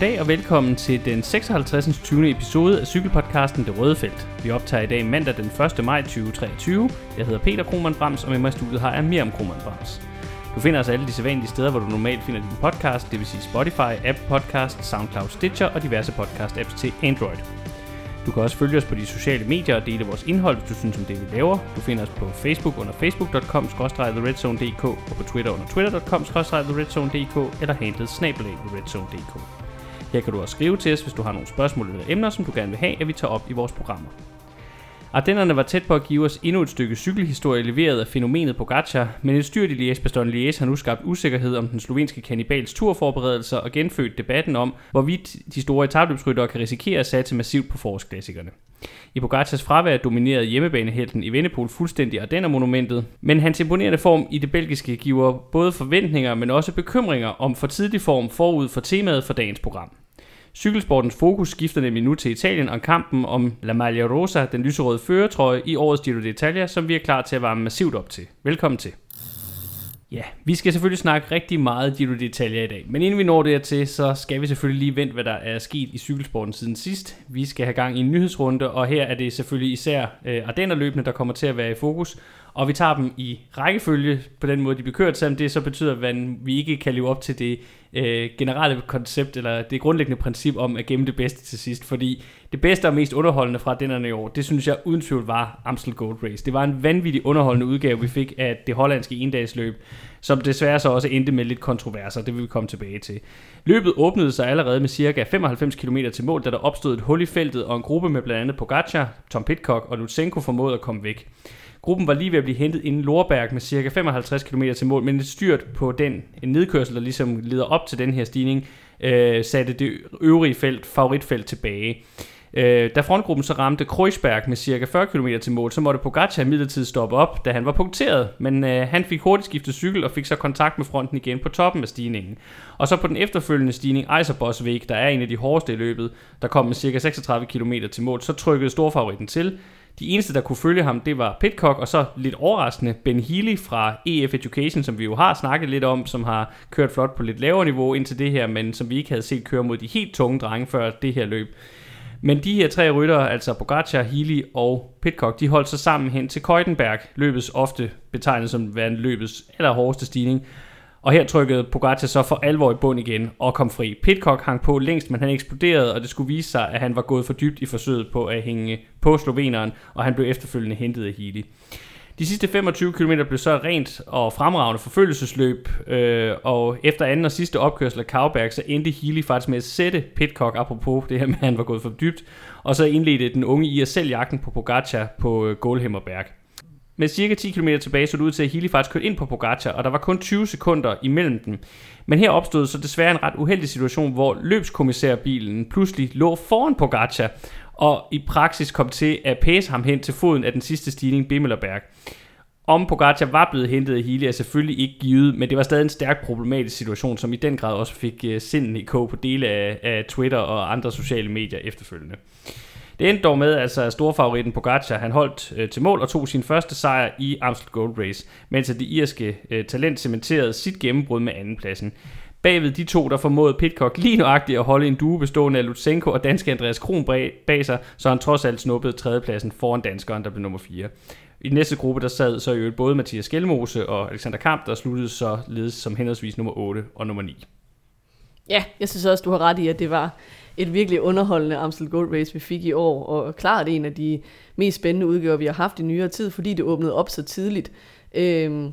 Goddag og velkommen til den 56. 20. episode af cykelpodcasten Det Røde Felt. Vi optager i dag mandag den 1. maj 2023. Jeg hedder Peter Krohmann Brams, og med mig i studiet har jeg Miriam Krohmann Brams. Du finder os alle de sædvanlige steder, hvor du normalt finder din podcast, det vil sige Spotify, Apple Podcast, SoundCloud Stitcher og diverse podcast-apps til Android. Du kan også følge os på de sociale medier og dele vores indhold, hvis du synes om det, vi laver. Du finder os på Facebook under facebook.com-theredzone.dk og på Twitter under twitter.com-theredzone.dk eller handlet snabelag theredzone.dk. Her kan du også skrive til os, hvis du har nogle spørgsmål eller emner, som du gerne vil have, at vi tager op i vores programmer. Ardennerne var tæt på at give os endnu et stykke cykelhistorie leveret af fænomenet Pogacar, men et styrt i Liège Bastogne Liège har nu skabt usikkerhed om den slovenske kannibals turforberedelser og genfødt debatten om, hvorvidt de store etabløbsryttere kan risikere at satse massivt på forårsklassikerne. I Pogacars fravær dominerede hjemmebanehelten i Vennepol fuldstændig Ardenner-monumentet, men hans imponerende form i det belgiske giver både forventninger, men også bekymringer om for tidlig form forud for temaet for dagens program. Cykelsportens fokus skifter nemlig nu til Italien og kampen om La Maglia Rosa, den lyserøde føretrøje i årets Giro d'Italia, som vi er klar til at varme massivt op til. Velkommen til. Ja, vi skal selvfølgelig snakke rigtig meget Giro d'Italia i dag, men inden vi når dertil, så skal vi selvfølgelig lige vente, hvad der er sket i cykelsporten siden sidst. Vi skal have gang i en nyhedsrunde, og her er det selvfølgelig især øh, Ardennerløbene, der kommer til at være i fokus, og vi tager dem i rækkefølge på den måde, de bliver kørt, selvom det så betyder, at vi ikke kan leve op til det øh, generelle koncept, eller det grundlæggende princip om at gemme det bedste til sidst, fordi det bedste og mest underholdende fra denne i år, det synes jeg uden tvivl var Amstel Gold Race. Det var en vanvittig underholdende udgave, vi fik af det hollandske endagsløb, som desværre så også endte med lidt kontroverser, det vil vi komme tilbage til. Løbet åbnede sig allerede med cirka 95 km til mål, da der opstod et hul i feltet, og en gruppe med blandt andet Pogacar, Tom Pitcock og Lutsenko formåede at komme væk. Gruppen var lige ved at blive hentet inden Lorberg med cirka 55 km til mål, men et styrt på den en nedkørsel, der ligesom leder op til den her stigning, øh, satte det øvrige felt, favoritfelt tilbage. Øh, da frontgruppen så ramte Kreuzberg med cirka 40 km til mål, så måtte Pogacar midlertid stoppe op, da han var punkteret, men øh, han fik hurtigt skiftet cykel og fik så kontakt med fronten igen på toppen af stigningen. Og så på den efterfølgende stigning Eiserbosweg, der er en af de hårdeste i løbet, der kom med cirka 36 km til mål, så trykkede storfavoritten til, de eneste, der kunne følge ham, det var Pitcock, og så lidt overraskende Ben Healy fra EF Education, som vi jo har snakket lidt om, som har kørt flot på lidt lavere niveau indtil det her, men som vi ikke havde set køre mod de helt tunge drenge før det her løb. Men de her tre ryttere, altså Pogacar, Healy og Pitcock, de holdt sig sammen hen til Keutenberg, løbets ofte betegnet som værende løbets allerhårdeste stigning, og her trykkede Pogacar så for alvor i bund igen og kom fri. Pitcock hang på længst, men han eksploderede, og det skulle vise sig, at han var gået for dybt i forsøget på at hænge på sloveneren, og han blev efterfølgende hentet af Healy. De sidste 25 km blev så rent og fremragende forfølgelsesløb, øh, og efter anden og sidste opkørsel af Kauberg, så endte Healy faktisk med at sætte Pitcock, apropos det her med, at han var gået for dybt, og så indledte den unge i at selv jagten på Pogacar på øh, Gålhemmerberg. Med cirka 10 km tilbage så det ud til, at Healy faktisk kørte ind på Pogacar, og der var kun 20 sekunder imellem dem. Men her opstod så desværre en ret uheldig situation, hvor løbskommissærbilen pludselig lå foran Pogacar, og i praksis kom til at pæse ham hen til foden af den sidste stigning, Bimmelerberg. Om Pogacar var blevet hentet af Healy er selvfølgelig ikke givet, men det var stadig en stærk problematisk situation, som i den grad også fik øh, sinden i kog på dele af, af Twitter og andre sociale medier efterfølgende. Det endte dog med, altså, at storfavoritten Pogacar han holdt øh, til mål og tog sin første sejr i Amstel Gold Race, mens det irske øh, talent cementerede sit gennembrud med andenpladsen. Bagved de to, der formåede Pitcock lige nøjagtigt at holde en due bestående af Lutsenko og danske Andreas Kron bag sig, så han trods alt snuppede tredjepladsen foran danskeren, der blev nummer 4. I den næste gruppe, der sad så jo både Mathias Gjelmose og Alexander Kamp, der sluttede så ledes som henholdsvis nummer 8 og nummer 9. Ja, jeg synes også, du har ret i, at det var et virkelig underholdende Amstel Gold Race, vi fik i år, og klart en af de mest spændende udgaver, vi har haft i nyere tid, fordi det åbnede op så tidligt. Øhm,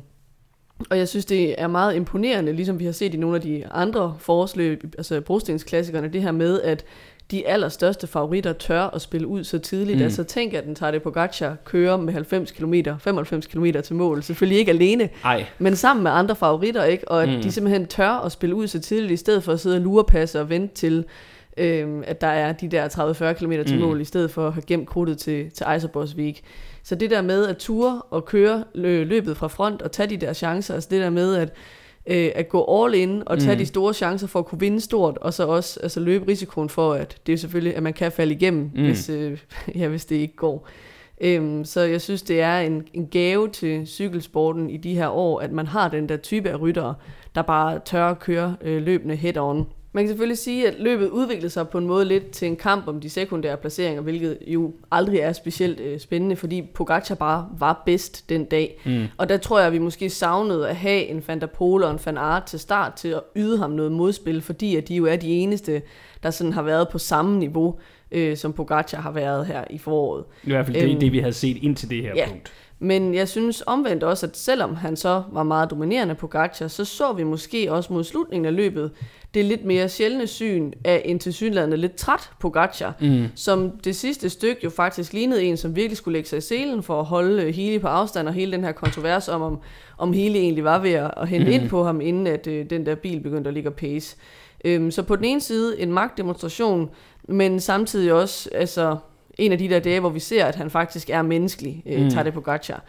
og jeg synes, det er meget imponerende, ligesom vi har set i nogle af de andre forårsløb, altså brostensklassikerne, det her med, at de allerstørste favoritter tør at spille ud så tidligt. Mm. Altså tænk, at den tager det på Gacha kører med 90 km, 95 km til mål. Selvfølgelig ikke alene, Ej. men sammen med andre favoritter, ikke? Og at mm. de simpelthen tør at spille ud så tidligt, i stedet for at sidde og lurepasse og vente til, øh, at der er de der 30-40 km til mm. mål, i stedet for at have gemt krudtet til, til Eiserbosvik. Så det der med at ture og køre løbet fra front og tage de der chancer, altså det der med at, øh, at gå all in og tage mm. de store chancer for at kunne vinde stort, og så også altså løbe risikoen for, at det er selvfølgelig, at man kan falde igennem, mm. hvis, øh, ja, hvis det ikke går. Øhm, så jeg synes, det er en, en gave til cykelsporten i de her år, at man har den der type af ryttere, der bare tør at køre øh, løbende head-on. Man kan selvfølgelig sige, at løbet udviklede sig på en måde lidt til en kamp om de sekundære placeringer, hvilket jo aldrig er specielt øh, spændende, fordi Pogacar bare var bedst den dag. Mm. Og der tror jeg, at vi måske savnede at have en Van der Pol og en Van Aert til start til at yde ham noget modspil, fordi at de jo er de eneste, der sådan har været på samme niveau, øh, som Pogacar har været her i foråret. I hvert fald det, øhm, det, vi havde set indtil det her ja. punkt. Men jeg synes omvendt også, at selvom han så var meget dominerende på Gacha, så så vi måske også mod slutningen af løbet det lidt mere sjældne syn af en tilsyneladende lidt træt på Gacha, mm. som det sidste stykke jo faktisk lignede en, som virkelig skulle lægge sig i selen for at holde Healy på afstand, og hele den her kontrovers om, om, om Healy egentlig var ved at, at hente mm. ind på ham, inden at øh, den der bil begyndte at ligge pace. Øhm, så på den ene side en magtdemonstration, men samtidig også altså, en af de der dage, hvor vi ser, at han faktisk er menneskelig, øh, mm. Tadej Pogacar.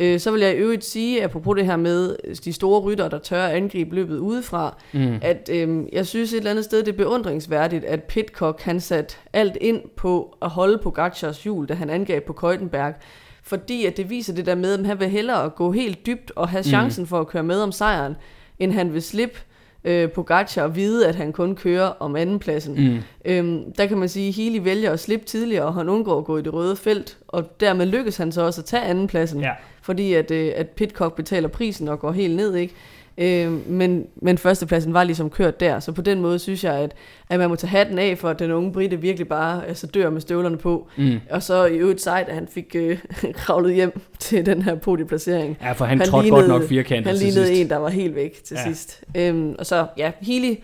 Øh, så vil jeg i øvrigt sige, apropos det her med de store rytter, der tør at angribe løbet udefra, mm. at øh, jeg synes et eller andet sted, det er beundringsværdigt, at Pitcock han sat alt ind på at holde Pogacars hjul, da han angav på Køjtenberg, fordi at det viser det der med, at han vil hellere gå helt dybt og have mm. chancen mm. for at køre med om sejren, end han vil slippe øh, Pogacar og vide, at han kun kører om andenpladsen. Mm. Øhm, der kan man sige, at Healy vælger at slippe tidligere, og han undgår at gå i det røde felt, og dermed lykkes han så også at tage andenpladsen, ja. Fordi at, øh, at Pitcock betaler prisen og går helt ned, ikke? Øh, men, men førstepladsen var ligesom kørt der, så på den måde synes jeg, at, at man må tage hatten af for, at den unge Britte virkelig bare altså, dør med støvlerne på. Mm. Og så i øvrigt sejt, at han fik øh, kravlet hjem til den her podieplacering. Ja, for han, han trådte lignede, godt nok firkantet Han lignede sidst. en, der var helt væk til ja. sidst. Øhm, og så, ja, Healy,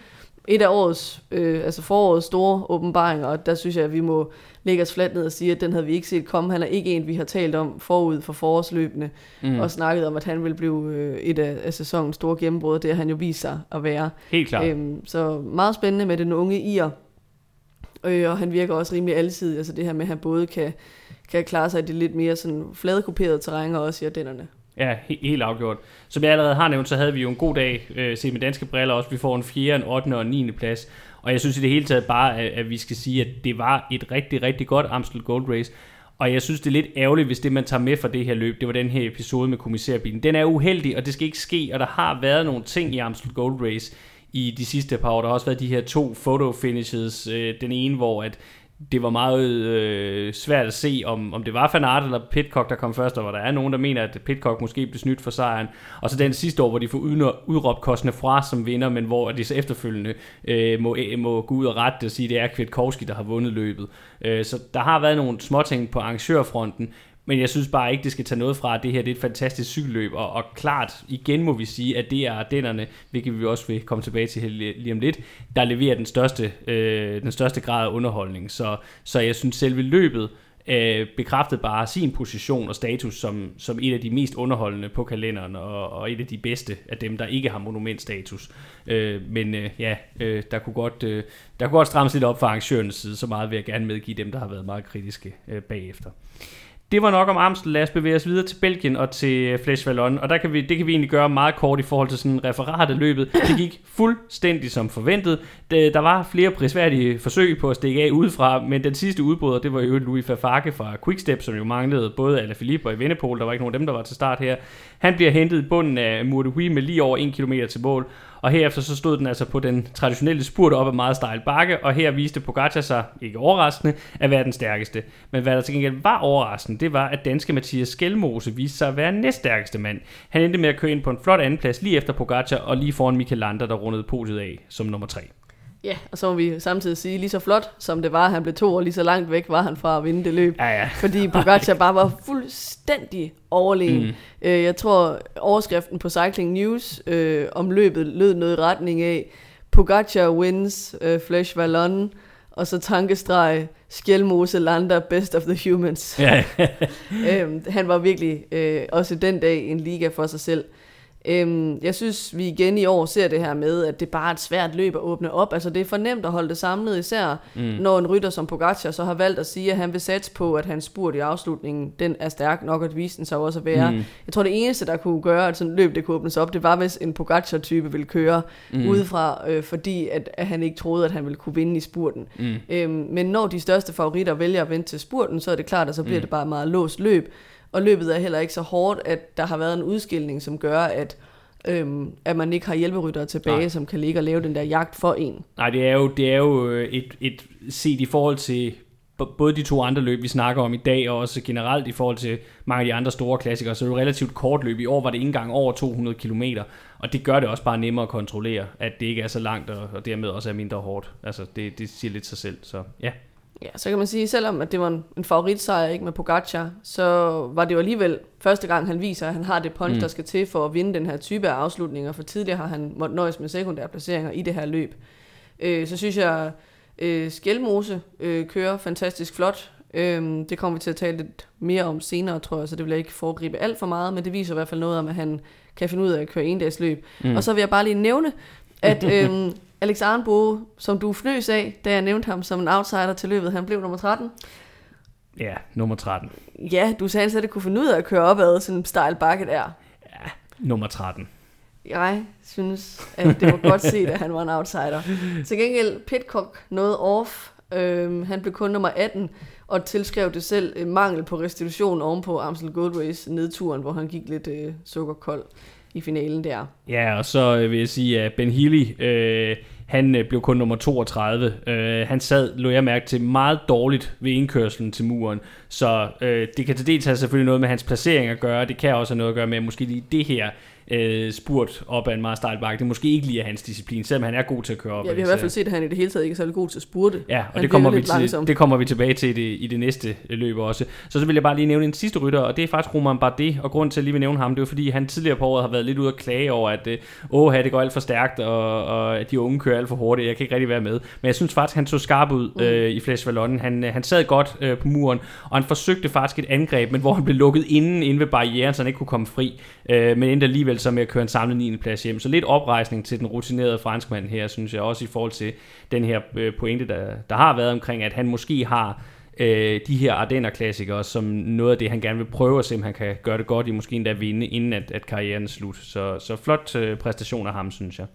et af årets, øh, altså forårets store åbenbaringer, og der synes jeg, at vi må lægge os fladt ned og sige, at den havde vi ikke set komme. Han er ikke en, vi har talt om forud for forårsløbende, mm. og snakket om, at han vil blive øh, et af, af sæsonens store gennembrud. Det har han jo vist sig at være. Helt klart. Øhm, så meget spændende med den unge Ir. Øh, og han virker også rimelig altid. Altså det her med, at han både kan, kan klare sig i det lidt mere sådan fladkuperede terræn, og også i ardennerne. Ja, he- helt afgjort. Som jeg allerede har nævnt, så havde vi jo en god dag øh, set med danske briller også. Vi får en 4., en 8. og en 9. plads. Og jeg synes i det hele taget bare, at, at vi skal sige, at det var et rigtig, rigtig godt Amstel Gold Race. Og jeg synes, det er lidt ærgerligt, hvis det, man tager med fra det her løb, det var den her episode med kommissærbilen. Den er uheldig, og det skal ikke ske, og der har været nogle ting i Amstel Gold Race i de sidste par år. Der har også været de her to photo finishes. Øh, den ene, hvor at det var meget øh, svært at se, om, om det var Fanart eller Pitcock, der kom først, og hvor der er nogen, der mener, at Pitcock måske blev snydt for sejren. Og så den sidste år, hvor de får udråbt Kostne fra som vinder, men hvor de så efterfølgende øh, må, må gå ud og rette og sige, at det er Kwiatkowski, der har vundet løbet. Øh, så der har været nogle småting på arrangørfronten, men jeg synes bare ikke, det skal tage noget fra, at det her det er et fantastisk cykelløb, og, og klart, igen må vi sige, at det er dennerne, hvilket vi også vil komme tilbage til lige om lidt, der leverer den største, øh, den største grad af underholdning. Så, så jeg synes, selve løbet øh, bekræftede bare sin position og status som, som et af de mest underholdende på kalenderen, og, og et af de bedste af dem, der ikke har monumentstatus. Øh, men øh, ja, øh, der, kunne godt, øh, der kunne godt strammes lidt op fra arrangørens side, så meget vil jeg gerne medgive dem, der har været meget kritiske øh, bagefter. Det var nok om Amstel. Lad os bevæge os videre til Belgien og til øh, Flesh Vallon. Og der kan vi, det kan vi egentlig gøre meget kort i forhold til sådan en referat af løbet. Det gik fuldstændig som forventet. Der var flere prisværdige forsøg på at stikke af udefra, men den sidste udbryder, det var jo Louis Fafake fra Quickstep, som jo manglede både Alaphilippe og i Vennepol. Der var ikke nogen af dem, der var til start her. Han bliver hentet i bunden af Murdehui med lige over 1 km til mål. Og herefter så stod den altså på den traditionelle spurt op ad meget stejl bakke, og her viste Pogacar sig, ikke overraskende, at være den stærkeste. Men hvad der til gengæld var overraskende, det var, at danske Mathias Skelmose viste sig at være næststærkeste mand. Han endte med at køre ind på en flot andenplads lige efter Pogacar, og lige foran Michael Lander, der rundede podiet af som nummer 3. Ja, og så må vi samtidig sige, lige så flot som det var, at han blev to år, lige så langt væk var han fra at vinde det løb. Ja, ja. Fordi Pogacar bare var fuldstændig overlegen. Mm. Øh, jeg tror, overskriften på Cycling News øh, om løbet lød noget i retning af, Pogacar wins øh, Flesh Vallon, og så tankestreg, Skjelmose Lander, best of the humans. Ja. øhm, han var virkelig øh, også den dag en liga for sig selv. Øhm, jeg synes, vi igen i år ser det her med, at det bare er et svært løb at åbne op. Altså det er for nemt at holde det samlet, især mm. når en rytter som Pogacar så har valgt at sige, at han vil satse på, at hans spurt i afslutningen, den er stærk nok at vise den sig også at være. Mm. Jeg tror, det eneste, der kunne gøre, at sådan et løb det kunne åbnes op, det var, hvis en Pogacar-type ville køre mm. udefra, øh, fordi at, at han ikke troede, at han ville kunne vinde i spurten. Mm. Øhm, men når de største favoritter vælger at vente til spurten, så er det klart, at så bliver mm. det bare meget låst løb. Og løbet er heller ikke så hårdt, at der har været en udskilning, som gør, at øhm, at man ikke har hjælperyttere tilbage, Nej. som kan ligge og lave den der jagt for en. Nej, det er jo, det er jo øh, et, et set i forhold til både de to andre løb, vi snakker om i dag, og også generelt i forhold til mange af de andre store klassikere, så er det jo relativt kort løb. I år var det ikke engang over 200 km, og det gør det også bare nemmere at kontrollere, at det ikke er så langt, og, og dermed også er mindre hårdt. Altså, det, det siger lidt sig selv, så ja. Ja, så kan man sige, selvom at det var en, en favoritsejr ikke med Pogacar, så var det jo alligevel første gang, han viser, at han har det punch, mm. der skal til for at vinde den her type af afslutninger, for tidligere har han måttet nøjes med sekundære placeringer i det her løb. Øh, så synes jeg, øh, Skelmose øh, kører fantastisk flot. Øh, det kommer vi til at tale lidt mere om senere, tror jeg, så det vil jeg ikke foregribe alt for meget, men det viser i hvert fald noget om, at han kan finde ud af at køre en dags løb. Mm. Og så vil jeg bare lige nævne, at øh, Alex Arnbo, som du fnøs af, da jeg nævnte ham som en outsider til løbet, han blev nummer 13. Ja, nummer 13. Ja, du sagde, at han slet ikke kunne finde ud af at køre opad sådan en stejl bakke der. Nummer 13. Jeg synes, at det var godt set, at han var en outsider. Til gengæld, Pitcock noget off. Øhm, han blev kun nummer 18, og tilskrev det selv øh, mangel på restitution ovenpå Amstel Gold Race nedturen, hvor han gik lidt øh, sukkerkold i finalen der. Ja, og så øh, vil jeg sige, at Ben Healy, øh, han øh, blev kun nummer 32. Øh, han sad, lå jeg mærke til, meget dårligt ved indkørslen til muren. Så øh, det kan til dels have selvfølgelig noget med hans placering at gøre. Det kan også have noget at gøre med, at måske lige det her øh, spurt op ad en meget stejl bakke. Det måske ikke lige er hans disciplin, selvom han er god til at køre op. Ja, vi har i hvert fald set, at han i det hele taget ikke er særlig god til at spurte. Ja, og Han det kommer, vi til, langsom. det kommer vi tilbage til i det, i det næste løb også. Så så vil jeg bare lige nævne en sidste rytter, og det er faktisk Roman Bardet, og grunden til at lige vil nævne ham, det er fordi, han tidligere på året har været lidt ude at klage over, at øh, åh, det går alt for stærkt, og, og at de unge kører alt for hurtigt, jeg kan ikke rigtig være med. Men jeg synes faktisk, han så skarp ud Mm. øh, i Flash Vallon. Han, øh, han sad godt øh, på muren, og han forsøgte faktisk et angreb, men hvor han blev lukket inden, inde ved barrieren, så han ikke kunne komme fri. Øh, men endte alligevel så med at køre en samlet 9. plads hjem. Så lidt oprejsning til den rutinerede franskmand her, synes jeg også i forhold til den her øh, pointe, der, der har været omkring, at han måske har øh, de her Ardenner-klassikere som noget af det, han gerne vil prøve at se, om han kan gøre det godt i måske endda vinde, inden at, at karrieren er slut. Så, så flot øh, præstation af ham, synes jeg.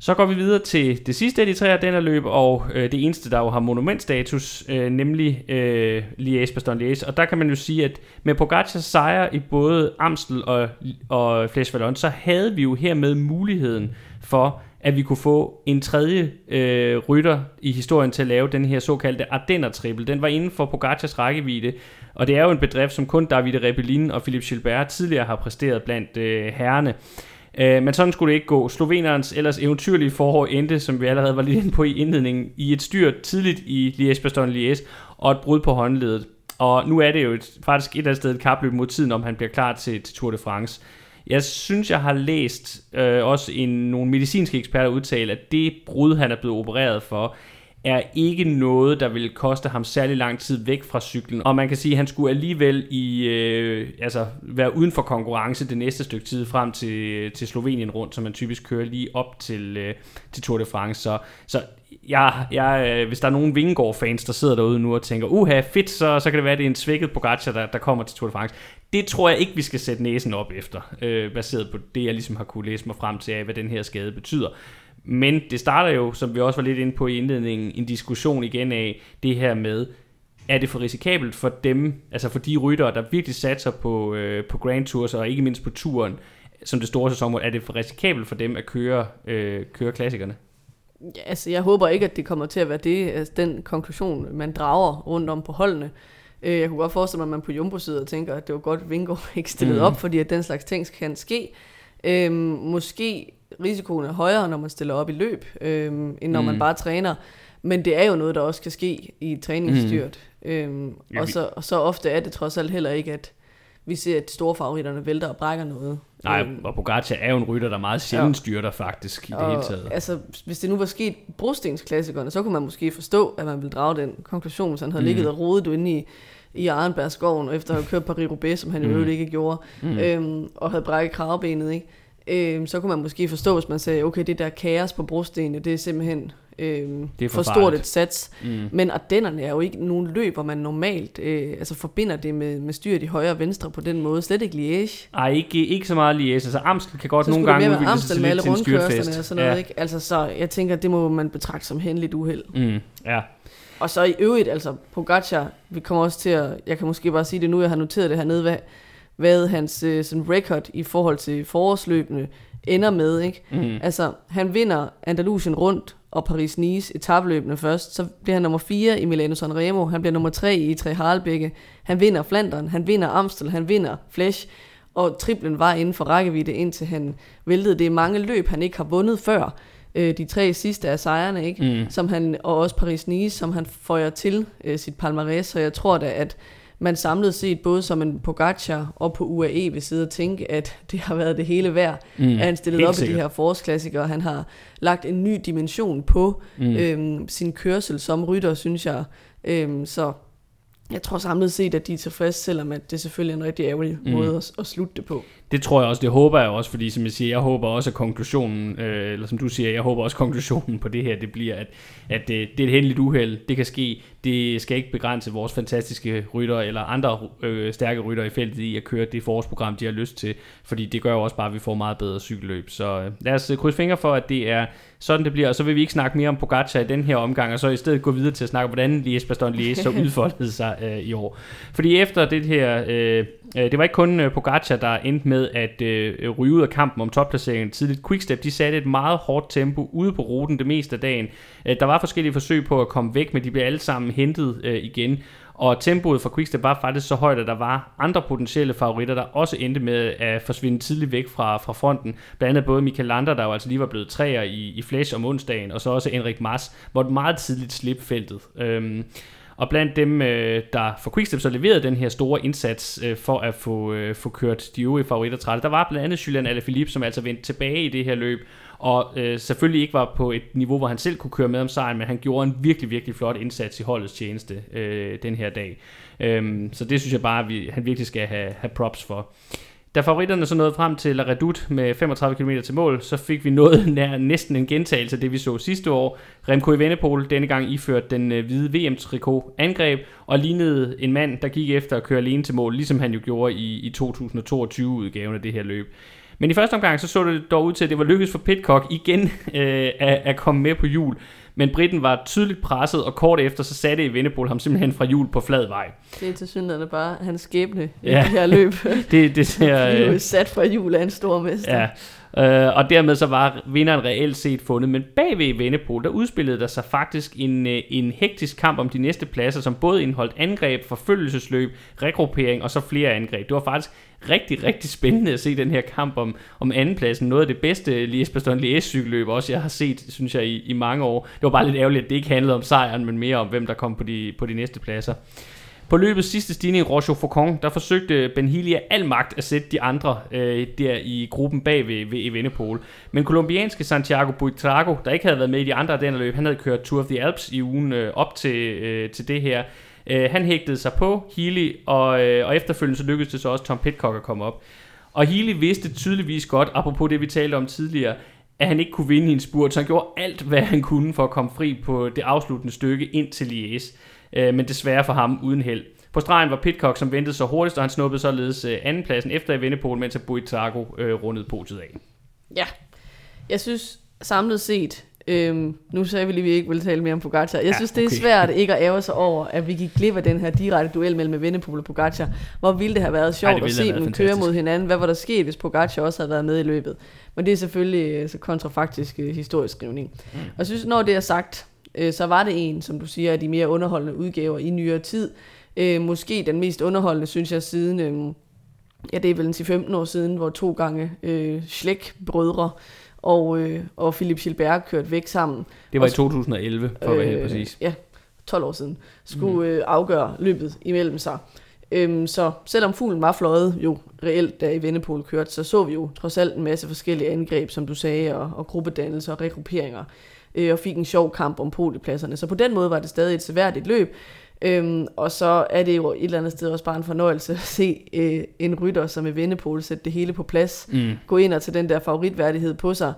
Så går vi videre til det sidste af de tre Ardenner løb, og øh, det eneste, der jo har monumentstatus, øh, nemlig øh, liège baston liège Og der kan man jo sige, at med Pogacars sejr i både Amstel og, og Flash Vallon, så havde vi jo hermed muligheden for, at vi kunne få en tredje øh, rytter i historien til at lave den her såkaldte Ardenner-triple. Den var inden for Pogacars rækkevidde, og det er jo en bedrift, som kun Davide Rebellin og Philip Gilbert tidligere har præsteret blandt øh, herrene. Øh, men sådan skulle det ikke gå. Slovenerens ellers eventyrlige forår endte, som vi allerede var lidt inde på i indledningen, i et styr tidligt i liège bastogne liège og et brud på håndledet. Og nu er det jo et, faktisk et eller andet sted et kapløb mod tiden, om han bliver klar til, til Tour de France. Jeg synes, jeg har læst øh, også en, nogle medicinske eksperter udtale, at det brud, han er blevet opereret for, er ikke noget, der vil koste ham særlig lang tid væk fra cyklen. Og man kan sige, at han skulle alligevel i, øh, altså, være uden for konkurrence det næste stykke tid frem til, til Slovenien rundt, som man typisk kører lige op til, øh, til Tour de France. Så, så jeg, jeg, øh, hvis der er nogen Vingegaard-fans, der sidder derude nu og tænker, uha, fedt, så, så kan det være, at det er en svækket Pogacar, der, der kommer til Tour de France. Det tror jeg ikke, vi skal sætte næsen op efter, øh, baseret på det, jeg ligesom har kunne læse mig frem til af, hvad den her skade betyder. Men det starter jo, som vi også var lidt inde på i indledningen, en diskussion igen af det her med, er det for risikabelt for dem, altså for de ryttere, der virkelig satser på, øh, på Grand Tours, og ikke mindst på turen, som det store sæsonmål, er det for risikabelt for dem at køre, øh, køre klassikerne? Ja, altså, jeg håber ikke, at det kommer til at være det, altså, den konklusion, man drager rundt om på holdene. Øh, Jeg kunne godt forestille mig, at man på Jumbo sidder og tænker, at det var godt, at Vingård ikke stillede Mhm. op, fordi at den slags ting kan ske. Øhm, måske risikoen er højere, når man stiller op i løb, øhm, end når Mm. man bare træner. Men det er jo noget, der også kan ske i et træningsstyrt. Øhm, Ja, og, så, og så ofte er det trods alt heller ikke, at vi ser, at de store favoritterne vælter og brækker noget. Nej, Øhm, og Pogacar er jo en rytter, der meget sjældent Ja. styrter faktisk i det og, hele taget. Altså, hvis det nu var sket brostensklassikerne, så kunne man måske forstå, at man ville drage den konklusion, hvis han havde Mm. mm. ligget og rodet inde i, i Arnbergskoven, efter at have kørt Paris-Roubaix, som han Mm. mm. jo ikke gjorde, Mm. mm. øhm, og havde brækket kravbenet, ikke? Øhm, så kunne man måske forstå, hvis man sagde, okay, det der kaos på brostenene, det er simpelthen øhm, Det er for for stort et sats. Mm. Men Ardennerne er jo ikke nogen løb, hvor man normalt øh, altså forbinder det med, med styret i højre og venstre på den måde. Slet ikke Liège. Ej, ikke, ikke så meget Liège. Altså Amstel kan godt Så nogle gange udvikle sig til med alle til en styrtfest. og sådan noget, ja. ikke? Altså, så jeg tænker, det må man betragte som hændeligt uheld. Mm, ja. Og så i øvrigt, altså Pogacar, vi kommer også til at, jeg kan måske bare sige det nu, jeg har noteret det her nede, hvad, hvad hans øh, sådan record i forhold til forårsløbende ender med. Ikke? Mm. Altså, han vinder Andalusien rundt og Paris-Nice etabløbende først. Så bliver han nummer 4 i Milano Sanremo. Han bliver nummer 3 i Tre Harlebække. Han vinder Flandern. Han vinder Amstel. Han vinder Flesch. Og triplen var inden for rækkevidde, indtil han væltede. Det er mange løb, han ikke har vundet før. Øh, de tre sidste af sejrene, ikke? Mm. Som han, og også Paris-Nice, som han føjer til øh, sit palmarès. Så jeg tror da, at man samlet set, både som en Pogacar og på UAE, vil sidde og tænke, at det har været det hele værd, Mm. at han stillet Helt op i sikkert. de her forårsklassikere. Han har lagt en ny dimension på Mm. øhm, sin kørsel som rytter, synes jeg. Øhm, så jeg tror samlet set, at de er tilfredse, selvom at det selvfølgelig er en rigtig ærgerlig mm. måde at, at slutte det på. Det tror jeg også, det håber jeg også, fordi som jeg siger, jeg håber også, at konklusionen, øh, eller som du siger, jeg håber også, at konklusionen på det her, det bliver, at, at det, det er et heldigt uheld, det kan ske, det skal ikke begrænse vores fantastiske rytter, eller andre øh, stærke rytter i feltet i at køre det forårsprogram, de har lyst til, fordi det gør jo også bare, at vi får meget bedre cykelløb. Så øh, lad os øh, krydse fingre for, at det er sådan, det bliver, og så vil vi ikke snakke mere om Pogacar i den her omgang, og så i stedet gå videre til at snakke om, hvordan Lies Baston Lies så udfoldede sig øh, i år. Fordi efter det her, øh, øh, Øh, det var ikke kun øh, Pogacar, der endte med at øh, øh, ryge ud af kampen om topplaceringen tidligt. Quickstep, de satte et meget hårdt tempo ude på ruten det meste af dagen. Der var forskellige forsøg på at komme væk, men de blev alle sammen hentet øh, igen. Og tempoet for Quickstep var faktisk så højt, at der var andre potentielle favoritter, der også endte med at forsvinde tidligt væk fra, fra fronten. Blandt andet både Michael Lander, der jo altså lige var blevet træer i, i Flash om onsdagen, og så også Enrik Mars, hvor meget tidligt slip feltet. Øhm, og blandt dem, øh, der for Quickstep så leverede den her store indsats øh, for at få, øh, få kørt de øvrige favoritter trætte, der var blandt andet Julian Alaphilippe, som altså vendte tilbage i det her løb, og øh, selvfølgelig ikke var på et niveau, hvor han selv kunne køre med om sejren, men han gjorde en virkelig, virkelig flot indsats i holdets tjeneste øh, den her dag. Øhm, så det synes jeg bare, at vi, han virkelig skal have, have props for. Da favoritterne så nåede frem til La Redoute med 35 km til mål, så fik vi noget nær næsten en gentagelse af det, vi så sidste år. Remco Evenepoel denne gang iført den øh, hvide VM-trikot angreb og lignede en mand, der gik efter at køre alene til mål, ligesom han jo gjorde i, i 2022-udgaven af det her løb. Men i første omgang så så det dog ud til, at det var lykkedes for Pitcock igen øh, at, at komme med på jul. Men Britten var tydeligt presset, og kort efter så satte Evenepoel ham simpelthen fra hjul på flad vej. Det er til synligheden bare hans skæbne i Ja. det her løb. Det, det ser, er øh, sat fra jul af en stor mester. Ja, øh, og dermed så var vinderen reelt set fundet. Men bagved Vennepol, der udspillede der sig faktisk en, øh, en hektisk kamp om de næste pladser, som både indeholdt angreb, forfølgelsesløb, regruppering og så flere angreb. Det var faktisk rigtig, rigtig spændende at se den her kamp om, om andenpladsen. Noget af det bedste Lies Lies cykelløb også, jeg har set, synes jeg, i, i mange år. Det var bare lidt ærgerligt, at det ikke handlede om sejren, men mere om, hvem der kom på de, på de næste pladser. På løbets sidste stigning, Roche Faucon, der forsøgte Benhilia al magt at sætte de andre øh, der i gruppen bag ved, ved Evenepoel. Men kolumbianske Santiago Buitrago, der ikke havde været med i de andre af den løb, han havde kørt Tour of the Alps i ugen øh, op til, øh, til det her. Øh, han hægtede sig på Healy, og, øh, og efterfølgende så lykkedes det så også Tom Pitcock at komme op. Og Healy vidste tydeligvis godt, apropos det vi talte om tidligere, at han ikke kunne vinde i en spurt, så han gjorde alt, hvad han kunne for at komme fri på det afsluttende stykke ind til Liège. Øh, men desværre for ham uden held. På stregen var Pitcock, som ventede så hurtigst, og han snuppede således øh, andenpladsen efter i Vennepol, mens Buitrago øh, rundede podiet af. Ja. Jeg synes samlet set, øhm, nu sagde vi lige, at vi ikke ville tale mere om Pogacar. Jeg Ja, synes, det er okay. svært ikke at ære sig over, at vi gik glip af den her direkte duel mellem Evenepoel og Pogacar. Hvor ville det have været Ej, sjovt det at se dem køre mod hinanden. Hvad var der sket, hvis Pogacar også havde været med i løbet? Men det er selvfølgelig øh, så kontrafaktisk øh, historieskrivning. Mm. Og jeg synes, når det er sagt, øh, så var det en, som du siger, af de mere underholdende udgaver i nyere tid. Øh, måske den mest underholdende, synes jeg, siden... Øh, ja, det er vel en 10-15 år siden, hvor to gange øh, Schleck-brødre og, øh, og Philip Gilbert kørte væk sammen. Det var i Og- 2011, for at være helt præcis. Ja, 12 år siden. Skulle øh, afgøre løbet imellem sig. Øhm, så selvom fuglen var fløjet jo reelt, da i Vennepol kørte, så så vi jo trods alt en masse forskellige angreb, som du sagde, og, og gruppedannelser og regrupperinger, øh, og fik en sjov kamp om podiepladserne. Så på den måde var det stadig et seværdigt løb. Øhm, og så er det jo et eller andet sted også bare en fornøjelse at se øh, en rytter som i Vennepol sætte det hele på plads Mm. gå ind og tage den der favoritværdighed på sig.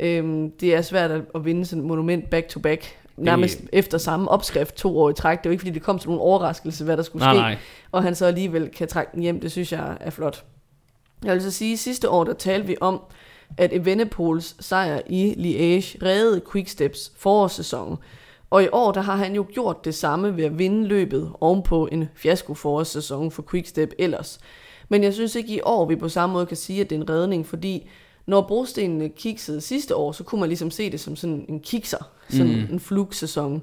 Øhm, det er svært at, at vinde sådan et monument back to back, nærmest efter samme opskrift to år i træk. Det er jo ikke, fordi det kom til nogen overraskelse, hvad der skulle Nej, ske, nej. og han så alligevel kan trække den hjem. Det synes jeg er flot. Jeg vil så sige, at sidste år, der talte vi om, at Evenepoels sejr i Liège reddede Quicksteps forårssæson. Og i år, der har han jo gjort det samme ved at vinde løbet ovenpå en fiasko forårssæson for Quickstep ellers. Men jeg synes ikke i år, vi på samme måde kan sige, at det er en redning, fordi når brostenene kiksede sidste år, så kunne man ligesom se det som sådan en kikser, sådan mm. en flugsæson.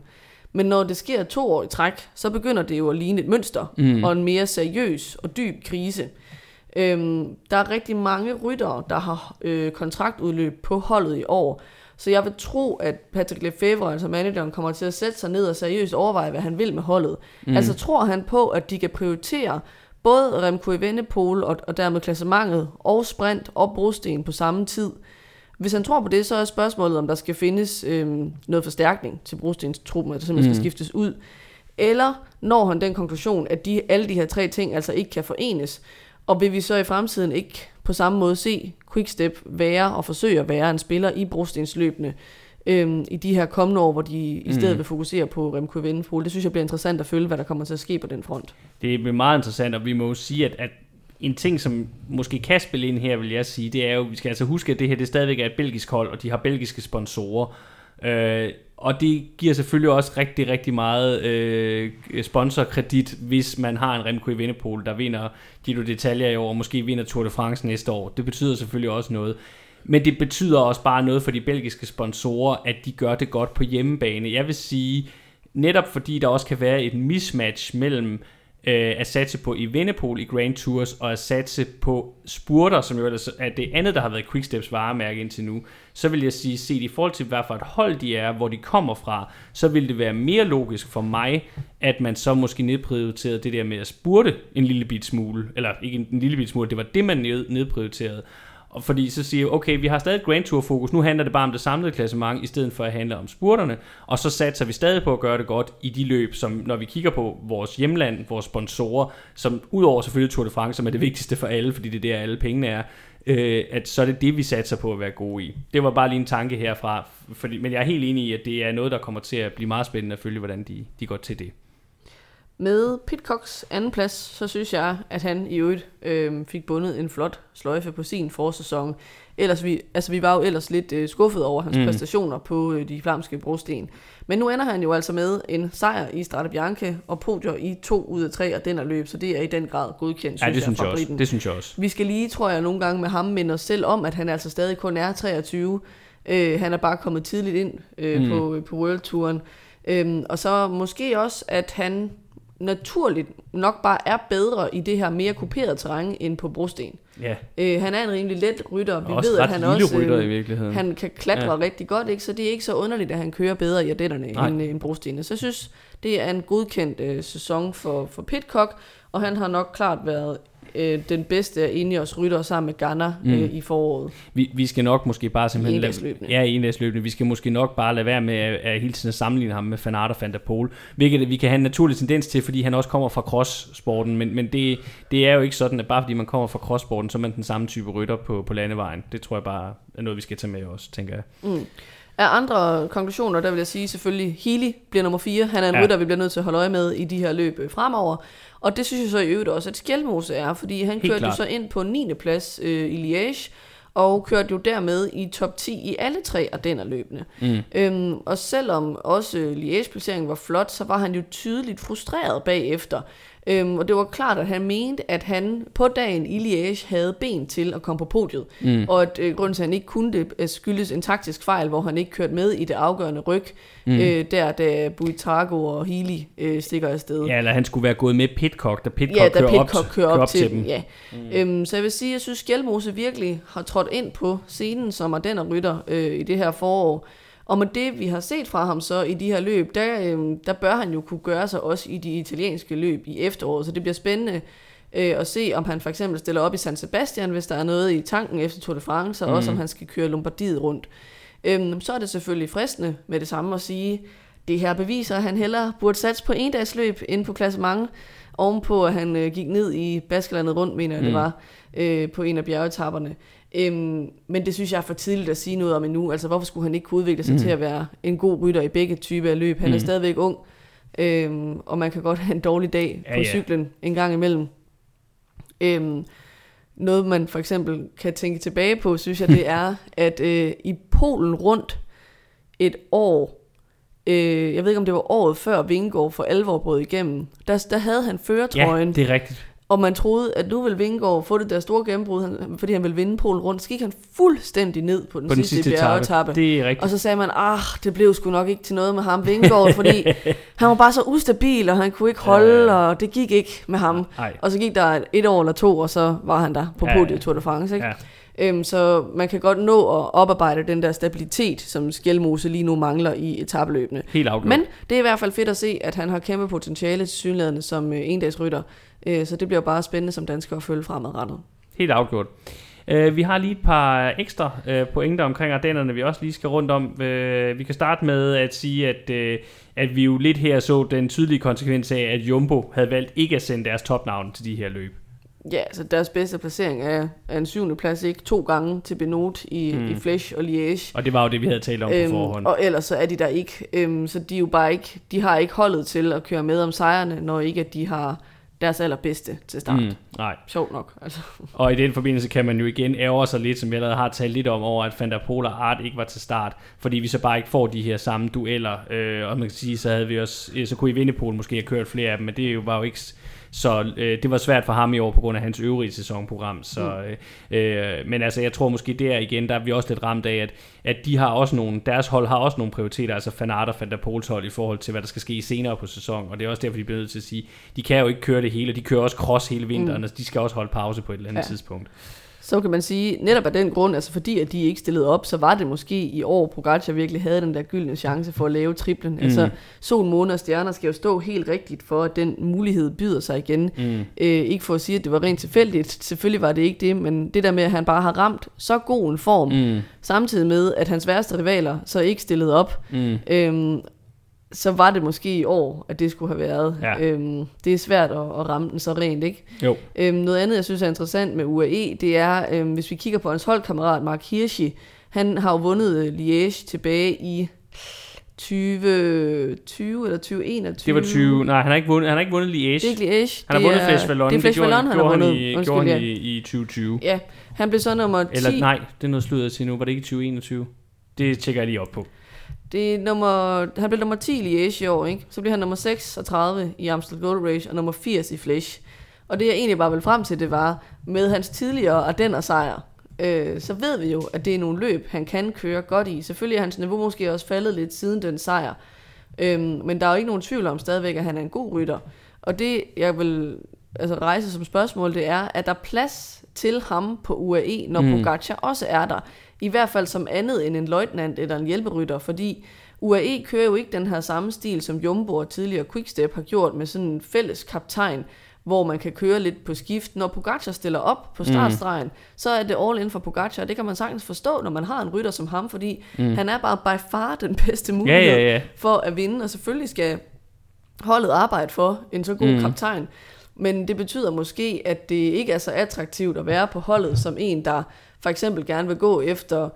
Men når det sker to år i træk, så begynder det jo at ligne et mønster, mm. og en mere seriøs og dyb krise. Øhm, der er rigtig mange ryttere, der har øh, kontraktudløb på holdet i år, så jeg vil tro, at Patrick Lefebvre, altså manageren, kommer til at sætte sig ned og seriøst overveje, hvad han vil med holdet. Mm. Altså tror han på, at de kan prioritere både Remco Evenepoel og, og dermed klassementet og sprint og brosten på samme tid. Hvis han tror på det, så er spørgsmålet, om der skal findes øhm, noget forstærkning til brostens truppen, der simpelthen mm. skal skiftes ud. Eller når han den konklusion, at de, alle de her tre ting altså ikke kan forenes, og vil vi så i fremtiden ikke på samme måde se Quickstep være og forsøge at være en spiller i brostensløbene øhm, i de her kommende år, hvor de i stedet mm. vil fokusere på Remco Evenepoel. Det synes jeg bliver interessant at følge, hvad der kommer til at ske på den front. Det bliver meget interessant, og vi må jo sige, at, at en ting, som måske kan spille ind her, vil jeg sige, det er jo, vi skal altså huske, at det her det stadigvæk er et belgisk hold, og de har belgiske sponsorer. Øh, og det giver selvfølgelig også rigtig, rigtig meget øh, sponsorkredit, hvis man har en Remco Evenepoel, der vinder Giro d'Italia i år, og måske vinder Tour de France næste år. Det betyder selvfølgelig også noget. Men det betyder også bare noget for de belgiske sponsorer, at de gør det godt på hjemmebane. Jeg vil sige, netop fordi der også kan være et mismatch mellem øh, at satse på i Vennepol i Grand Tours, og at satse på spurter, som jo er det andet, der har været Quicksteps varemærke indtil nu, så vil jeg sige, set i forhold til, hvad for et hold de er, hvor de kommer fra, så vil det være mere logisk for mig, at man så måske nedprioriterede det der med at spurte en lille bit smule, eller ikke en lille bit smule, det var det, man nedprioriterede, og fordi så siger jeg, okay, vi har stadig Grand Tour fokus, nu handler det bare om det samlede klassement, i stedet for at handle om spurterne, og så satser vi stadig på at gøre det godt i de løb, som når vi kigger på vores hjemland, vores sponsorer, som udover selvfølgelig Tour de France, som er det vigtigste for alle, fordi det er der alle pengene er, øh, at så er det det, vi satser på at være gode i. Det var bare lige en tanke herfra, fordi, men jeg er helt enig i, at det er noget, der kommer til at blive meget spændende at følge, hvordan de, de går til det. Med Pitcocks anden plads, så synes jeg, at han i øvrigt øh, fik bundet en flot sløjfe på sin forsæson. Ellers vi, altså vi var jo ellers lidt øh, skuffet over hans mm. præstationer på øh, de flamske brosten. Men nu ender han jo altså med en sejr i Strade Bianche og podier i to ud af tre af den løb, så det er i den grad godkendt, synes, ja, det synes jeg, jeg også. Det synes jeg også. Vi skal lige, tror jeg, nogle gange med ham minde os selv om, at han altså stadig kun er 23. Øh, han er bare kommet tidligt ind øh, mm. på, på World Touren. Øhm, og så måske også, at han naturligt nok bare er bedre i det her mere kuperede terræn end på brosten. Ja. Øh, han er en rimelig let rytter. Vi ved, at han også rytter i virkeligheden. han kan klatre ja. rigtig godt, ikke? så det er ikke så underligt, at han kører bedre i ardetterne end, end brostenene. Så jeg synes, det er en godkendt øh, sæson for, for Pitcock, og han har nok klart været øh, den bedste af Ineos rytter sammen med Ghana mm. øh, i foråret. Vi, vi skal nok måske bare simpelthen... Lade, ja, i løbende. Vi skal måske nok bare lade være med at, at hele tiden sammenligne ham med Van Aert og Van der Pol, hvilket vi kan have en naturlig tendens til, fordi han også kommer fra cross-sporten, men, men det, det er jo ikke sådan, at bare fordi man kommer fra cross-sporten, så er man den samme type rytter på, på landevejen. Det tror jeg bare er noget, vi skal tage med os, tænker jeg. Mm. Af andre konklusioner, der vil jeg sige selvfølgelig, Healy bliver nummer 4. Han er en ja. rytter, vi bliver nødt til at holde øje med i de her løb øh, fremover. Og det synes jeg så i øvrigt også, at Skjelmose er, fordi han Helt kørte klart. jo så ind på 9. plads øh, i Liège, og kørte jo dermed i top 10 i alle tre af den løbende. Mm. Øhm, og selvom også Liège-placeringen var flot, så var han jo tydeligt frustreret bagefter. Øhm, og det var klart, at han mente, at han på dagen i Liège havde ben til at komme på podiet. Mm. Og at øh, grunden til, at han ikke kunne det, øh, skyldes en taktisk fejl, hvor han ikke kørte med i det afgørende ryg, mm. øh, der da Buitrago og Healy øh, stikker afsted. Ja, eller han skulle være gået med Pitcock, da Pitcock, ja, da kører, Pitcock op, kører op, op til, til dem. Ja. Mm. Øhm, så jeg vil sige, at jeg synes, Gjelmose virkelig har trådt ind på scenen som den rytter øh, i det her forår. Og med det, vi har set fra ham så i de her løb, der, øh, der bør han jo kunne gøre sig også i de italienske løb i efteråret. Så det bliver spændende øh, at se, om han for eksempel stiller op i San Sebastian, hvis der er noget i tanken efter Tour de France, og mm. også om han skal køre Lombardiet rundt. Øh, så er det selvfølgelig fristende med det samme at sige, det her beviser, at han hellere burde satse på en dags løb inden på klasse mange, ovenpå at han øh, gik ned i Baskelandet rundt, mener jeg mm. det var, øh, på en af bjergetapperne. Øhm, men det synes jeg er for tidligt at sige noget om endnu. Altså, hvorfor skulle han ikke kunne udvikle sig mm. til at være en god rytter i begge typer af løb? Han mm. er stadigvæk ung, øhm, og man kan godt have en dårlig dag ja, på cyklen ja. en gang imellem. Øhm, noget, man for eksempel kan tænke tilbage på, synes jeg, det er, at øh, i Polen rundt et år, øh, jeg ved ikke, om det var året før Vingård for alvor brød igennem, der, der havde han føretrøjen. Ja, det er rigtigt og man troede, at nu vil Vingegaard få det der store gennembrud, fordi han vil vinde Polen rundt. Så gik han fuldstændig ned på den, På den sidste, sidste bjergetappe. Det er rigtigt. Og så sagde man, ah, det blev sgu nok ikke til noget med ham, Vingegaard, fordi han var bare så ustabil, og han kunne ikke holde, Ja. og det gik ikke med ham. Nej. Og så gik der et år eller to, og så var han der på podiet ja. Tour de France. Ikke? Ja. Øhm, så man kan godt nå at oparbejde den der stabilitet, som Skjelmose lige nu mangler i etabløbene. Helt afgjort. Men det er i hvert fald fedt at se, at han har kæmpe potentiale til synlædende som øh, endagsrytter. Øh, så det bliver bare spændende som dansker at følge fremadrettet. Helt afgjort. Uh, vi har lige et par ekstra uh, pointer omkring Ardennerne, vi også lige skal rundt om. Uh, vi kan starte med at sige, at, uh, at vi jo lidt her så den tydelige konsekvens af, at Jumbo havde valgt ikke at sende deres topnavn til de her løb. Ja, altså deres bedste placering er, er en syvende plads, ikke to gange til Benot i, Mm. i Flesch og Liège. Og det var jo det, vi havde talt om på forhånd. og ellers så er de der ikke. Øhm, så de er jo bare ikke, de har ikke holdet til at køre med om sejrene, når ikke at de har deres allerbedste til start. Mm. Nej. Sjovt nok, altså. Og i den forbindelse kan man jo igen ærge sig lidt, som jeg allerede har talt lidt om, over at Van der Poel og Art ikke var til start, fordi vi så bare ikke får de her samme dueller. Øh, og man kan sige, så havde vi også, øh, så kunne i Vindepol måske have kørt flere af dem, men det jo var jo ikke så øh, det var svært for ham i år på grund af hans øvrige sæsonprogram. Så, øh, øh, men altså, jeg tror måske der igen, der er vi også lidt ramt af, at, at de har også nogle, deres hold har også nogle prioriteter, altså Van Aert og Van der Poels hold i forhold til, hvad der skal ske senere på sæsonen. Og det er også derfor, de bliver nødt til at sige, de kan jo ikke køre det hele, de kører også cross hele vinteren, mm. og de skal også holde pause på et eller andet ja. tidspunkt. Så kan man sige, netop af den grund, altså fordi at de ikke stillede op, så var det måske i år, Pogacar virkelig havde den der gyldne chance for at lave triplen. Mm. Altså sol, måne og stjerner skal jo stå helt rigtigt for, at den mulighed byder sig igen. Mm. Øh, ikke for at sige, at det var rent tilfældigt. Selvfølgelig var det ikke det, men det der med, at han bare har ramt så god en form, mm. Samtidig med, at hans værste rivaler så ikke stillede op, Mm. øhm, så var det måske i år, at det skulle have været. Ja. Øhm, det er svært at, at ramme den så rent, ikke? Jo. Øhm, noget andet, jeg synes er interessant med UAE, det er, øhm, hvis vi kigger på hans holdkammerat Mark Hirschi, han har jo vundet øh, Liège tilbage i 2020 eller 2021. Det var 20. Nej, han har ikke vundet, han har ikke vundet Liège. Det er ikke Liège. Han har det vundet Flash Vallon. Det er Flash Vallon, han har gjorde vundet. i, Undskyld, gjorde han i, i 2020. Ja, han blev så nummer 10. Eller nej, det er noget sludder til nu. Var det ikke 2021? Det tjekker jeg lige op på. Det er nummer, han blev nummer 10 i Liège i år, ikke? Så bliver han nummer 36 i Amstel Gold Race og nummer 80 i Flesh. Og det jeg egentlig bare vil frem til, det var, med hans tidligere Ardenner sejr, øh, så ved vi jo, at det er nogle løb, han kan køre godt i. Selvfølgelig er hans niveau måske også faldet lidt siden den sejr. Øhm, men der er jo ikke nogen tvivl om stadigvæk, at han er en god rytter. Og det, jeg vil altså, rejse som spørgsmål, det er, at der er plads til ham på UAE, når mm. Pogacar også er der. I hvert fald som andet end en løjtnant eller en hjælperytter, fordi UAE kører jo ikke den her samme stil, som Jumbo og tidligere Quickstep har gjort med sådan en fælles kaptajn, hvor man kan køre lidt på skift. Når Pogacar stiller op på startstregen, mm. så er det all in for Pogacar, og det kan man sagtens forstå, når man har en rytter som ham, fordi mm. han er bare by far den bedste Ja, mulighed ja, ja. for at vinde, og selvfølgelig skal holdet arbejde for en så god mm. kaptajn. Men det betyder måske, at det ikke er så attraktivt at være på holdet som en, der for eksempel gerne vil gå efter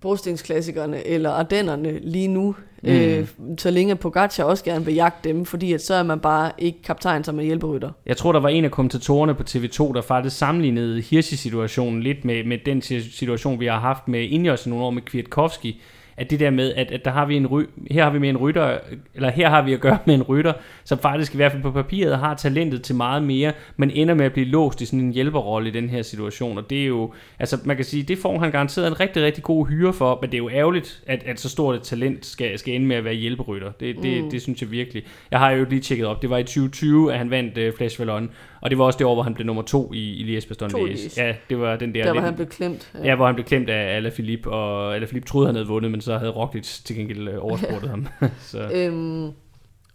brostensklassikerne eller Ardennerne lige nu, mm. øh, så længe Pogacar også gerne vil jagte dem, fordi at så er man bare ikke kaptajn som en hjælperytter. Jeg tror, der var en af kommentatorerne på TV2, der faktisk sammenlignede Hirschi-situationen lidt med, med den situation, vi har haft med Ineos nogle år med Kwiatkowski. At det der med, at, at der har vi en ry, her har vi med en rytter, eller her har vi at gøre med en rytter, som faktisk i hvert fald på papiret har talentet til meget mere, men ender med at blive låst i sådan en hjælperrolle i den her situation. Og det er jo, altså man kan sige, det får han garanteret en rigtig, rigtig god hyre for, men det er jo ærgerligt, at, at så stort et talent skal, skal ende med at være hjælperytter. Det, det, mm. det synes jeg virkelig. Jeg har jo lige tjekket op, det var i 2020, at han vandt uh, Flash Vallon, og det var også det år, hvor han blev nummer to i, i Liège. Liège. Ja, det var den der... Der var lidt- han blev klemt. Ja, hvor han blev klemt af Alaphilippe, og Alaphilippe troede, han havde vundet, men så havde Roglic til gengæld øh, overspurtet ham. så, Øhm,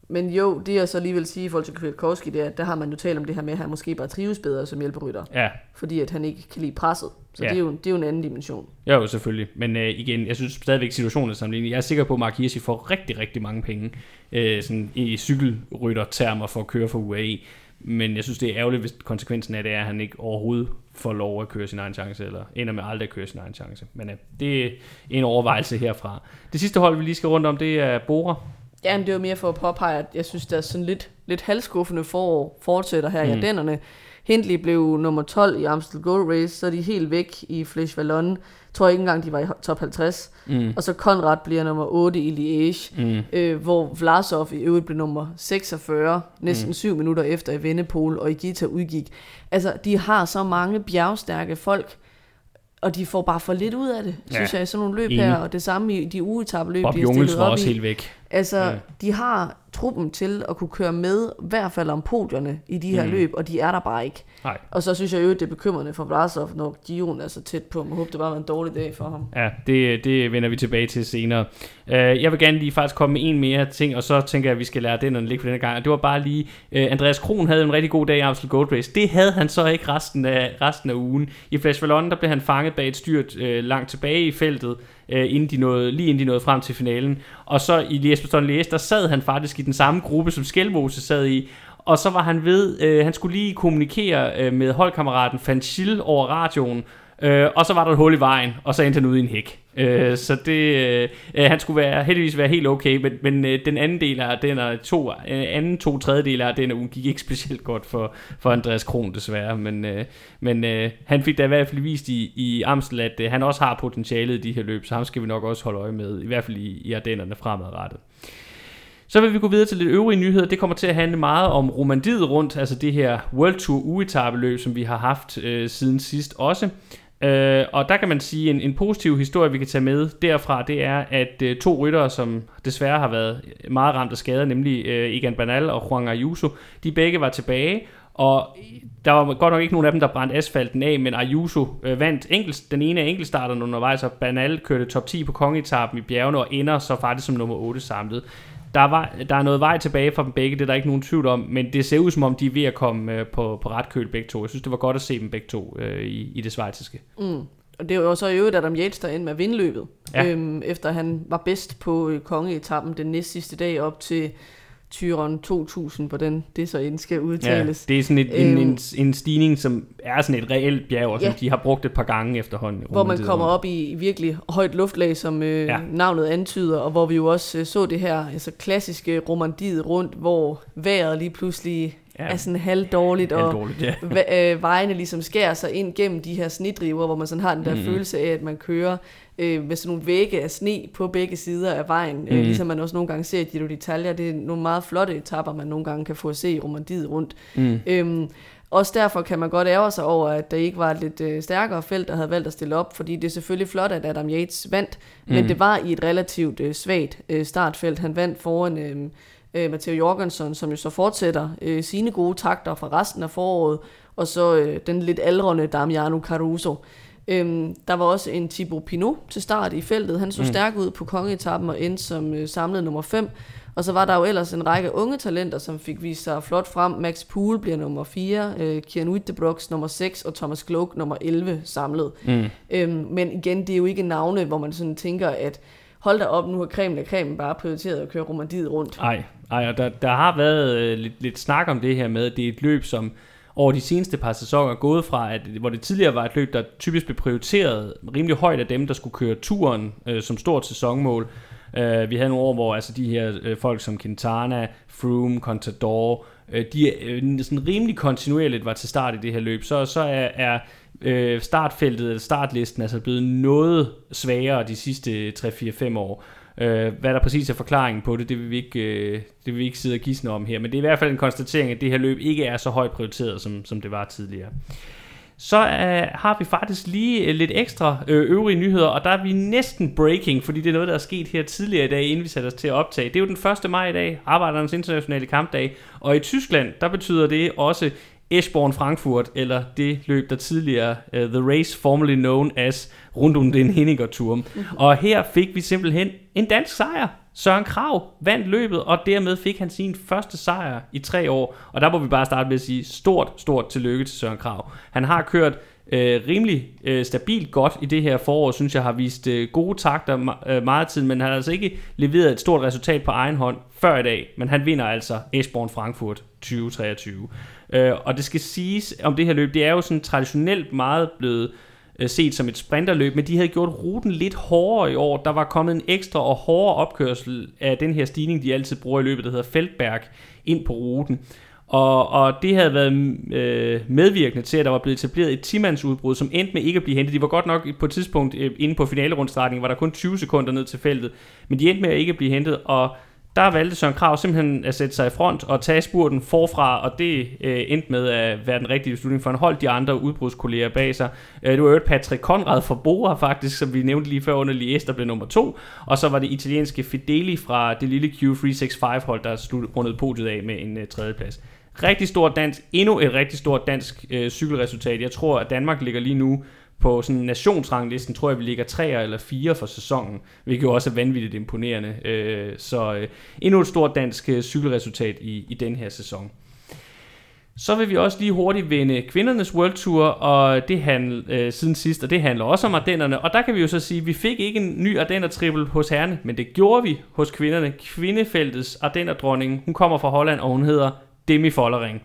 men jo, det jeg så lige vil sige i forhold til Kwiatkowski, det er, at der har man jo talt om det her med, at han måske bare trives bedre som hjælperytter, ja, fordi at han ikke kan lide presset. Så Ja. ja. det, er jo, det er jo en anden dimension. jo, jo, selvfølgelig. Men øh, igen, jeg synes stadigvæk situationen er sammenlignet. Jeg er sikker på, at Mark Hirschi får rigtig, rigtig mange penge øh, sådan i cykelryttertermer for at køre for UAE. Men jeg synes, det er ærgerligt, hvis konsekvensen af det er, at han ikke overhovedet får lov at køre sin egen chance, eller ender med aldrig at køre sin egen chance. Men øh, det er en overvejelse herfra. Det sidste hold, vi lige skal rundt om, det er Bora. Ja, men det var mere for at påpege, at jeg synes, der er sådan lidt, lidt halvskuffende forår fortsætter her mm. i Ardennerne. Hindley blev nummer 12 i Amstel Gold Race, så er de helt væk i Flesh Vallon. Jeg tror ikke engang, de var i top 50. Mm. Og så Konrad bliver nummer 8 i Liège, mm. øh, hvor Vlasov i øvrigt blev nummer 46, næsten mm. 7 minutter efter i Vennepol, og i Gita udgik. Altså, de har så mange bjergstærke folk, og de får bare for lidt ud af det, ja. synes jeg, i sådan nogle løb her, og det samme i de ugetabeløb, Bob de har stillet op også i. helt væk. Altså, ja. de har truppen til at kunne køre med, i hvert fald om podierne i de her mm. løb, og de er der bare ikke. Nej. Og så synes jeg jo, det er bekymrende for Vlasov, når Gion er så tæt på. Jeg håber, det bare var en dårlig dag for ham. Ja, det, det vender vi tilbage til senere. Uh, jeg vil gerne lige faktisk komme med en mere ting, og så tænker jeg, at vi skal lære den ligge for denne gang. Og det var bare lige, uh, Andreas Kron havde en rigtig god dag i Amstel Gold Race. Det havde han så ikke resten af, resten af ugen. I Flash Vallon, der blev han fanget bag et styrt uh, langt tilbage i feltet, uh, inden de nåede, lige inden de nåede frem til finalen. Og så i Lies Bastogne Lies, der sad han faktisk i den samme gruppe, som Skelmose sad i, og så var han ved, øh, han skulle lige kommunikere øh, med holdkammeraten Fanchil over radioen, øh, og så var der et hul i vejen, og så endte han ude i en hæk. Øh, så det, øh, øh, han skulle være, heldigvis være helt okay, men, men øh, den anden del af den er to, øh, anden to tredjedel af den ugen gik ikke specielt godt for, for Andreas Kron desværre, men, øh, men øh, han fik da i hvert fald vist i, i Amstel, at øh, han også har potentialet i de her løb, så ham skal vi nok også holde øje med, i hvert fald i, i Ardennerne fremadrettet. Så vil vi gå videre til lidt øvrige nyheder. Det kommer til at handle meget om romandiet rundt, altså det her World Tour uetabeløb, som vi har haft øh, siden sidst også. Øh, og der kan man sige, en, en positiv historie, vi kan tage med derfra, det er, at øh, to ryttere, som desværre har været meget ramt af skader, nemlig øh, Egan Bernal og Juan Ayuso, de begge var tilbage, og der var godt nok ikke nogen af dem, der brændte asfalten af, men Ayuso øh, vandt enkelt, den ene af enkeltstarterne undervejs, og Bernal kørte top 10 på kongetappen i bjergene og ender så faktisk som nummer 8 samlet der er, vej, der er noget vej tilbage fra dem begge, det er der ikke nogen tvivl om, men det ser ud som om, de er ved at komme øh, på, på ret køl begge to. Jeg synes, det var godt at se dem begge to øh, i, i det svejtiske. Mm. Og det var jo så i øvrigt Adam Yates, der endte med at vinde løbet, ja. øhm, efter han var bedst på øh, kongeetappen den næst sidste dag op til Tyron 2000, hvordan det så end skal udtales. Ja, det er sådan et, en, en, øhm, en stigning, som er sådan et reelt bjerg, og som ja. de har brugt et par gange efterhånden. Hvor man kommer op i virkelig højt luftlag, som øh, ja. navnet antyder, og hvor vi jo også øh, så det her altså klassiske romandiet rundt, hvor vejret lige pludselig ja. er sådan halvdårligt, og dårligt, ja. øh, vejene ligesom skærer sig ind gennem de her snidriver, hvor man sådan har den der mm. følelse af, at man kører øh, med sådan nogle vægge af sne på begge sider af vejen, mm. øh, mhm. ligesom man også nogle gange ser i Giro d'Italia. Det er nogle meget flotte etapper, man nogle gange kan få at se i Romandiet rundt. Mm. Øhm, også derfor kan man godt ærge sig over, at der ikke var et lidt øh, stærkere felt, der havde valgt at stille op, fordi det er selvfølgelig flot, at Adam Yates vandt, mm. men det var i et relativt øh, svagt øh, startfelt. Han vandt foran øh, øh, Matteo Jorgensen, som jo så fortsætter øh, sine gode takter fra resten af foråret, og så øh, den lidt aldrende Damiano Caruso. Øhm, der var også en Thibaut Pinot til start i feltet. Han så mm. stærk ud på kongeetappen og endte som øh, samlet nummer 5. Og så var der jo ellers en række unge talenter, som fik vist sig flot frem. Max Poole bliver nummer 4, øh, Kian Wittebrox nummer 6 og Thomas Glock nummer 11 samlet. Mm. Øhm, men igen, det er jo ikke navne, hvor man sådan tænker, at hold da op, nu har cremen af cremen bare prioriteret at køre romandiet rundt. Nej, ej, og der, der har været øh, lidt, lidt snak om det her med, at det er et løb, som over de seneste par sæsoner gået fra, at hvor det tidligere var et løb, der typisk blev prioriteret rimelig højt af dem, der skulle køre turen øh, som stort sæsonmål. Øh, vi havde nogle år, hvor altså de her øh, folk som Quintana, Froome, Contador, øh, de øh, sådan rimelig kontinuerligt var til start i det her løb. Så, så er, er øh, startfeltet, eller startlisten altså blevet noget svagere de sidste 3-4-5 år. Øh, hvad der præcis er forklaringen på det, det vil, vi ikke, øh, det vil vi ikke sidde og gisne om her. Men det er i hvert fald en konstatering, at det her løb ikke er så højt prioriteret, som, som det var tidligere. Så øh, har vi faktisk lige øh, lidt ekstra øh, øvrige nyheder, og der er vi næsten breaking, fordi det er noget, der er sket her tidligere i dag, inden vi satte os til at optage. Det er jo den 1. maj i dag, Arbejdernes Internationale Kampdag, og i Tyskland, der betyder det også Eschborn Frankfurt, eller det løb, der tidligere, uh, The Race formerly known as rundt om den Henninger Turm. Mm-hmm. Og her fik vi simpelthen en dansk sejr. Søren Krav vandt løbet, og dermed fik han sin første sejr i tre år. Og der må vi bare starte med at sige stort, stort tillykke til Søren Krav. Han har kørt øh, rimelig øh, stabilt godt i det her forår, synes jeg har vist øh, gode takter øh, meget tid, men han har altså ikke leveret et stort resultat på egen hånd før i dag, men han vinder altså Esbjørn Frankfurt 2023. Øh, og det skal siges om det her løb, det er jo sådan traditionelt meget blevet øh, Øh, set som et sprinterløb, men de havde gjort ruten lidt hårdere i år. Der var kommet en ekstra og hårdere opkørsel af den her stigning, de altid bruger i løbet, der hedder Feldberg, ind på ruten. Og, og det havde været øh, medvirkende til, at der var blevet etableret et 10-mandsudbrud, som endte med ikke at blive hentet. De var godt nok på et tidspunkt øh, inde på finalerundstartningen, var der kun 20 sekunder ned til feltet, men de endte med at ikke blive hentet, og der valgte Søren Krav simpelthen at sætte sig i front og tage spurten forfra, og det øh, endte med at være den rigtige beslutning, for han holdt de andre udbrudskolleger bag sig. Øh, det var jo Patrick Konrad fra Bora faktisk, som vi nævnte lige før under Lies, der blev nummer to, og så var det italienske Fideli fra det lille Q365 hold, der slut, rundede podiet af med en øh, tredjeplads. Rigtig stort dansk, endnu et rigtig stort dansk øh, cykelresultat. Jeg tror, at Danmark ligger lige nu på sådan nationsranglisten, tror jeg, vi ligger 3 eller 4 for sæsonen, hvilket jo også er vanvittigt imponerende. Øh, så øh, endnu et stort dansk øh, cykelresultat i, i den her sæson. Så vil vi også lige hurtigt vende kvindernes World Tour, og det handler øh, siden sidst, og det handler også om Ardennerne. Og der kan vi jo så sige, at vi fik ikke en ny Ardenner-triple hos herrene, men det gjorde vi hos kvinderne. Kvindefeltets Ardenner-dronning, hun kommer fra Holland, og hun hedder Demi Follering.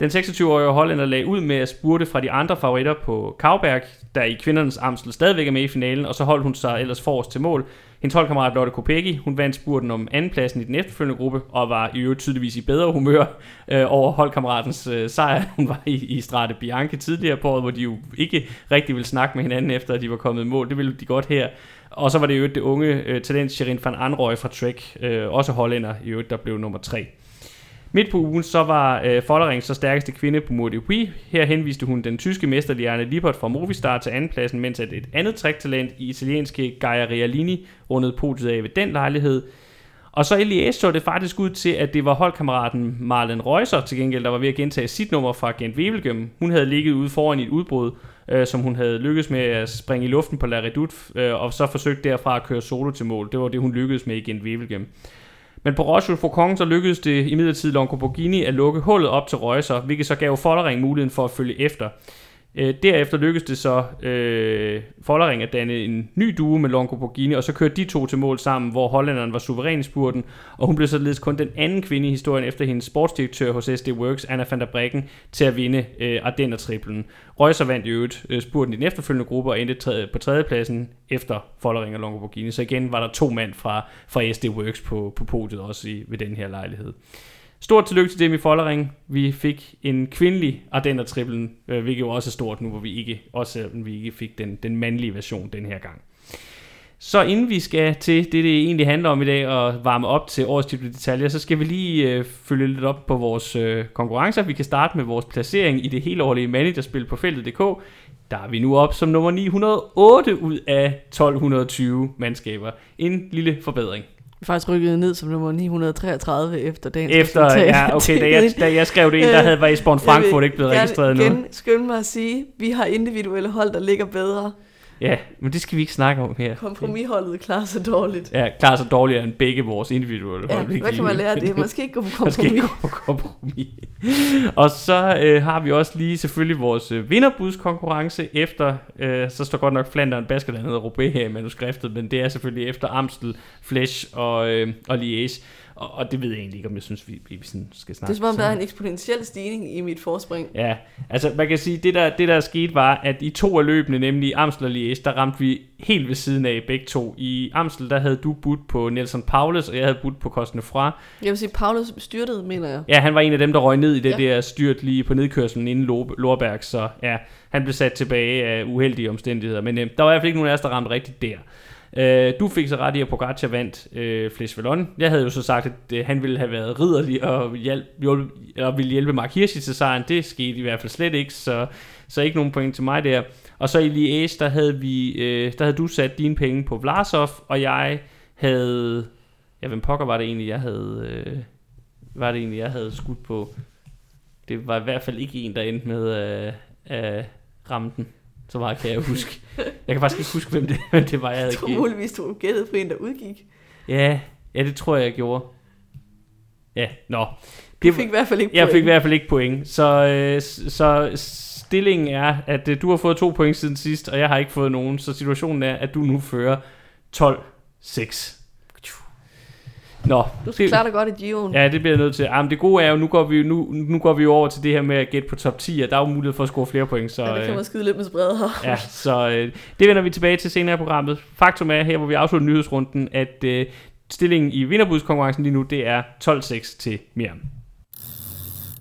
Den 26-årige hollænder lagde ud med at spurte fra de andre favoritter på Kauberg, der i kvindernes amsel stadigvæk er med i finalen, og så holdt hun sig ellers forrest til mål. Hendes holdkammerat Lotte Kopecki, hun vandt spurten om andenpladsen i den efterfølgende gruppe, og var i øvrigt tydeligvis i bedre humør øh, over holdkammeratens øh, sejr. Hun var i, i Strate Bianche tidligere på året, hvor de jo ikke rigtig ville snakke med hinanden efter, at de var kommet i mål. Det ville de godt her. Og så var det jo det unge øh, talent Sherin van Anrøy fra Trek, øh, også hollænder i øvrigt, der blev nummer 3. Midt på ugen så var øh, Follering så stærkeste kvinde på MotoGP. Her henviste hun den tyske mester Liane Lippert fra Movistar til andenpladsen, mens at et andet træktalent i italienske Gaia Realini rundede podiet af ved den lejlighed. Og så i Liège så det faktisk ud til, at det var holdkammeraten Marlen Reusser til gengæld, der var ved at gentage sit nummer fra Gent Wevelgem. Hun havde ligget ude foran i et udbrud, øh, som hun havde lykkedes med at springe i luften på La Redoute, øh, og så forsøgt derfra at køre solo til mål. Det var det, hun lykkedes med i Gent Wevelgem. Men på Roche Foucault så lykkedes det imidlertid Longoborghini at lukke hullet op til Reusser, hvilket så gav Follering muligheden for at følge efter. Øh, derefter lykkedes det så øh, Follering at danne en ny duo med Longoborghini, og så kørte de to til mål sammen, hvor hollænderen var suveræn i spurten, og hun blev således kun den anden kvinde i historien efter hendes sportsdirektør hos SD Works, Anna van der Breggen, til at vinde øh, Ardenner-triplen. Reusser vandt i øvrigt øh, spurten i den efterfølgende gruppe og endte tredje, på tredjepladsen efter Follering og Longoborghini. Så igen var der to mand fra, fra SD Works på, på podiet også i, ved den her lejlighed. Stort tillykke til Demi Follering. Vi fik en kvindelig Ardenner-triplen, øh, hvilket jo også er stort nu, hvor vi ikke, også vi ikke fik den, den mandlige version den her gang. Så inden vi skal til det, det egentlig handler om i dag, og varme op til årets detaljer, så skal vi lige øh, følge lidt op på vores øh, konkurrencer. Vi kan starte med vores placering i det helårlige managerspil på feltet.dk. Der er vi nu op som nummer 908 ud af 1220 mandskaber. En lille forbedring faktisk rykket ned som nummer 933 efter dagens Efter, resultat. ja, okay, da jeg, da jeg skrev det ind, der havde Esbjørn Frankfurt ikke blevet registreret nu. Igen skynd mig at sige, vi har individuelle hold, der ligger bedre. Ja, men det skal vi ikke snakke om her. Kompromisholdet klarer sig dårligt. Ja, klarer sig dårligere end begge vores individuelle ja, hold. hvad kan man lære af det? Man skal ikke gå på kompromis. Man skal ikke gå på kompromis. og så øh, har vi også lige selvfølgelig vores øh, vinderbudskonkurrence efter, øh, så står godt nok Flandern Baskerland hedder Roubaix her i manuskriptet, men det er selvfølgelig efter Amstel, Flesch og, øh, og Liège. Og, og det ved jeg egentlig ikke, om jeg synes, vi, vi sådan skal snakke. Det er som om, der er en eksponentiel stigning i mit forspring. Ja, altså man kan sige, det der, det der skete var, at i to af løbene, nemlig Amstel og Liège, der ramte vi helt ved siden af begge to. I Amstel, der havde du budt på Nelson Paulus, og jeg havde budt på Cosnefroid. Jeg vil sige, Paulus styrtede, mener jeg. Ja, han var en af dem, der røg ned i det ja. der styrt lige på nedkørselen inden Lorberg, så ja, han blev sat tilbage af uheldige omstændigheder. Men øh, der var i hvert fald ikke nogen af os, der ramte rigtigt der. Øh, du fik så ret i, at Pogacar vandt øh, Flesh Vallon. Jeg havde jo så sagt, at øh, han ville have været ridderlig og, hjælp, hjælp, og ville hjælpe Mark Hirschi til sejren. Det skete i hvert fald slet ikke, så, så ikke nogen point til mig der. Og så i Liège, der havde, vi, øh, der havde du sat dine penge på Vlasov, og jeg havde... Ja, hvem pokker var det egentlig, jeg havde... Øh, var det egentlig, jeg havde skudt på? Det var i hvert fald ikke en, der endte med øh, at øh, øh, ramme den. Så meget kan jeg huske. Jeg kan faktisk ikke huske, hvem det, hvem det var, jeg havde. Jeg tror muligvis, du gættede på en, der udgik. Ja, ja, det tror jeg, jeg gjorde. Ja, nå. Det, du fik i hvert fald ikke point. Jeg fik i hvert fald ikke point. Så, øh, så stillingen er, at øh, du har fået to point siden sidst, og jeg har ikke fået nogen. Så situationen er, at du nu fører 12-6. Nå, du skal det, klare dig godt i Gio'en. Ja, det bliver jeg nødt til. Jamen, det gode er jo, nu går, vi, nu, nu går vi over til det her med at gætte på top 10, og der er jo mulighed for at score flere point. Så, ja, det kan man skide lidt med spredet her. ja, så øh, det vender vi tilbage til senere i programmet. Faktum er her, hvor vi afslutter nyhedsrunden, at øh, stillingen i vinderbudskonkurrencen lige nu, det er 12-6 til Miriam.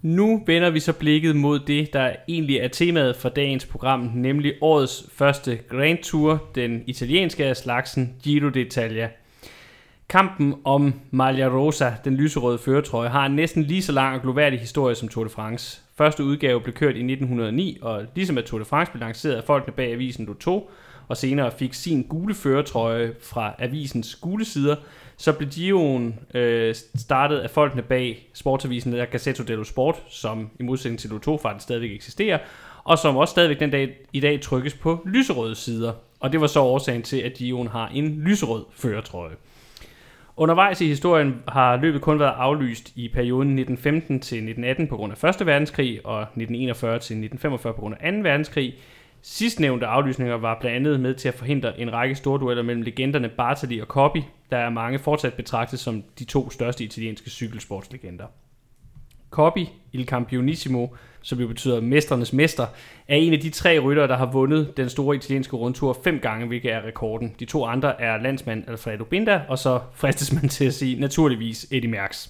Nu vender vi så blikket mod det, der egentlig er temaet for dagens program, nemlig årets første Grand Tour, den italienske af slagsen Giro d'Italia. Kampen om Malia Rosa, den lyserøde føretrøje, har en næsten lige så lang og gloværdig historie som Tour de France. Første udgave blev kørt i 1909, og ligesom at Tour de France blev lanceret af folkene bag avisen Lotto, og senere fik sin gule føretrøje fra avisens gule sider, så blev Giroen øh, startet af folkene bag sportsavisen der Gazzetto dello Sport, som i modsætning til Lotto faktisk stadigvæk eksisterer, og som også stadigvæk den dag i dag trykkes på lyserøde sider. Og det var så årsagen til, at Giroen har en lyserød føretrøje. Undervejs i historien har løbet kun været aflyst i perioden 1915 til 1918 på grund af 1. verdenskrig og 1941 til 1945 på grund af 2. verdenskrig. Sidstnævnte aflysninger var blandt andet med til at forhindre en række store dueller mellem legenderne Bartali og Coppi, der er mange fortsat betragtet som de to største italienske cykelsportslegender. Coppi, Il Campionissimo, som jo betyder mesternes mester, er en af de tre ryttere, der har vundet den store italienske rundtur fem gange, hvilket er rekorden. De to andre er landsmand Alfredo Binda, og så fristes man til at sige naturligvis Eddie Merckx.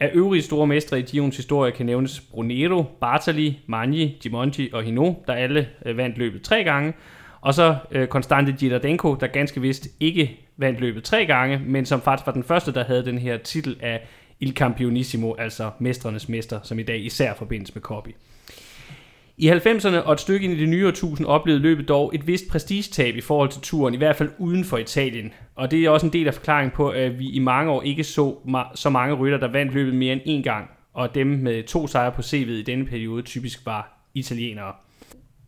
Af øvrige store mestre i Giroens historie kan nævnes Brunero, Bartali, Magni, Gimonti og Hino, der alle øh, vandt løbet tre gange. Og så øh, Konstante der ganske vist ikke vandt løbet tre gange, men som faktisk var den første, der havde den her titel af Il Campionissimo, altså mestrenes mester, som i dag især forbindes med Coppi. I 90'erne og et stykke ind i det nye årtusind oplevede løbet dog et vist prestigetab i forhold til turen, i hvert fald uden for Italien. Og det er også en del af forklaringen på, at vi i mange år ikke så så mange rytter, der vandt løbet mere end én gang, og dem med to sejre på CV'et i denne periode typisk var italienere.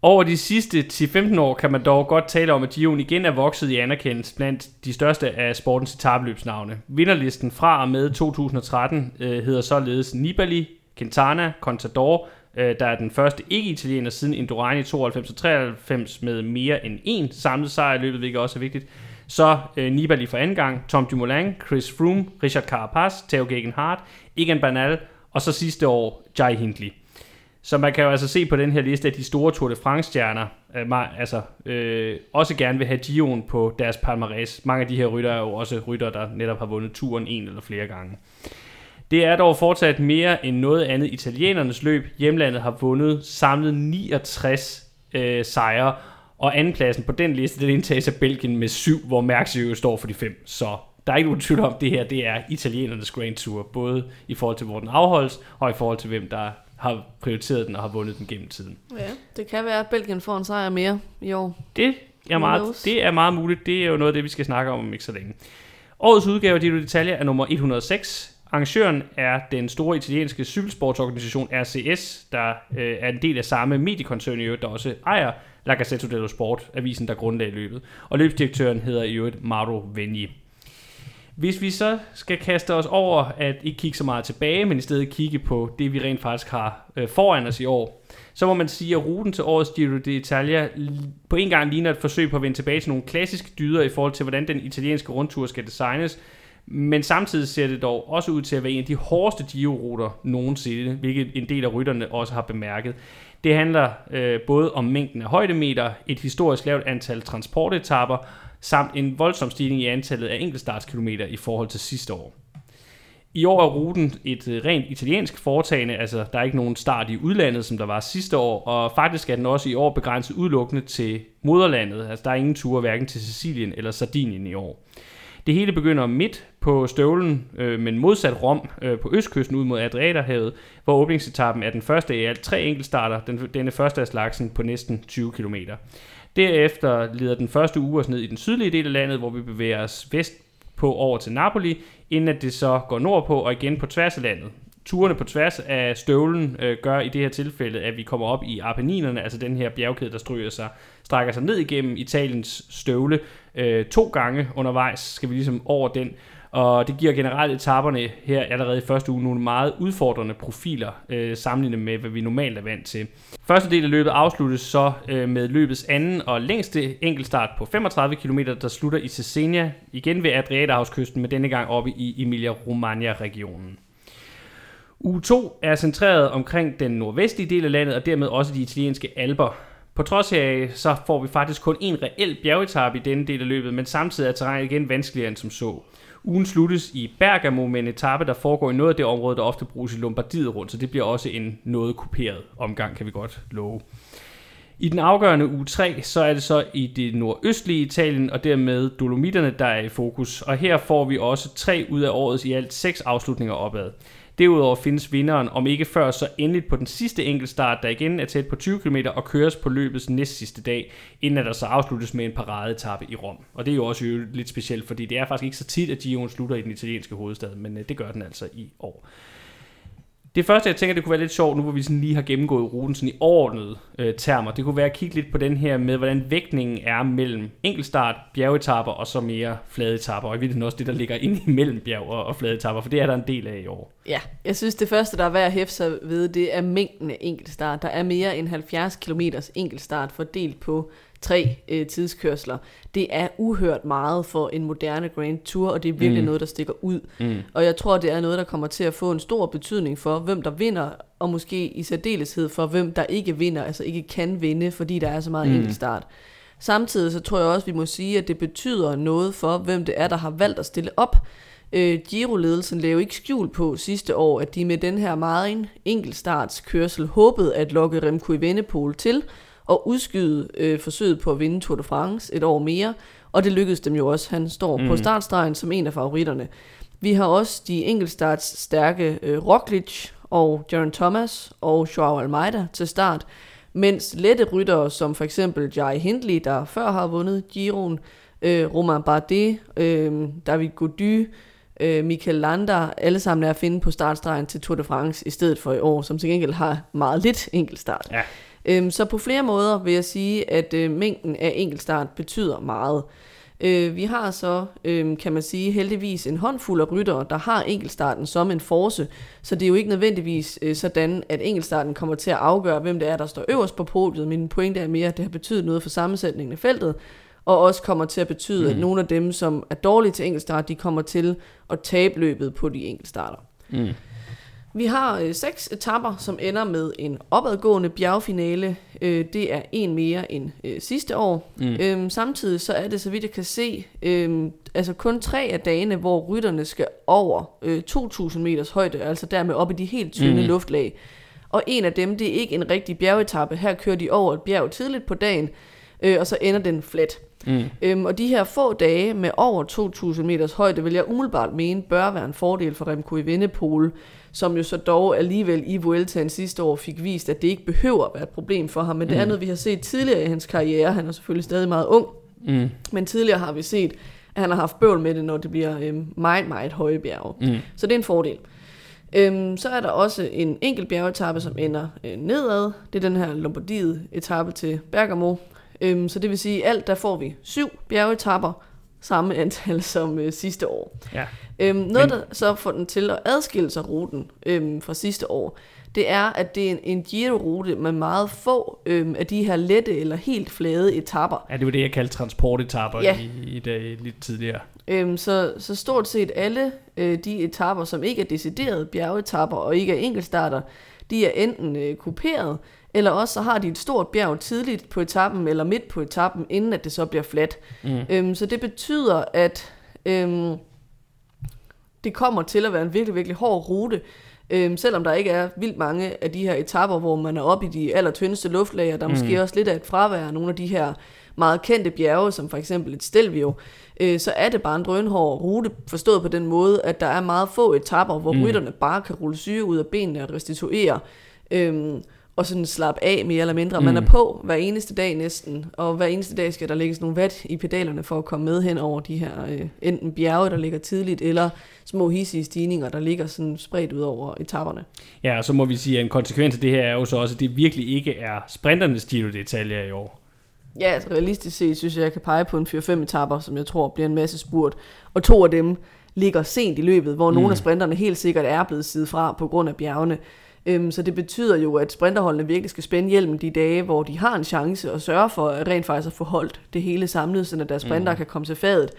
Over de sidste 10-15 år kan man dog godt tale om, at Giroen igen er vokset i anerkendelse blandt de største af sportens etabløbsnavne. Vinderlisten fra og med 2013 øh, hedder således Nibali, Quintana, Contador, øh, der er den første ikke-italiener siden Indurain i 92-93 med mere end én samlet sejr i løbet, hvilket også er vigtigt. Så øh, Nibali for anden gang, Tom Dumoulin, Chris Froome, Richard Carapaz, Theo Gegenhardt, Egan Bernal og så sidste år Jai Hindley. Så man kan jo altså se på den her liste, at de store Tour de France-stjerner øh, altså, øh, også gerne vil have Gion på deres palmarès. Mange af de her rytter er jo også rytter, der netop har vundet turen en eller flere gange. Det er dog fortsat mere end noget andet italienernes løb. Hjemlandet har vundet samlet 69 øh, sejre, og andenpladsen på den liste, den indtages af Belgien med syv, hvor Mærks jo står for de fem. Så der er ikke nogen tvivl om, at det her det er italienernes Grand Tour, både i forhold til, hvor den afholdes, og i forhold til, hvem der har prioriteret den og har vundet den gennem tiden. Ja, det kan være, at Belgien får en sejr mere i år. Det er, meget, det er meget muligt. Det er jo noget af det, vi skal snakke om om ikke så længe. Årets udgave af Giro d'Italia er nummer 106. Arrangøren er den store italienske cykelsportsorganisation RCS, der øh, er en del af samme mediekoncern i øvrigt, der også ejer La Gazzetta dello Sport, avisen der grundlagde løbet. Og løbsdirektøren hedder i øvrigt Mauro Vegni. Hvis vi så skal kaste os over at ikke kigge så meget tilbage, men i stedet kigge på det, vi rent faktisk har øh, foran os i år, så må man sige, at ruten til årets Giro d'Italia på en gang ligner et forsøg på at vende tilbage til nogle klassiske dyder i forhold til, hvordan den italienske rundtur skal designes, men samtidig ser det dog også ud til at være en af de hårdeste Giro-ruter nogensinde, hvilket en del af rytterne også har bemærket. Det handler øh, både om mængden af højdemeter, et historisk lavt antal transportetapper, samt en voldsom stigning i antallet af enkeltstartskilometer i forhold til sidste år. I år er ruten et øh, rent italiensk foretagende, altså der er ikke nogen start i udlandet, som der var sidste år, og faktisk er den også i år begrænset udelukkende til moderlandet, altså der er ingen ture hverken til Sicilien eller Sardinien i år. Det hele begynder midt på støvlen, øh, men modsat Rom øh, på østkysten ud mod Adriaterhavet, hvor åbningsetappen er den første af alt tre enkeltstarter, den, denne første af slagsen på næsten 20 km. Derefter leder den første uge os ned i den sydlige del af landet, hvor vi bevæger os vest på over til Napoli, inden at det så går nordpå og igen på tværs af landet. Turene på tværs af støvlen øh, gør i det her tilfælde, at vi kommer op i Apenninerne, altså den her bjergkæde, der stryger sig, strækker sig ned igennem Italiens støvle. Øh, to gange undervejs skal vi ligesom over den. Og det giver generelt etaperne her allerede i første uge nogle meget udfordrende profiler, øh, sammenlignet med, hvad vi normalt er vant til. Første del af løbet afsluttes så øh, med løbets anden og længste enkeltstart på 35 km, der slutter i Cesena, igen ved Adriaterhavskysten, men denne gang oppe i Emilia-Romagna-regionen. Uge 2 er centreret omkring den nordvestlige del af landet, og dermed også de italienske alber. På trods af, så får vi faktisk kun en reel bjergetappe i denne del af løbet, men samtidig er terrænet igen vanskeligere end som så. Ugen sluttes i Bergamo med en etape, der foregår i noget af det område, der ofte bruges i Lombardiet rundt, så det bliver også en noget kuperet omgang, kan vi godt love. I den afgørende uge 3, så er det så i det nordøstlige Italien, og dermed Dolomitterne, der er i fokus. Og her får vi også tre ud af årets i alt seks afslutninger opad. Derudover findes vinderen, om ikke før, så endeligt på den sidste enkeltstart, der igen er tæt på 20 km og køres på løbets næst sidste dag, inden at der så afsluttes med en paradetappe i Rom. Og det er jo også jo lidt specielt, fordi det er faktisk ikke så tit, at Giroen slutter i den italienske hovedstad, men øh, det gør den altså i år. Det første, jeg tænker, det kunne være lidt sjovt, nu hvor vi sådan lige har gennemgået ruten sådan i overordnede øh, termer, det kunne være at kigge lidt på den her med, hvordan vægtningen er mellem enkeltstart, bjergetapper og så mere fladeetapper, og i virkeligheden også det, der ligger inde imellem bjerg og, og fladeetapper, for det er der en del af i år. Ja, jeg synes det første, der er værd at hæfte sig ved, det er mængden af enkeltstart. Der er mere end 70 km enkeltstart fordelt på tre øh, tidskørsler. Det er uhørt meget for en moderne Grand Tour, og det er virkelig mm. noget, der stikker ud. Mm. Og jeg tror, det er noget, der kommer til at få en stor betydning for, hvem der vinder, og måske i særdeleshed for, hvem der ikke vinder, altså ikke kan vinde, fordi der er så meget mm. enkeltstart. Samtidig så tror jeg også, vi må sige, at det betyder noget for, hvem det er, der har valgt at stille op. Øh, Giro-ledelsen lavede ikke skjul på sidste år, at de med den her meget enkeltstartskørsel håbede at lokke Remco i Vendepol til, og udskyde øh, forsøget på at vinde Tour de France et år mere, og det lykkedes dem jo også. Han står mm. på startstregen som en af favoritterne. Vi har også de enkeltstarts stærke øh, Roglic og Jaron Thomas og Joao Almeida til start, mens lette ryttere som for eksempel Jai Hindley, der før har vundet Giroen, øh, Romain Bardet, øh, David Gody, øh, Michael Landa, alle sammen er at finde på startstregen til Tour de France i stedet for i år, som til gengæld har meget lidt enkeltstart. Ja. Øhm, så på flere måder vil jeg sige, at øh, mængden af enkeltstart betyder meget. Øh, vi har så, øh, kan man sige, heldigvis en håndfuld af ryttere, der har enkeltstarten som en force, så det er jo ikke nødvendigvis øh, sådan, at enkeltstarten kommer til at afgøre, hvem det er, der står øverst på podiet. Min pointe er mere, at det har betydet noget for sammensætningen af feltet, og også kommer til at betyde, mm. at nogle af dem, som er dårlige til enkeltstart, de kommer til at tabe løbet på de enkeltstarter. Mm. Vi har øh, seks etapper, som ender med en opadgående bjergfinale. Øh, det er en mere end øh, sidste år. Mm. Øhm, samtidig så er det, så vidt jeg kan se, øh, altså kun tre af dagene, hvor rytterne skal over øh, 2.000 meters højde, altså dermed op i de helt tynde mm. luftlag. Og en af dem, det er ikke en rigtig bjergetappe. Her kører de over et bjerg tidligt på dagen, øh, og så ender den flat. Mm. Øhm, og de her få dage med over 2.000 meters højde, vil jeg umiddelbart mene, bør være en fordel for Remco i Vindepol som jo så dog alligevel i Vueltaen sidste år fik vist, at det ikke behøver at være et problem for ham. Men det mm. er noget, vi har set tidligere i hans karriere. Han er selvfølgelig stadig meget ung, mm. men tidligere har vi set, at han har haft bøvl med det, når det bliver øhm, meget, meget høje bjerge. Mm. Så det er en fordel. Øhm, så er der også en enkelt bjergetappe, som ender øh, nedad. Det er den her Lombardiet-etappe til Bergamo. Øhm, så det vil sige, at alt der får vi syv bjergetapper, samme antal som øh, sidste år. Ja. Øhm, noget, Men... der så får den til at adskille sig ruten øhm, fra sidste år, det er, at det er en, en Giro-rute med meget få øhm, af de her lette eller helt flade etapper. Ja, det var det, jeg kaldte transportetapper ja. i, i dag lidt tidligere. Øhm, så, så stort set alle øh, de etapper, som ikke er deciderede bjergetapper og ikke er enkeltstarter, de er enten øh, kuperet, eller også så har de et stort bjerg tidligt på etappen, eller midt på etappen, inden at det så bliver fladt. Mm. Øhm, så det betyder, at øhm, det kommer til at være en virkelig, virkelig hård rute, øhm, selvom der ikke er vildt mange af de her etapper, hvor man er oppe i de allertyndeste luftlager, der er mm. måske også lidt af et fravær af nogle af de her meget kendte bjerge, som for eksempel et Stelvio, øh, så er det bare en drønhård rute, forstået på den måde, at der er meget få etapper, hvor mm. rytterne bare kan rulle syre ud af benene og restituere. Øhm, og sådan slappe af mere eller mindre. Mm. Man er på hver eneste dag næsten, og hver eneste dag skal der lægges nogle vat i pedalerne for at komme med hen over de her øh, enten bjerge, der ligger tidligt, eller små hissige stigninger, der ligger sådan spredt ud over etaperne. Ja, og så må vi sige, at en konsekvens af det her er jo så også, at det virkelig ikke er sprinternes Giro-detaljer i år. Ja, altså realistisk set synes jeg, jeg kan pege på en 4-5 etapper, som jeg tror bliver en masse spurt. Og to af dem ligger sent i løbet, hvor mm. nogle af sprinterne helt sikkert er blevet siddet fra på grund af bjergene. Øhm, så det betyder jo, at sprinterholdene virkelig skal spænde hjelmen de dage, hvor de har en chance og sørge for at rent faktisk at få holdt det hele samlet, så deres sprinter mm. kan komme til fadet.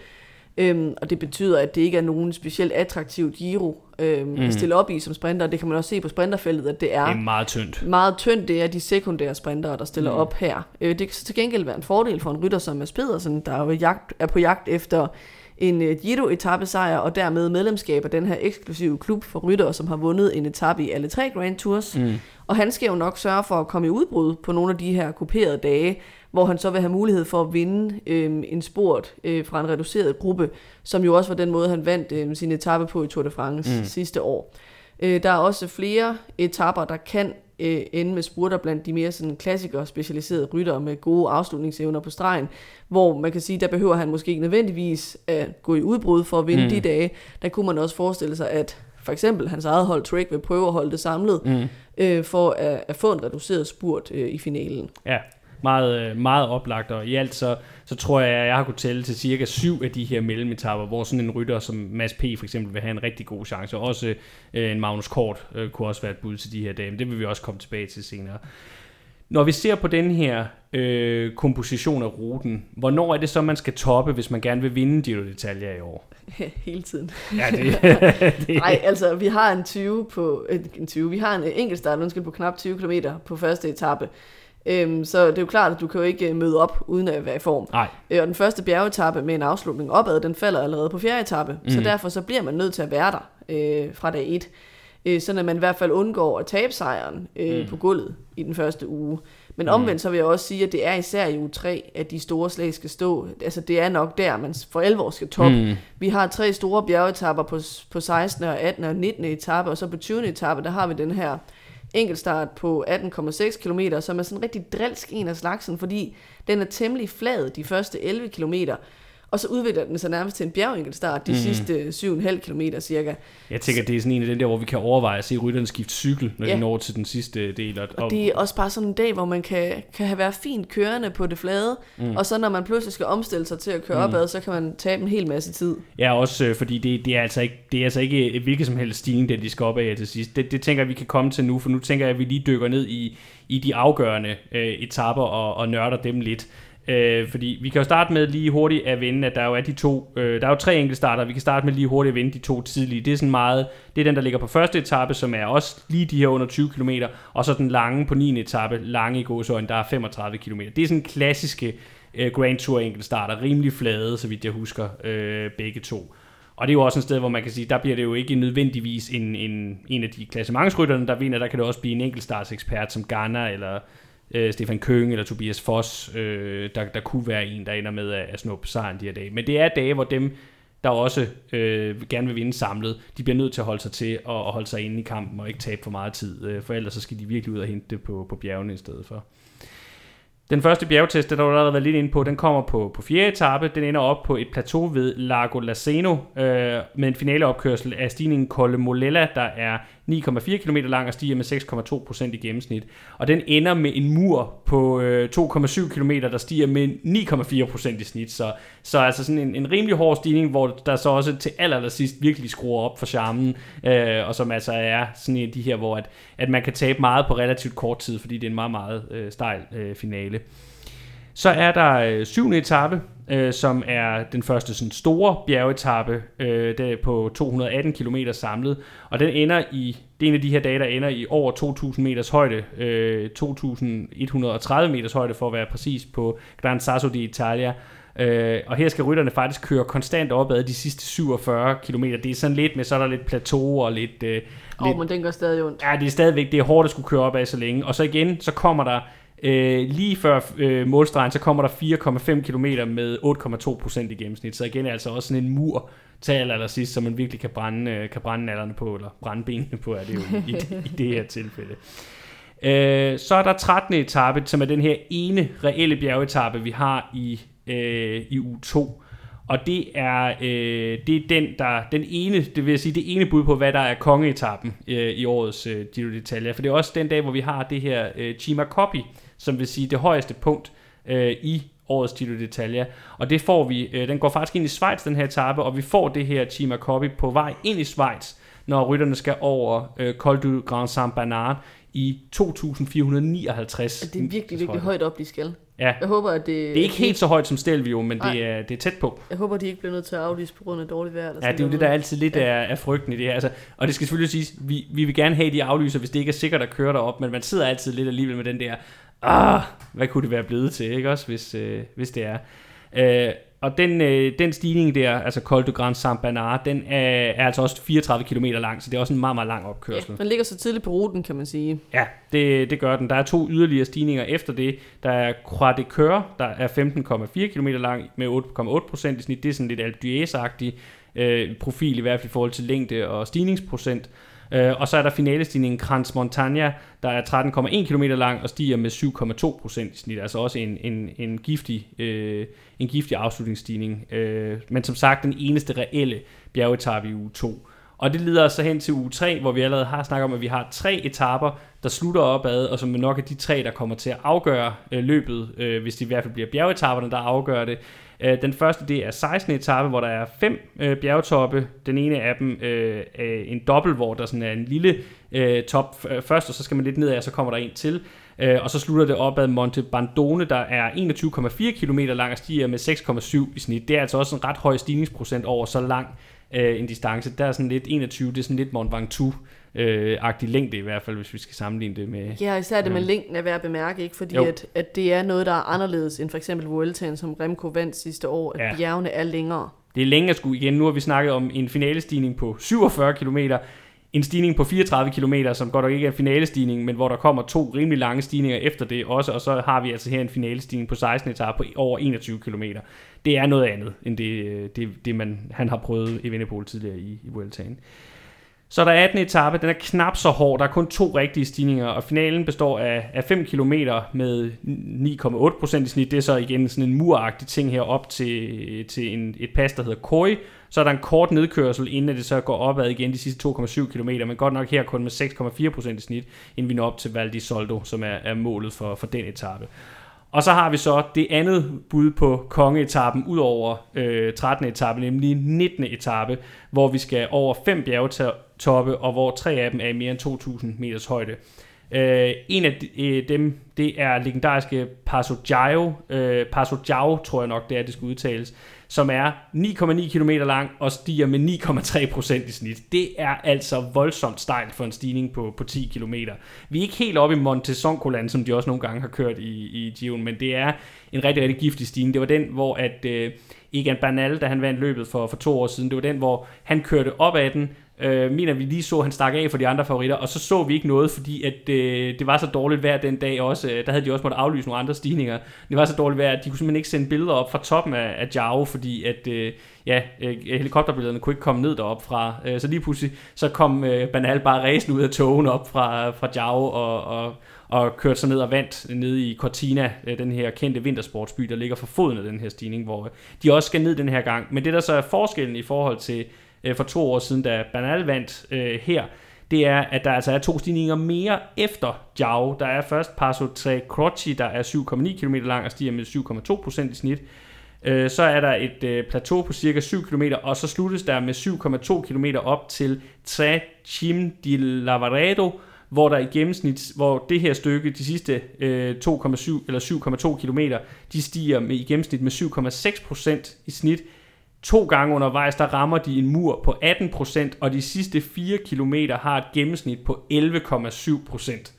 Øhm, og det betyder, at det ikke er nogen specielt attraktiv Giro øhm, mm. at stille op i som sprinter. Det kan man også se på sprinterfeltet, at det er, det er meget tyndt. Meget tyndt, det er de sekundære sprintere, der stiller mm. op her. Øh, det kan til gengæld være en fordel for en rytter som Mads Pedersen, der er, jagt, er på jagt efter en uh, giro etappesejr og dermed medlemskab af den her eksklusive klub for ryttere, som har vundet en etape i alle tre Grand Tours. Mm. Og han skal jo nok sørge for at komme i udbrud på nogle af de her kuperede dage, hvor han så vil have mulighed for at vinde øh, en sport øh, fra en reduceret gruppe, som jo også var den måde, han vandt øh, sin etape på i Tour de France mm. sidste år. Øh, der er også flere etapper, der kan øh, ende med spurter blandt de mere sådan klassikere specialiserede ryttere med gode afslutningsevner på stregen, hvor man kan sige, der behøver han måske ikke nødvendigvis at gå i udbrud for at vinde mm. de dage. Der kunne man også forestille sig, at for eksempel hans eget hold Trick vil prøve at holde det samlet, mm. øh, for at, at få en reduceret spurt øh, i finalen. Ja, meget, øh, meget oplagt, og i alt så, så tror jeg, at jeg har kunnet tælle til cirka syv af de her mellemetapper, hvor sådan en rytter som Mads P. for eksempel vil have en rigtig god chance, og også øh, en Magnus Kort øh, kunne også være et bud til de her dage, men det vil vi også komme tilbage til senere. Når vi ser på den her øh, komposition af ruten, hvornår er det så, man skal toppe, hvis man gerne vil vinde Giro d'Italia i år? Hele tiden. Ja, det, det. Nej, altså vi har en 20 på en 20. Vi har en enkeltstart, undskyld, på knap 20 km på første etape. Øhm, så det er jo klart, at du kan jo ikke øh, møde op uden at være i form. Nej. Øh, og den første bjergetappe med en afslutning opad, den falder allerede på fjerde etape. Mm. Så derfor så bliver man nødt til at være der øh, fra dag 1. Øh, sådan at man i hvert fald undgår at tabe sejren øh, mm. på gulvet i den første uge. Men omvendt så vil jeg også sige, at det er især i uge 3, at de store slag skal stå. Altså det er nok der, man for alvor skal toppe. Mm. Vi har tre store bjergetapper på, på 16. og 18. og 19. etape, og så på 20. etape, der har vi den her enkeltstart på 18,6 km, som er sådan en rigtig drilsk en af slagsen, fordi den er temmelig flad de første 11 kilometer, og så udvikler den sig nærmest til en bjergenkelstart de mm. sidste 7,5 km cirka. Jeg tænker, det er sådan en af den der, hvor vi kan overveje at se rytterne skifte cykel, når ja. de når til den sidste del. Og, og det er også bare sådan en dag, hvor man kan, kan have været fint kørende på det flade, mm. og så når man pludselig skal omstille sig til at køre mm. opad, så kan man tabe en hel masse tid. Ja, også øh, fordi det, det, er altså ikke, det er altså ikke et hvilket som helst stigning, det de skal op af til sidst. Det, det tænker jeg, vi kan komme til nu, for nu tænker jeg, at vi lige dykker ned i, i de afgørende øh, etapper og, og nørder dem lidt. Øh, fordi vi kan jo starte med lige hurtigt at vinde, at der jo er de to, øh, der er jo tre enkeltstarter, vi kan starte med lige hurtigt at vinde de to tidlige. Det er sådan meget, det er den, der ligger på første etape, som er også lige de her under 20 km, og så den lange på 9. etape, lange i gåsøjne, der er 35 km. Det er sådan klassiske øh, Grand Tour enkeltstarter, rimelig flade, så vidt jeg husker, øh, begge to. Og det er jo også et sted, hvor man kan sige, der bliver det jo ikke nødvendigvis en, en, en af de klassementsrytterne, der vinder. Der kan det også blive en enkeltstartsekspert som Garner eller øh, Stefan Køng eller Tobias Foss, øh, der, der kunne være en, der ender med at, at snuppe sejren de her dage. Men det er dage, hvor dem, der også øh, gerne vil vinde samlet, de bliver nødt til at holde sig til og, og holde sig inde i kampen og ikke tabe for meget tid, øh, for ellers så skal de virkelig ud og hente det på, på bjergene i stedet for. Den første bjergtest, der har allerede været lidt inde på, den kommer på, på fjerde etape. Den ender op på et plateau ved Lago Laceno øh, med en finaleopkørsel af stigningen Colle Molella, der er 9,4 km lang og stiger med 6,2% i gennemsnit. Og den ender med en mur på øh, 2,7 km, der stiger med 9,4% i snit. Så, så altså sådan en, en rimelig hård stigning, hvor der så også til allersidst virkelig skruer op for charmen, øh, og som altså er sådan en af de her, hvor at, at man kan tabe meget på relativt kort tid, fordi det er en meget, meget øh, stejl øh, finale. Så er der øh, syvende etape, øh, som er den første sådan, store bjergetappe øh, der på 218 km samlet. Og den ender i, det er en af de her dage, der ender i over 2.000 meters højde, øh, 2.130 meters højde for at være præcis på Gran Sasso di Italia. Øh, og her skal rytterne faktisk køre konstant opad de sidste 47 km. Det er sådan lidt med, så er der lidt plateau og lidt... Øh, Åh, oh, men den går stadig ondt. Ja, det er stadigvæk, det er hårdt at skulle køre opad så længe. Og så igen, så kommer der Øh, lige før øh, målstregen, så kommer der 4,5 km med 8,2% i gennemsnit. Så igen er altså også sådan en mur til aller sidst, som man virkelig kan brænde, øh, kan brænde nallerne på, eller brænde benene på, er det jo i, i, i det her tilfælde. Øh, så er der 13. etape, som er den her ene reelle bjergetappe, vi har i, øh, i u 2. Og det er, øh, det er den, der, den ene, det vil sige, det ene bud på, hvad der er kongeetappen øh, i årets øh, Giro d'Italia. For det er også den dag, hvor vi har det her øh, Cima Coppi, som vil sige det højeste punkt øh, i årets Giro d'Italia. Og det får vi, øh, den går faktisk ind i Schweiz, den her etape, og vi får det her Chima Coppi på vej ind i Schweiz, når rytterne skal over øh, Col du Grand Saint Bernard i 2459. Det er virkelig, virkelig højt op, de skal. Ja. Jeg håber, at det... Det er ikke helt så højt som Stelvio, men det er, det er tæt på. Jeg håber, de ikke bliver nødt til at aflyse på grund af dårligt vejr. Eller ja, det er jo det, der er altid lidt ja. af, af frygten i det her. Altså, og det skal selvfølgelig siges, vi, vi vil gerne have de aflyser, hvis det ikke er sikkert at køre derop, men man sidder altid lidt alligevel med den der, ah, hvad kunne det være blevet til, ikke også, hvis, øh, hvis det er. Øh, og den, øh, den stigning der, altså Col du Grand Saint Bernard, den er, er altså også 34 km lang, så det er også en meget, meget lang opkørsel. Ja, den ligger så tidligt på ruten, kan man sige. Ja, det, det gør den. Der er to yderligere stigninger efter det. Der er Croix de Coeur, der er 15,4 km lang med 8,8 procent i snit. Det er sådan lidt Alpe d'Huez-agtig øh, profil, i hvert fald i forhold til længde og stigningsprocent. Øh, og så er der finalestigningen Kranz Montagna, der er 13,1 km lang og stiger med 7,2 procent i snit. Altså også en, en, en, giftig, øh, en giftig afslutningsstigning. Øh, men som sagt den eneste reelle bjergetappe i uge 2. Og det leder os så hen til uge 3, hvor vi allerede har snakket om, at vi har tre etaper, der slutter opad, og som nok er de tre, der kommer til at afgøre øh, løbet, øh, hvis det i hvert fald bliver bjergetapperne, der afgør det. Øh, den første, det er 16. etape, hvor der er fem øh, bjergtoppe. Den ene af dem øh, er en dobbelt, hvor der sådan er en lille øh, top øh, først, og så skal man lidt nedad, og så kommer der en til. Øh, og så slutter det op ad Monte Bandone, der er 21,4 km lang og stiger med 6,7 i snit. Det er altså også en ret høj stigningsprocent over så lang øh, en distance. Der er sådan lidt 21, det er sådan lidt Mont Ventoux øh, agtig længde i hvert fald, hvis vi skal sammenligne det med... Ja, især det med øh, længden er værd at bemærke, ikke? fordi at, at det er noget, der er anderledes end for eksempel Vueltaen, som Remco vandt sidste år, at ja. bjergene er længere. Det er længere sgu igen. Nu har vi snakket om en finalestigning på 47 km, en stigning på 34 km, som godt nok ikke er en finalestigning, men hvor der kommer to rimelig lange stigninger efter det også, og så har vi altså her en finalestigning på 16 etape på over 21 km. Det er noget andet, end det, øh, det, det man, han har prøvet i Vennepol tidligere i, i Vueltaen. Så er der 18. etape, den er knap så hård, der er kun to rigtige stigninger, og finalen består af, af 5 km med 9,8% i snit. Det er så igen sådan en muragtig ting her op til, til en, et pas, der hedder Koi. Så er der en kort nedkørsel, inden det så går opad igen de sidste 2,7 km, men godt nok her kun med 6,4% i snit, inden vi når op til Val di Soldo, som er, er målet for, for den etape. Og så har vi så det andet bud på kongeetappen ud over øh, 13. etape, nemlig 19. etape, hvor vi skal over fem toppe, og hvor tre af dem er i mere end 2.000 meters højde. Øh, en af de, øh, dem, det er legendariske Paso Gio, øh, Paso Gio, tror jeg nok det er, det skal udtales, som er 9,9 km lang og stiger med 9,3% i snit. Det er altså voldsomt stejlt for en stigning på, på 10 km. Vi er ikke helt oppe i Montezoncoland, som de også nogle gange har kørt i, i Gion, men det er en rigtig, rigtig giftig stigning. Det var den, hvor at øh, Egan Bernal, da han vandt løbet for, for to år siden, det var den, hvor han kørte op ad den, øh, mener vi lige så, han stak af for de andre favoritter, og så så vi ikke noget, fordi at øh, det var så dårligt vejr den dag også. Øh, der havde de også måttet aflyse nogle andre stigninger. Det var så dårligt vejr, at de kunne simpelthen ikke sende billeder op fra toppen af, af Jao, fordi at øh, ja, øh, helikopterbillederne kunne ikke komme ned derop fra. Øh, så lige pludselig så kom øh, Banal bare ræsen ud af togen op fra, fra Jao og, og, og kørte sig ned og vandt ned i Cortina, øh, den her kendte vintersportsby, der ligger for foden af den her stigning, hvor de også skal ned den her gang. Men det der så er forskellen i forhold til øh, for to år siden, da Bernal vandt øh, her, det er, at der altså er to stigninger mere efter Jao. Der er først Paso Tre Croci, der er 7,9 km lang og stiger med 7,2% i snit. Øh, så er der et øh, plateau på cirka 7 km, og så sluttes der med 7,2 km op til Tre Chim di Lavaredo, hvor der i gennemsnit, hvor det her stykke, de sidste øh, 2,7 eller 7,2 km, de stiger med i gennemsnit med 7,6% i snit, To gange undervejs, der rammer de en mur på 18%, og de sidste 4 km har et gennemsnit på 11,7%.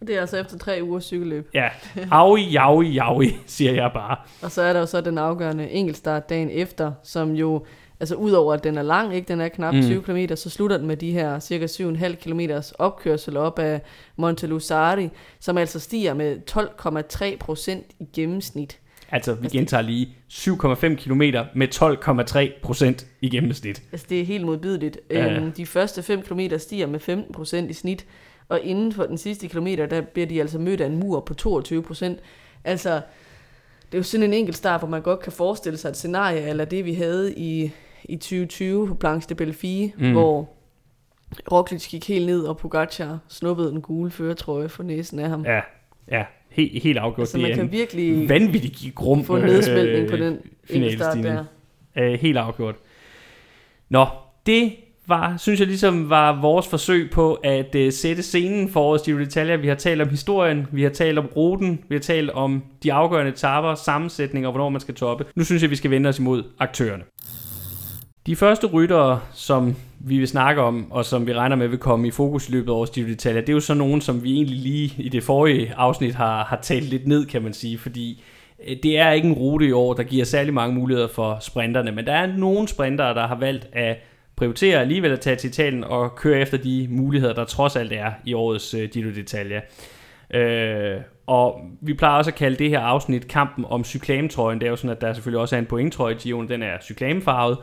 Det er altså efter tre uger cykelløb. Ja, aui, jaui, jaui, siger jeg bare. Og så er der jo så den afgørende enkeltstart dagen efter, som jo, altså udover at den er lang, ikke, den er knap mm. 20 km, så slutter den med de her cirka 7,5 km opkørsel op af Monte Lusari, som altså stiger med 12,3% i gennemsnit. Altså, vi altså, gentager lige 7,5 km med 12,3 procent i gennemsnit. Altså, det er helt modbydeligt. Ja. Øhm, de første 5 km stiger med 15 procent i snit, og inden for den sidste kilometer, der bliver de altså mødt af en mur på 22 procent. Altså, det er jo sådan en enkelt start, hvor man godt kan forestille sig et scenarie, eller det vi havde i, i 2020 på Blanche de Belleville, mm. hvor Roglic gik helt ned, og Pogacar snuppede den gule føretrøje for næsen af ham. Ja, Ja, helt, helt afgjort. Altså, man det kan virkelig vanvittig grum få en nedsmeltning øh, på den enkeltstart finalestigning. der. Øh, helt afgjort. Nå, det var, synes jeg ligesom var vores forsøg på at uh, sætte scenen for årets Giro d'Italia. Vi har talt om historien, vi har talt om ruten, vi har talt om de afgørende etapper, sammensætning og hvornår man skal toppe. Nu synes jeg, vi skal vende os imod aktørerne. De første ryttere, som vi vil snakke om, og som vi regner med vil komme i fokus i løbet af årets Giro d'Italia, det er jo så nogen, som vi egentlig lige i det forrige afsnit har, har talt lidt ned, kan man sige, fordi øh, det er ikke en rute i år, der giver særlig mange muligheder for sprinterne, men der er nogle sprintere, der har valgt at prioritere alligevel at tage til Italien og køre efter de muligheder, der trods alt er i årets øh, Giro d'Italia. Øh, og vi plejer også at kalde det her afsnit kampen om cyklametrøjen. Det er jo sådan, at der selvfølgelig også er en pointtrøje i Giroen, den er cyklamefarvet.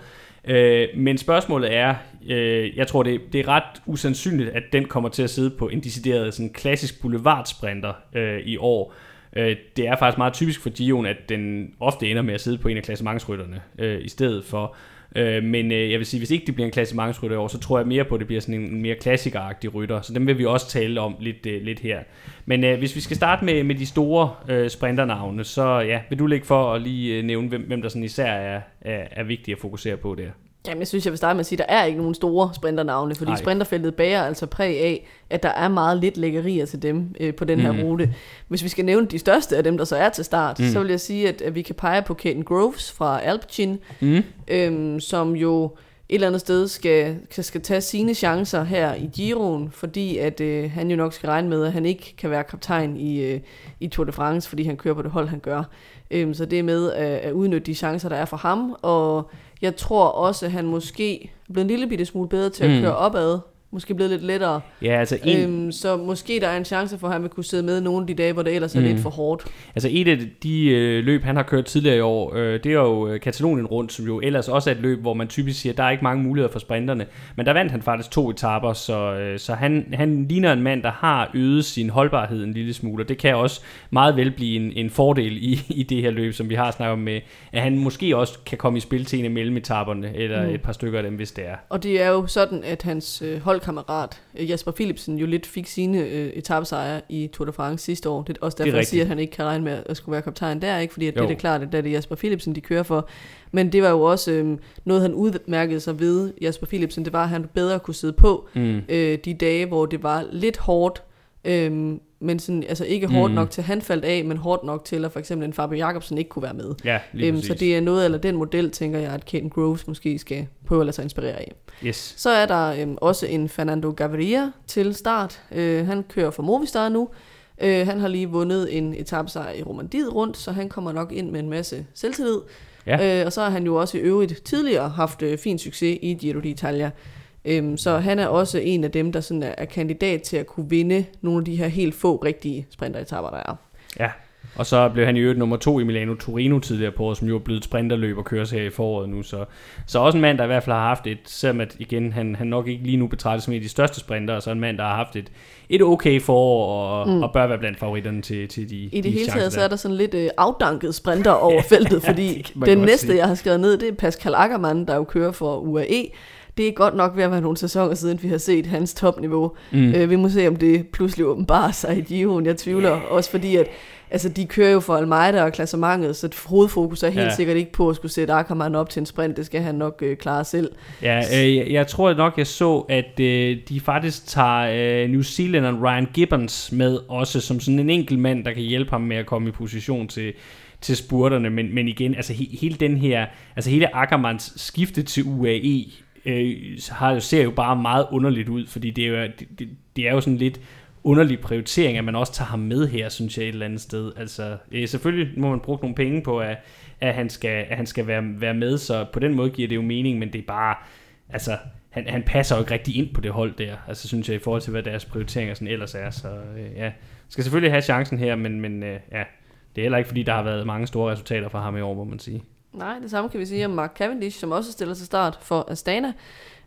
Øh, men spørgsmålet er, øh, jeg tror det, det er ret usandsynligt, at den kommer til at sidde på en decideret sådan klassisk boulevardsprinter øh, i år. Øh, det er faktisk meget typisk for Dion, at den ofte ender med at sidde på en af klassementsrytterne øh, i stedet for. Øh, Øh, men øh, jeg vil sige, hvis ikke det bliver en klassementsrytter i år, så tror jeg mere på, at det bliver sådan en, en mere klassikeragtig rytter. Så dem vil vi også tale om lidt, øh, lidt her. Men øh, hvis vi skal starte med, med de store øh, sprinternavne, så ja, vil du lægge for at lige øh, nævne, hvem, hvem der sådan især er, er, er vigtigt at fokusere på der? Jamen, jeg synes, jeg vil starte med at sige, at der er ikke nogen store sprinternavne, fordi. Ej. sprinterfeltet bærer altså præg af, at der er meget lidt lækkerier til dem øh, på den her Mhm. rute. Hvis vi skal nævne de største af dem, der så er til start, Mm. så vil jeg sige, at, at vi kan pege på Caden Groves fra Alpecin, Mm. øhm, som jo et eller andet sted skal, skal, skal tage sine chancer her i Giroen, fordi at øh, han jo nok skal regne med, at han ikke kan være kaptajn i, øh, i Tour de France, fordi han kører på det hold, han gør. Øhm, så det er med at, at udnytte de chancer, der er for ham, og jeg tror også, at han måske er blevet en lille bitte smule bedre til at Mm. køre opad, måske blevet lidt lettere. Ja, altså en, Øhm, så måske der er en chance for, at han vil kunne sidde med nogle af de dage, hvor det ellers er Mm. lidt for hårdt. Altså et af de øh, løb, han har kørt tidligere i år, øh, det er jo øh, Katalonien rundt, som jo ellers også er et løb, hvor man typisk siger, at der er ikke mange muligheder for sprinterne. Men der vandt han faktisk to etaper, så, øh, så han, han ligner en mand, der har øget sin holdbarhed en lille smule, og det kan også meget vel blive en, en fordel i, i det her løb, som vi har snakket om med, at han måske også kan komme i spil til en af mellemetaperne, eller mm. Et par stykker af dem, hvis det er. Og det er jo sådan, at hans øh, holdkammerat øh, Jasper Philipsen jo lidt fik sine øh, etapesejre i Tour de France sidste år. Det er også Det er derfor, jeg siger, at han ikke kan regne med at skulle være kaptajn der, ikke? fordi at det er det klart, at der er det Jasper Philipsen, de kører for. Men det var jo også øh, noget, han udmærkede sig ved, Jasper Philipsen, det var, at han bedre kunne sidde på Mm. øh, de dage, hvor det var lidt hårdt, øh, men sådan, altså ikke hårdt Mm. nok til, at han faldt af, men hårdt nok til, at for eksempel en Fabio Jacobsen ikke kunne være med. Ja, Øhm, så det er noget eller den model, tænker jeg, at Caden Groves måske skal prøve at lade sig inspirere af. Yes. Så er der øhm, også en Fernando Gaviria til start. Øh, han kører for Movistar nu. Øh, han har lige vundet en etapesejr i Romandiet rundt, så han kommer nok ind med en masse selvtillid. Ja. Øh, og så har han jo også i øvrigt tidligere haft øh, fin succes i Giro d'Italia. Øhm, så han er også en af dem, der sådan er, er kandidat til at kunne vinde nogle af de her helt få rigtige sprinteretapper, der er. Ja, og så blev han i øvrigt nummer to i Milano Torino tidligere på året, som jo er blevet et sprinterløb og køres her i foråret nu. Så, så også en mand, der i hvert fald har haft et, selvom at igen, han, han nok ikke lige nu betragtes som en af de største sprinter, så en mand, der har haft et, et okay forår og, mm. Og bør være blandt favoritterne til, til de I det de hele taget, så er der sådan lidt øh, afdanket sprinter over feltet, Ja, fordi man den næste, sige. jeg har skrevet ned, det er Pascal Ackermann, der jo kører for UAE. Det er godt nok ved at være nogle sæsoner siden, vi har set hans topniveau. Mm. Øh, vi må se, om det pludselig åbenbarer sig i Giroen. Jeg tvivler yeah. også fordi, at altså, de kører jo for Almeida og klassementet, så hovedfokus er helt ja. sikkert ikke på at skulle sætte Ackermann op til en sprint. Det skal han nok øh, klare selv. Ja, øh, jeg, jeg tror nok, jeg så, at øh, de faktisk tager øh, New Zealanderen Ryan Gibbons med også som sådan en enkelt mand, der kan hjælpe ham med at komme i position til, til spurterne. Men, men igen, altså he, hele den her, altså hele Ackermans skifte til UAE, øh, har, ser jo bare meget underligt ud, fordi det er jo, det, det, det er jo sådan lidt underlig prioritering, at man også tager ham med her, synes jeg, et eller andet sted. Altså, øh, selvfølgelig må man bruge nogle penge på, at, at han skal, at han skal være, være med, så på den måde giver det jo mening, men det er bare, altså, han, han passer jo ikke rigtig ind på det hold der, altså synes jeg, i forhold til, hvad deres prioriteringer sådan ellers er, så øh, ja, skal selvfølgelig have chancen her, men, men øh, ja, det er heller ikke, fordi der har været mange store resultater for ham i år, må man sige. Nej, det samme kan vi sige om Mark Cavendish, som også stiller til start for Astana.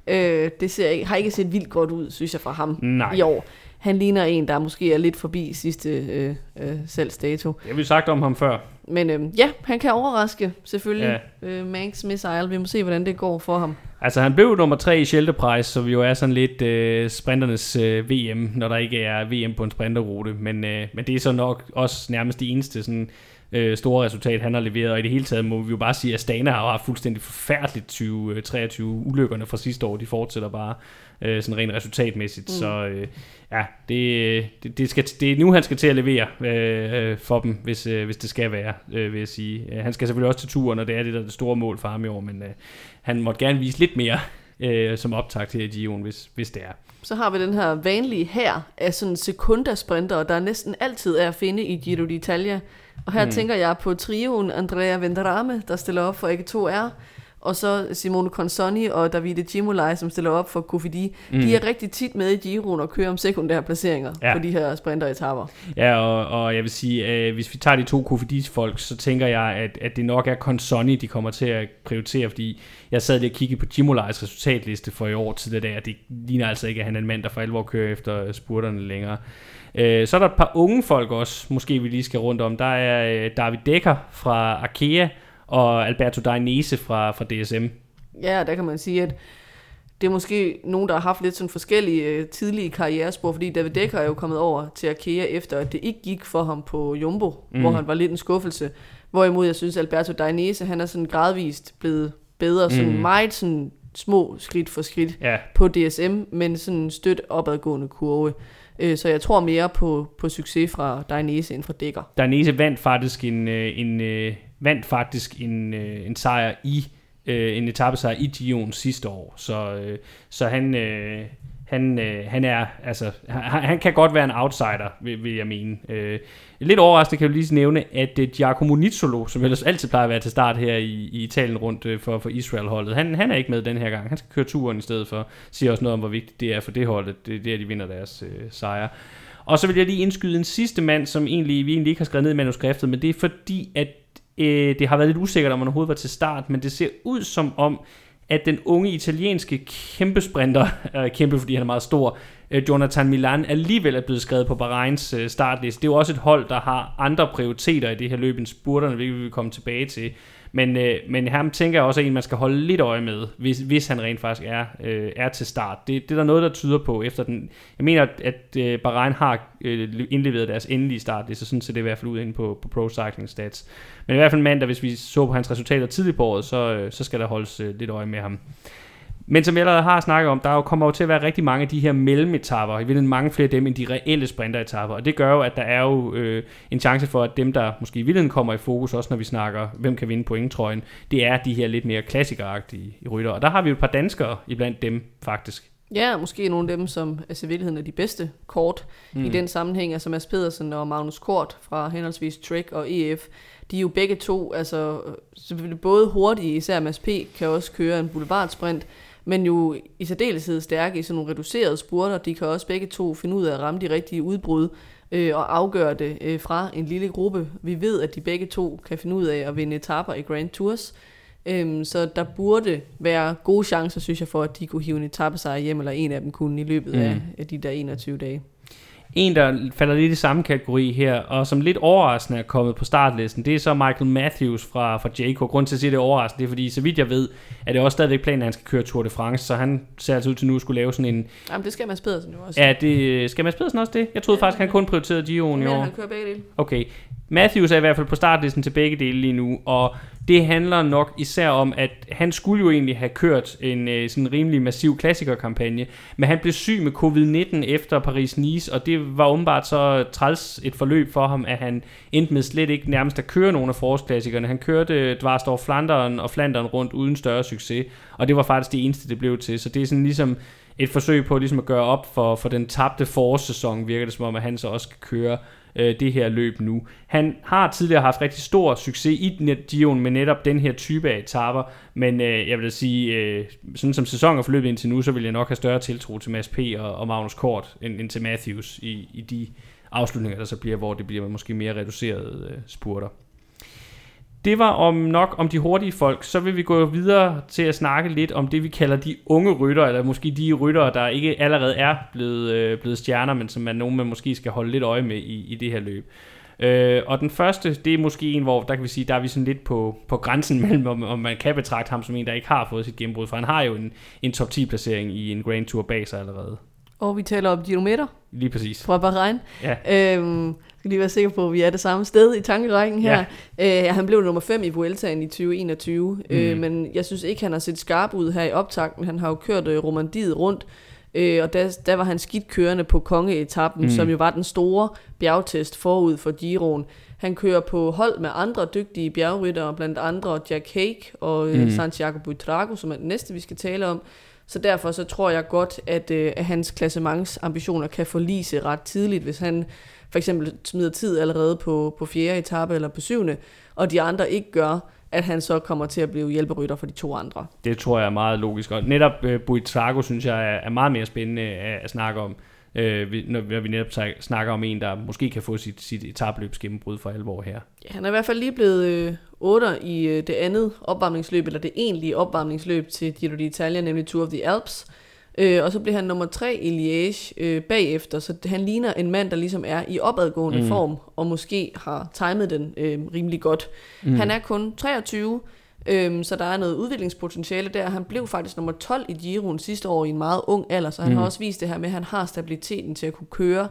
Øh, det ser ikke, har ikke set vildt godt ud, synes jeg, fra ham Nej. i år. Han ligner en, der måske er lidt forbi sidste øh, øh, salgsdato. Det har vi sagt om ham før. men øh, ja, han kan overraske, selvfølgelig. Ja. Øh, Manx Missile, vi må se, hvordan det går for ham. Altså, han blev nummer tre i Shelter Prize, så vi jo er sådan lidt øh, sprinternes øh, VM, når der ikke er VM på en sprinterrute. Men, øh, men det er så nok også nærmest det eneste sådan, øh, store resultat, han har leveret. Og i det hele taget må vi jo bare sige, at Stana har haft fuldstændig forfærdeligt 2023 ulykkerne fra sidste år. De fortsætter bare øh, sådan rent resultatmæssigt. Mm. Så øh, ja, det, det, det, skal, det er nu, han skal til at levere øh, for dem, hvis, øh, hvis det skal være, øh, vil jeg sige. Han skal selvfølgelig også til turen, og det er det, der er det store mål for ham i år, men øh, han måtte gerne vise lidt mere øh, som optag til Gio'en, hvis, hvis det er. Så har vi den her vanlige her af sådan sekundasprinter, der næsten altid er at finde i Giro d'Italia. Og her mm. tænker jeg på trioen Andrea Vendrame, der stiller op for AG2R, og så Simone Consoni og Davide Cimolai, som stiller op for Kofidi. Mm. De er rigtig tit med i Giroen og kører om sekundære placeringer ja. på de her sprinteretapper. Ja, og, og jeg vil sige, at hvis vi tager de to Kofidis folk, så tænker jeg, at, at det nok er Consoni, de kommer til at prioritere, fordi jeg sad lige og kiggede på Cimolais resultatliste for i år til det der, det ligner altså ikke, at han er en mand, der for alvor kører efter spurterne længere. Øh, så er der et par unge folk også, måske vi lige skal rundt om. Der er øh, David Dekker fra Arkea, og Alberto Dainese fra, fra DSM. Ja, der kan man sige, at det er måske nogen, der har haft lidt sådan forskellige øh, tidlige karrierespor, fordi David Dekker er jo kommet over til Arkea efter, at det ikke gik for ham på Jumbo, mm. hvor han var lidt en skuffelse. Hvorimod jeg synes, Alberto Dainese, han er sådan gradvist blevet bedre, sådan mm. meget sådan små skridt for skridt ja. på DSM, men sådan støt opadgående kurve. Øh, så jeg tror mere på, på succes fra Dainese end fra Dækker. Dainese vandt faktisk en, øh, en, en vandt faktisk en, øh, en sejr i en en etappesejr i Gion sidste år. Så, så han, øh, han, øh, han er, altså, han, han kan godt være en outsider, vil, vil jeg mene. Øh, lidt overraskende kan jeg lige nævne, at øh, Giacomo Nizzolo, som ellers altid plejer at være til start her i, i Italien rundt øh, for, for Israel-holdet, han, han er ikke med den her gang. Han skal køre turen i stedet for. Siger også noget om, hvor vigtigt det er for det holdet. Det, det er, at de vinder deres øh, sejre. Og så vil jeg lige indskyde en sidste mand, som egentlig, vi egentlig ikke har skrevet ned i manuskriptet, men det er fordi, at Øh, det har været lidt usikkert, om han overhovedet var til start, men det ser ud som om, at den unge italienske kæmpesprinter, øh, kæmpe fordi han er meget stor, øh, Jonathan Milan, alligevel er blevet skrevet på Bahreins øh, startliste. Det er jo også et hold, der har andre prioriteter i det her løb end spurterne, hvilket vi vil komme tilbage til. Men, øh, men ham tænker jeg også, er en, man skal holde lidt øje med, hvis, hvis han rent faktisk er, øh, er til start. Det, det er der noget, der tyder på efter den. Jeg mener, at, at øh, Bahrain har øh, indleveret deres endelige start, det så sådan så det i hvert fald ud inde på, på Pro Cycling Stats. Men i hvert fald mandag, hvis vi så på hans resultater tidligt på året, så, øh, så skal der holdes øh, lidt øje med ham. Men som jeg allerede har snakket om, der jo kommer jo til at være rigtig mange af de her mellemetapper, i virkeligheden mange flere af dem end de reelle sprinteretapper, og det gør jo, at der er jo øh, en chance for, at dem, der måske i virkeligheden kommer i fokus, også når vi snakker, hvem kan vinde pointtrøjen, det er de her lidt mere klassikeragtige rytter, og der har vi jo et par danskere iblandt dem faktisk. Ja, måske nogle af dem, som altså, i virkeligheden er de bedste kort mm. i den sammenhæng, altså Mads Pedersen og Magnus Kort fra henholdsvis Trek og EF. De er jo begge to, altså selvfølgelig både hurtige, især Mads P. kan også køre en boulevardsprint, men jo i særdeleshed stærke i sådan nogle reducerede spurter. De kan også begge to finde ud af at ramme de rigtige udbrud øh, og afgøre det øh, fra en lille gruppe. Vi ved, at de begge to kan finde ud af at vinde etapper i Grand Tours. Øhm, så der burde være gode chancer, synes jeg, for at de kunne hive en etappe sig hjem, eller en af dem kunne i løbet mm. af, af de der 21 dage. En, der falder lidt i samme kategori her, og som lidt overraskende er kommet på startlisten, det er så Michael Matthews fra, fra Jaco. Grund til at sige, det er overraskende, det er fordi, så vidt jeg ved, er det også stadigvæk planen, at han skal køre Tour de France, så han ser altså ud til nu at skulle lave sådan en... Jamen, det skal Mads Pedersen jo også. Ja, det, skal Mads Pedersen også det? Jeg troede ja, faktisk, han kun prioriterede Gio'en i år. han kører begge dele. Okay. Matthews er i hvert fald på startlisten til begge dele lige nu, og det handler nok især om, at han skulle jo egentlig have kørt en øh, sådan rimelig massiv klassikerkampagne, men han blev syg med covid-19 efter Paris-Nice, og det var åbenbart så træls et forløb for ham, at han endte med slet ikke nærmest at køre nogen af forårsklassikerne. Han kørte øh, Dvarstor Flanderen og Flanderen rundt uden større succes, og det var faktisk det eneste, det blev til. Så det er sådan ligesom et forsøg på ligesom at gøre op for, for den tabte forårssæson, virker det som om, at han så også skal køre øh, det her løb nu. Han har tidligere haft rigtig stor succes i Dion med netop den her type af etaper, men øh, jeg vil da sige, øh, sådan som sæsonen er forløbet indtil nu, så vil jeg nok have større tiltro til Mads P. og, og Magnus Kort end, end til Matthews i, i de afslutninger, der så bliver, hvor det bliver måske mere reducerede øh, spurter det var om nok om de hurtige folk. Så vil vi gå videre til at snakke lidt om det, vi kalder de unge rytter, eller måske de ryttere, der ikke allerede er blevet, øh, blevet stjerner, men som er nogen, man måske skal holde lidt øje med i, i det her løb. Øh, og den første, det er måske en, hvor der kan vi sige, der er vi sådan lidt på, på grænsen mellem, om, om man kan betragte ham som en, der ikke har fået sit gennembrud, for han har jo en, en top 10 placering i en Grand Tour bag sig allerede. Og vi taler om Giro Lige præcis. Fra Bahrain. Ja. Øhm, skal lige være sikker på, at vi er det samme sted i tankerækken her. Ja. Øh, han blev nummer 5 i Vueltaen i 2021, mm. øh, men jeg synes ikke, han har set skarp ud her i optakten. Han har jo kørt øh, Romandiet rundt, øh, og der, der var han skidt kørende på kongeetappen, mm. som jo var den store bjergtest forud for Giroen. Han kører på hold med andre dygtige bjergryttere, blandt andre Jack Hague og øh, mm. Santiago Buitrago, som er den næste, vi skal tale om. Så derfor så tror jeg godt, at, øh, at hans klassementsambitioner kan forlise ret tidligt, hvis han for eksempel smider tid allerede på, på fjerde etape eller på syvende, og de andre ikke gør, at han så kommer til at blive hjælperytter for de to andre. Det tror jeg er meget logisk, og netop uh, Buitrago synes jeg er, er meget mere spændende at, at snakke om, øh, når vi netop snakker om en, der måske kan få sit, sit etabløbs gennembrud for alvor her. Ja, han er i hvert fald lige blevet øh, 8 i øh, det andet opvarmningsløb, eller det egentlige opvarmningsløb til Giro d'Italia, nemlig Tour of the Alps. Øh, og så blev han nummer 3 i Liège øh, bagefter, så han ligner en mand, der ligesom er i opadgående mm. form, og måske har timet den øh, rimelig godt. Mm. Han er kun 23, øh, så der er noget udviklingspotentiale der. Han blev faktisk nummer 12 i Giroen sidste år i en meget ung alder, så han mm. har også vist det her med, at han har stabiliteten til at kunne køre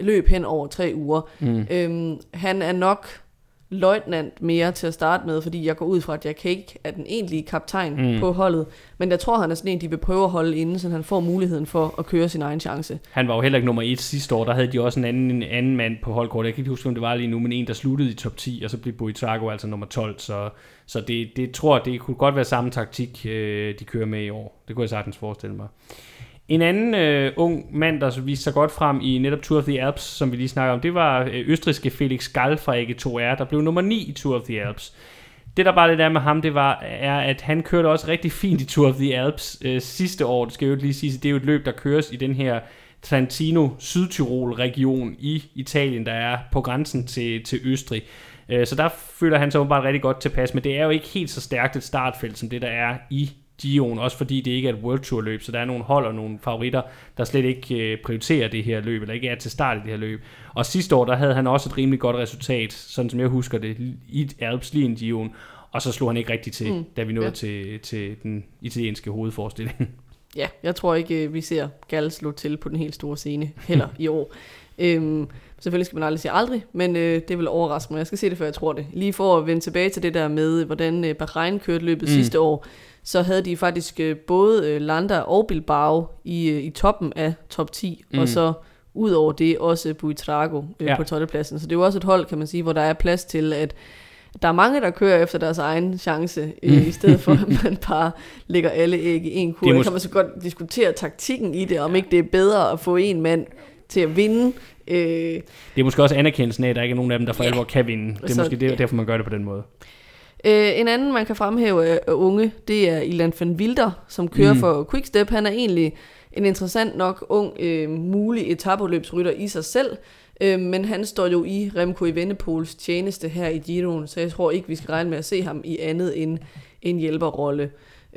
løb hen over tre uger. Mm. Øh, han er nok løjtnant mere til at starte med, fordi jeg går ud fra, at Jack Hague er den egentlige kaptajn mm. på holdet. Men jeg tror, han er sådan en, de vil prøve at holde inde, så han får muligheden for at køre sin egen chance. Han var jo heller ikke nummer et sidste år. Der havde de også en anden, en anden mand på holdkortet. Jeg kan ikke huske, om det var lige nu, men en, der sluttede i top 10, og så blev Boitago altså nummer 12. Så, så det, det tror det kunne godt være samme taktik, øh, de kører med i år. Det kunne jeg sagtens forestille mig. En anden øh, ung mand, der viste sig godt frem i netop Tour of the Alps, som vi lige snakker om, det var øh, østriske Felix Gall fra AG2R, der blev nummer 9 i Tour of the Alps. Det der bare lidt er med ham, det var, er, at han kørte også rigtig fint i Tour of the Alps øh, sidste år. Det skal jo lige sige, det er jo et løb, der køres i den her Trentino, Sydtyrol region i Italien, der er på grænsen til, til Østrig. Øh, så der føler han sig åbenbart rigtig godt tilpas, men det er jo ikke helt så stærkt et startfelt, som det der er i Gion, også fordi det ikke er et World Tour løb, så der er nogle hold og nogle favoritter, der slet ikke øh, prioriterer det her løb, eller ikke er til start i det her løb. Og sidste år, der havde han også et rimelig godt resultat, sådan som jeg husker det, i Alps lige en Gion, og så slog han ikke rigtig til, mm, da vi nåede ja. til, til den italienske hovedforestilling. Ja, jeg tror ikke, øh, vi ser Gall slå til på den helt store scene heller i år. Øhm, selvfølgelig skal man aldrig sige aldrig, men øh, det vil overraske mig. Jeg skal se det, før jeg tror det. Lige for at vende tilbage til det der med, hvordan øh, Bahrain kørte løbet mm. sidste år, så havde de faktisk øh, både øh, Landa og Bilbao i, øh, i toppen af top 10, mm. og så ud over det også Buitrago øh, ja. på 12. pladsen. Så det er jo også et hold, kan man sige, hvor der er plads til, at der er mange, der kører efter deres egen chance, øh, mm. i stedet for at man bare lægger alle æg i en kur. Det mås- kan man så godt diskutere taktikken i det, om ikke det er bedre at få en mand til at vinde. Øh, det er måske også anerkendelsen af, at der ikke er nogen af dem, der for ja. alvor kan vinde. Det er så, måske det, ja. derfor, man gør det på den måde. Øh, en anden, man kan fremhæve af unge, det er Ilan van Wilder, som kører mm. for Quickstep. Han er egentlig en interessant nok ung, øh, mulig etabeløbsrytter i sig selv, øh, men han står jo i Remco Evenepoels tjeneste her i Giroen, så jeg tror ikke, vi skal regne med at se ham i andet end en hjælperrolle.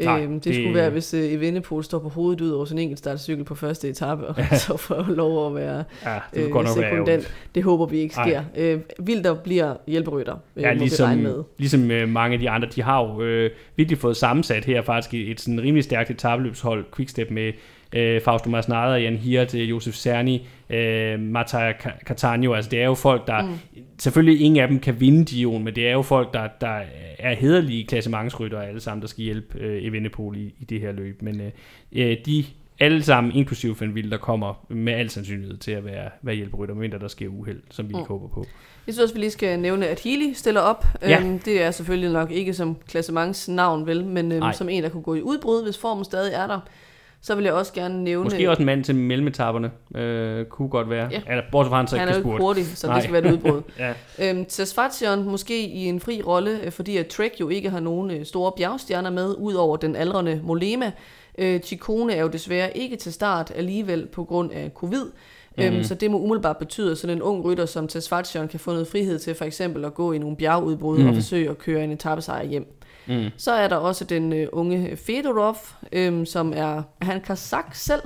Nej, øhm, det, det skulle være, hvis uh, Evenepoel står på hovedet ud over sin enkelt startcykel på første etape, og ja. så får lov at være ja, det øh, sekundant. Være det håber vi ikke sker. Øh, Vilder bliver hjælperytter, øh, ja, ligesom, vi med. Ligesom øh, mange af de andre, de har jo øh, virkelig fået sammensat her faktisk et, et sådan rimelig stærkt etabeløbshold, Quickstep med øh, Fausto Masnada, Jan Hirt, Josef Cerni, øh, Mattia Catania. Altså det er jo folk, der... Mm. Selvfølgelig ingen af dem kan vinde Dion, men det er jo folk, der, der er hederlige klassementsrytter alle sammen, der skal hjælpe øh, Evenepoel i, i det her løb. Men øh, øh de alle sammen, inklusive Van der kommer med al sandsynlighed til at være, være hjælperytter, medmindre der sker uheld, som vi mm. håber på. Jeg synes også, vi lige skal nævne, at Healy stiller op. Ja. Øhm, det er selvfølgelig nok ikke som klassements navn, vel, men øhm, som en, der kunne gå i udbrud, hvis formen stadig er der. Så vil jeg også gerne nævne... Måske også en mand til mellemetapperne. Øh, kunne godt være. Ja. Eller, bortset fra han så han ikke er jo ikke hurtig, så Nej. det skal være et udbrud. ja. øhm, Tesfazion måske i en fri rolle, øh, fordi at Trek jo ikke har nogen øh, store bjergstjerner med, udover den aldrende Molema. Øh, Chikone er jo desværre ikke til start alligevel på grund af covid. Mm. Øhm, så det må umiddelbart betyde, at sådan en ung rytter som Tesfazion kan få noget frihed til for eksempel at gå i nogle bjergudbrud mm. og forsøge at køre en etappesejr hjem. Mm. Så er der også den uh, unge Fedorov, øhm, som er, er han kazak selv?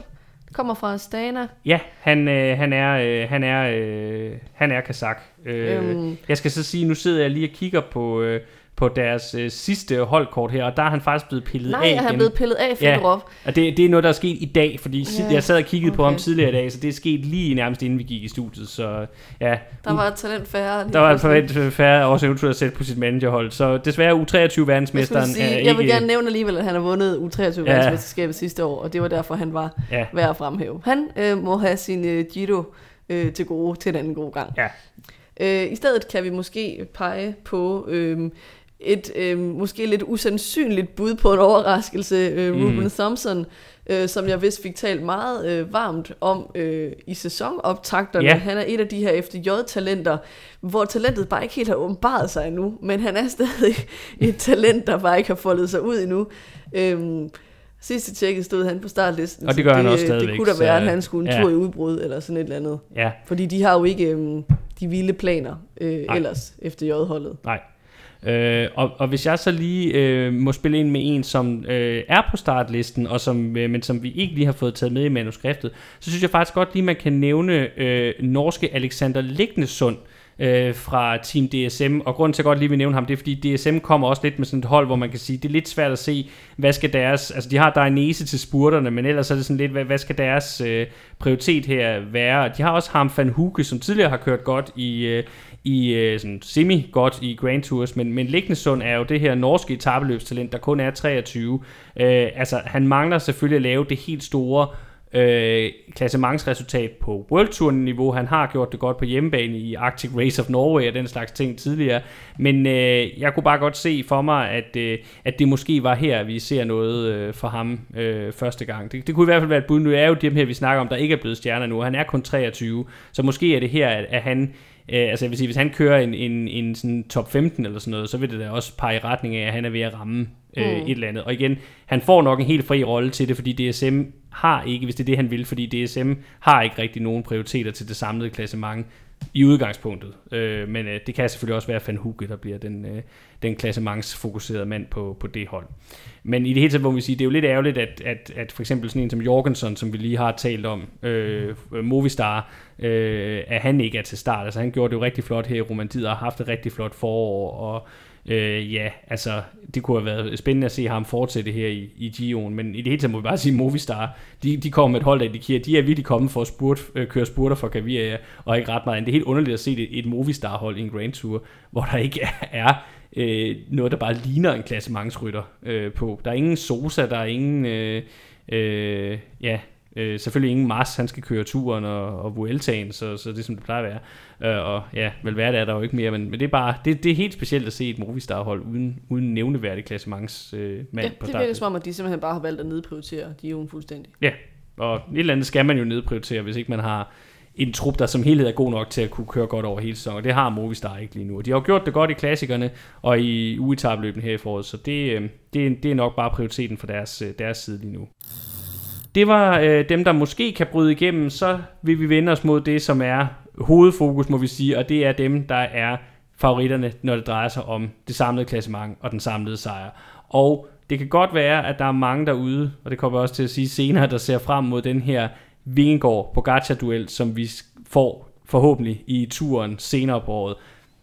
Kommer fra Astana. Ja, han, øh, han er øh, han er øh, han er kazak. Øh, Øhm. Jeg skal så sige, nu sidder jeg lige og kigger på øh, på deres øh, sidste holdkort her, og der er han faktisk blevet pillet Nej, af han er blevet pillet af, Fedorov. Og det, det er noget, der er sket i dag, fordi ja, Ja, jeg sad og kiggede okay. på ham tidligere i dag, så det er sket lige nærmest inden vi gik i studiet, så ja. Der var et talent færre. der var et forventet færre også eventuelt at sætte på sit managerhold, så desværre U23 Jeg, skulle verdensmesteren sige, er jeg ikke... vil gerne nævne alligevel, at han har vundet U23 Ja. sidste år, og det var derfor, han var Ja, værd at fremhæve. Han øh, må have sin øh, Giro øh, til gode til en anden god gang. Ja. Øh, I stedet kan vi måske pege på øh, et øh, måske lidt usandsynligt bud på en overraskelse, øh, Mm. Ruben Thompson, øh, som jeg vist fik talt meget øh, varmt om øh, i sæsonoptakterne. Ja. Han er et af de her FDJ-talenter, hvor talentet bare ikke helt har åbenbaret sig endnu, men han er stadig et talent, der bare ikke har foldet sig ud endnu. Øhm, sidste tjekket stod han på startlisten. Og det gør han også Det stadigvæk, kunne da være, at han skulle en ja. tur i udbrud, eller sådan et eller andet. ja. Fordi de har jo ikke øhm, de vilde planer øh, Nej. ellers, FDJ-holdet. Nej. Øh, og, og hvis jeg så lige øh, må spille ind med en, som øh, er på startlisten, og som, øh, men som vi ikke lige har fået taget med i manuskriptet, så synes jeg faktisk godt lige, man kan nævne øh, norske Alexander Lignesund øh, fra Team DSM. Og grunden til, at jeg godt lige vil nævne ham, det er, fordi DSM kommer også lidt med sådan et hold, hvor man kan sige, det er lidt svært at se, hvad skal deres... Altså, de har Dainese til spurterne, men ellers er det sådan lidt, hvad, hvad skal deres øh, prioritet her være? De har også ham Van Huke, som tidligere har kørt godt i... Øh, i øh, sådan semi-godt i Grand Tours, men, men Lignesund er jo det her norske etabeløbstalent, der kun er 23. Øh, altså, han mangler selvfølgelig at lave det helt store øh, klassementsresultat på World Tour niveau. Han har gjort det godt på hjemmebane i Arctic Race of Norway og den slags ting tidligere. Men øh, jeg kunne bare godt se for mig, at, øh, at det måske var her, vi ser noget øh, for ham øh, første gang. Det, det kunne i hvert fald være et bud. Nu er jo dem her, vi snakker om, der ikke er blevet stjerner nu. Han er kun 23, så måske er det her, at, at han Øh, altså jeg vil sige, hvis han kører en, en, en sådan top 15 eller sådan noget, så vil det da også pege i retning af, at han er ved at ramme øh, Mm. et eller andet. Og igen, han får nok en helt fri rolle til det, fordi DSM har ikke, hvis det er det, han vil, fordi DSM har ikke rigtig nogen prioriteter til det samlede klassement i udgangspunktet. Øh, men øh, det kan selvfølgelig også være Van Huke, der bliver den, øh, den klassementsfokuserede mand på, på det hold. Men i det hele taget, må vi sige, det er jo lidt ærgerligt, at, at, at for eksempel sådan en som Jorgensen, som vi lige har talt om, øh, øh Movistar, øh, at han ikke er til start. Altså han gjorde det jo rigtig flot her i Romandiet, og har haft et rigtig flot forår, og øh, ja, altså det kunne have været spændende at se ham fortsætte her i, i Gion, men i det hele taget må vi bare sige, Movistar, de, de kommer med et hold, der indikerer, de er virkelig kommet for at spurt, øh, køre spurter for Gaviria, og ikke ret meget andet. Det er helt underligt at se et, et Movistar-hold i en Grand Tour, hvor der ikke er, øh, noget, der bare ligner en klasse mange øh, på. Der er ingen Sosa, der er ingen, øh, øh, ja, øh, selvfølgelig ingen Mars, han skal køre turen og, og Vueltaen, så, så det er som det plejer at være. Øh, og ja, vel hvad er der jo ikke mere, men, men det er bare, det, det er helt specielt at se et Movistar-hold uden, uden nævneværdig klassements øh, mand Ja, på det virker starten. som om, at de simpelthen bare har valgt at nedprioritere Gio'en fuldstændig. Ja, og et eller andet skal man jo nedprioritere, hvis ikke man har en trup, der som helhed er god nok til at kunne køre godt over hele sæsonen. Og det har Movistar ikke lige nu. Og de har jo gjort det godt i klassikerne og i uetabløbene her i foråret, så det, øh, det, det er nok bare prioriteten for deres, øh, deres side lige nu. Det var øh, dem, der måske kan bryde igennem. Så vil vi vende os mod det, som er hovedfokus, må vi sige, og det er dem, der er favoritterne, når det drejer sig om det samlede klassement og den samlede sejr. Og det kan godt være, at der er mange derude, og det kommer jeg også til at sige senere, der ser frem mod den her Vingegaard Pogacar-duel, som vi får forhåbentlig i turen senere på året.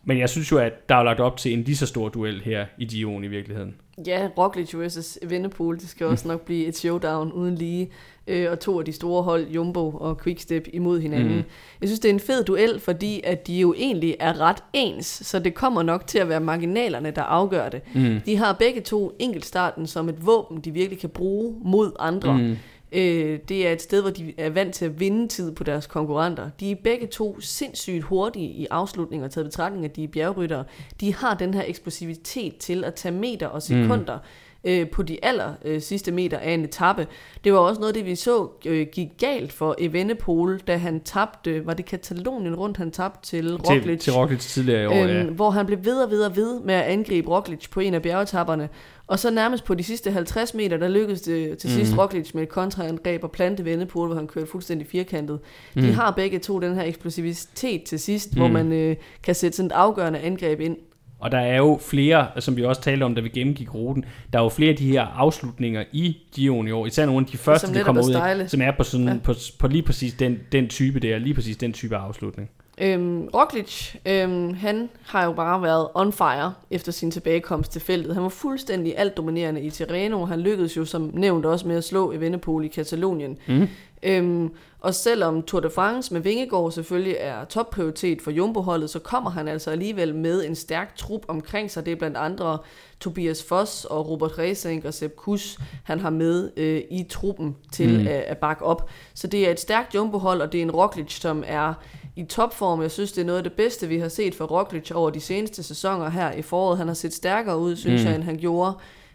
Men jeg synes jo, at der er lagt op til en lige så stor duel her i Dion i virkeligheden. Ja, Roglic vs. Evenepoel, det skal også nok blive et showdown uden lige. Øh, og to af de store hold, Jumbo og Quickstep, imod hinanden. Mm. Mm. Jeg synes, det er en fed duel, fordi at de jo egentlig er ret ens, så det kommer nok til at være marginalerne, der afgør det. Mm. De har begge to enkeltstarten som et våben, de virkelig kan bruge mod andre. Mm. Øh, det er et sted, hvor de er vant til at vinde tid på deres konkurrenter. De er begge to sindssygt hurtige i afslutninger, taget i betragtning, at de er bjergryttere. De har den her eksplosivitet til at tage meter og sekunder mm. øh, på de aller øh, sidste meter af en etape. Det var også noget, det vi så øh, gik galt for Evenepoel, da han tabte, var det Katalonien rundt, han tabte til Roglic. Til, til Roglic tidligere i år, øhm, ja. Hvor han blev ved og ved og ved med at angribe Roglic på en af bjergetapperne. Og så nærmest på de sidste 50 meter, der lykkedes det til sidst Mhm. Roglic med et kontraangreb og plante Vendepoel, hvor han kørte fuldstændig firkantet. De Mm. har begge to den her eksplosivitet til sidst, Mm. hvor man øh, kan sætte sådan et afgørende angreb ind. Og der er jo flere, som vi også talte om, da vi gennemgik ruten, der er jo flere af de her afslutninger i Gion i år, især nogle af de første, der kommer er ud af, som er på, sådan, ja. på, på lige præcis den, den type der, lige præcis den type afslutning. Øhm, Roglic, øhm, han har jo bare været on fire efter sin tilbagekomst til feltet. Han var fuldstændig alt dominerende i Tirreno. Han lykkedes jo som nævnt også med at slå Evenepoel i Katalonien. Mm. Øhm, og selvom Tour de France med Vingegaard selvfølgelig er topprioritet for Jumbo-holdet, så kommer han altså alligevel med en stærk trup omkring sig. Det er blandt andre Tobias Foss og Robert Resink og Sepp Kuss, han har med øh, i truppen til mm. at, at bakke op. Så det er et stærkt Jumbo-hold, og det er en Roglic, som er i topform. Jeg synes, det er noget af det bedste, vi har set for Roglic over de seneste sæsoner her i foråret. Han har set stærkere ud, synes mm. jeg, end han gjorde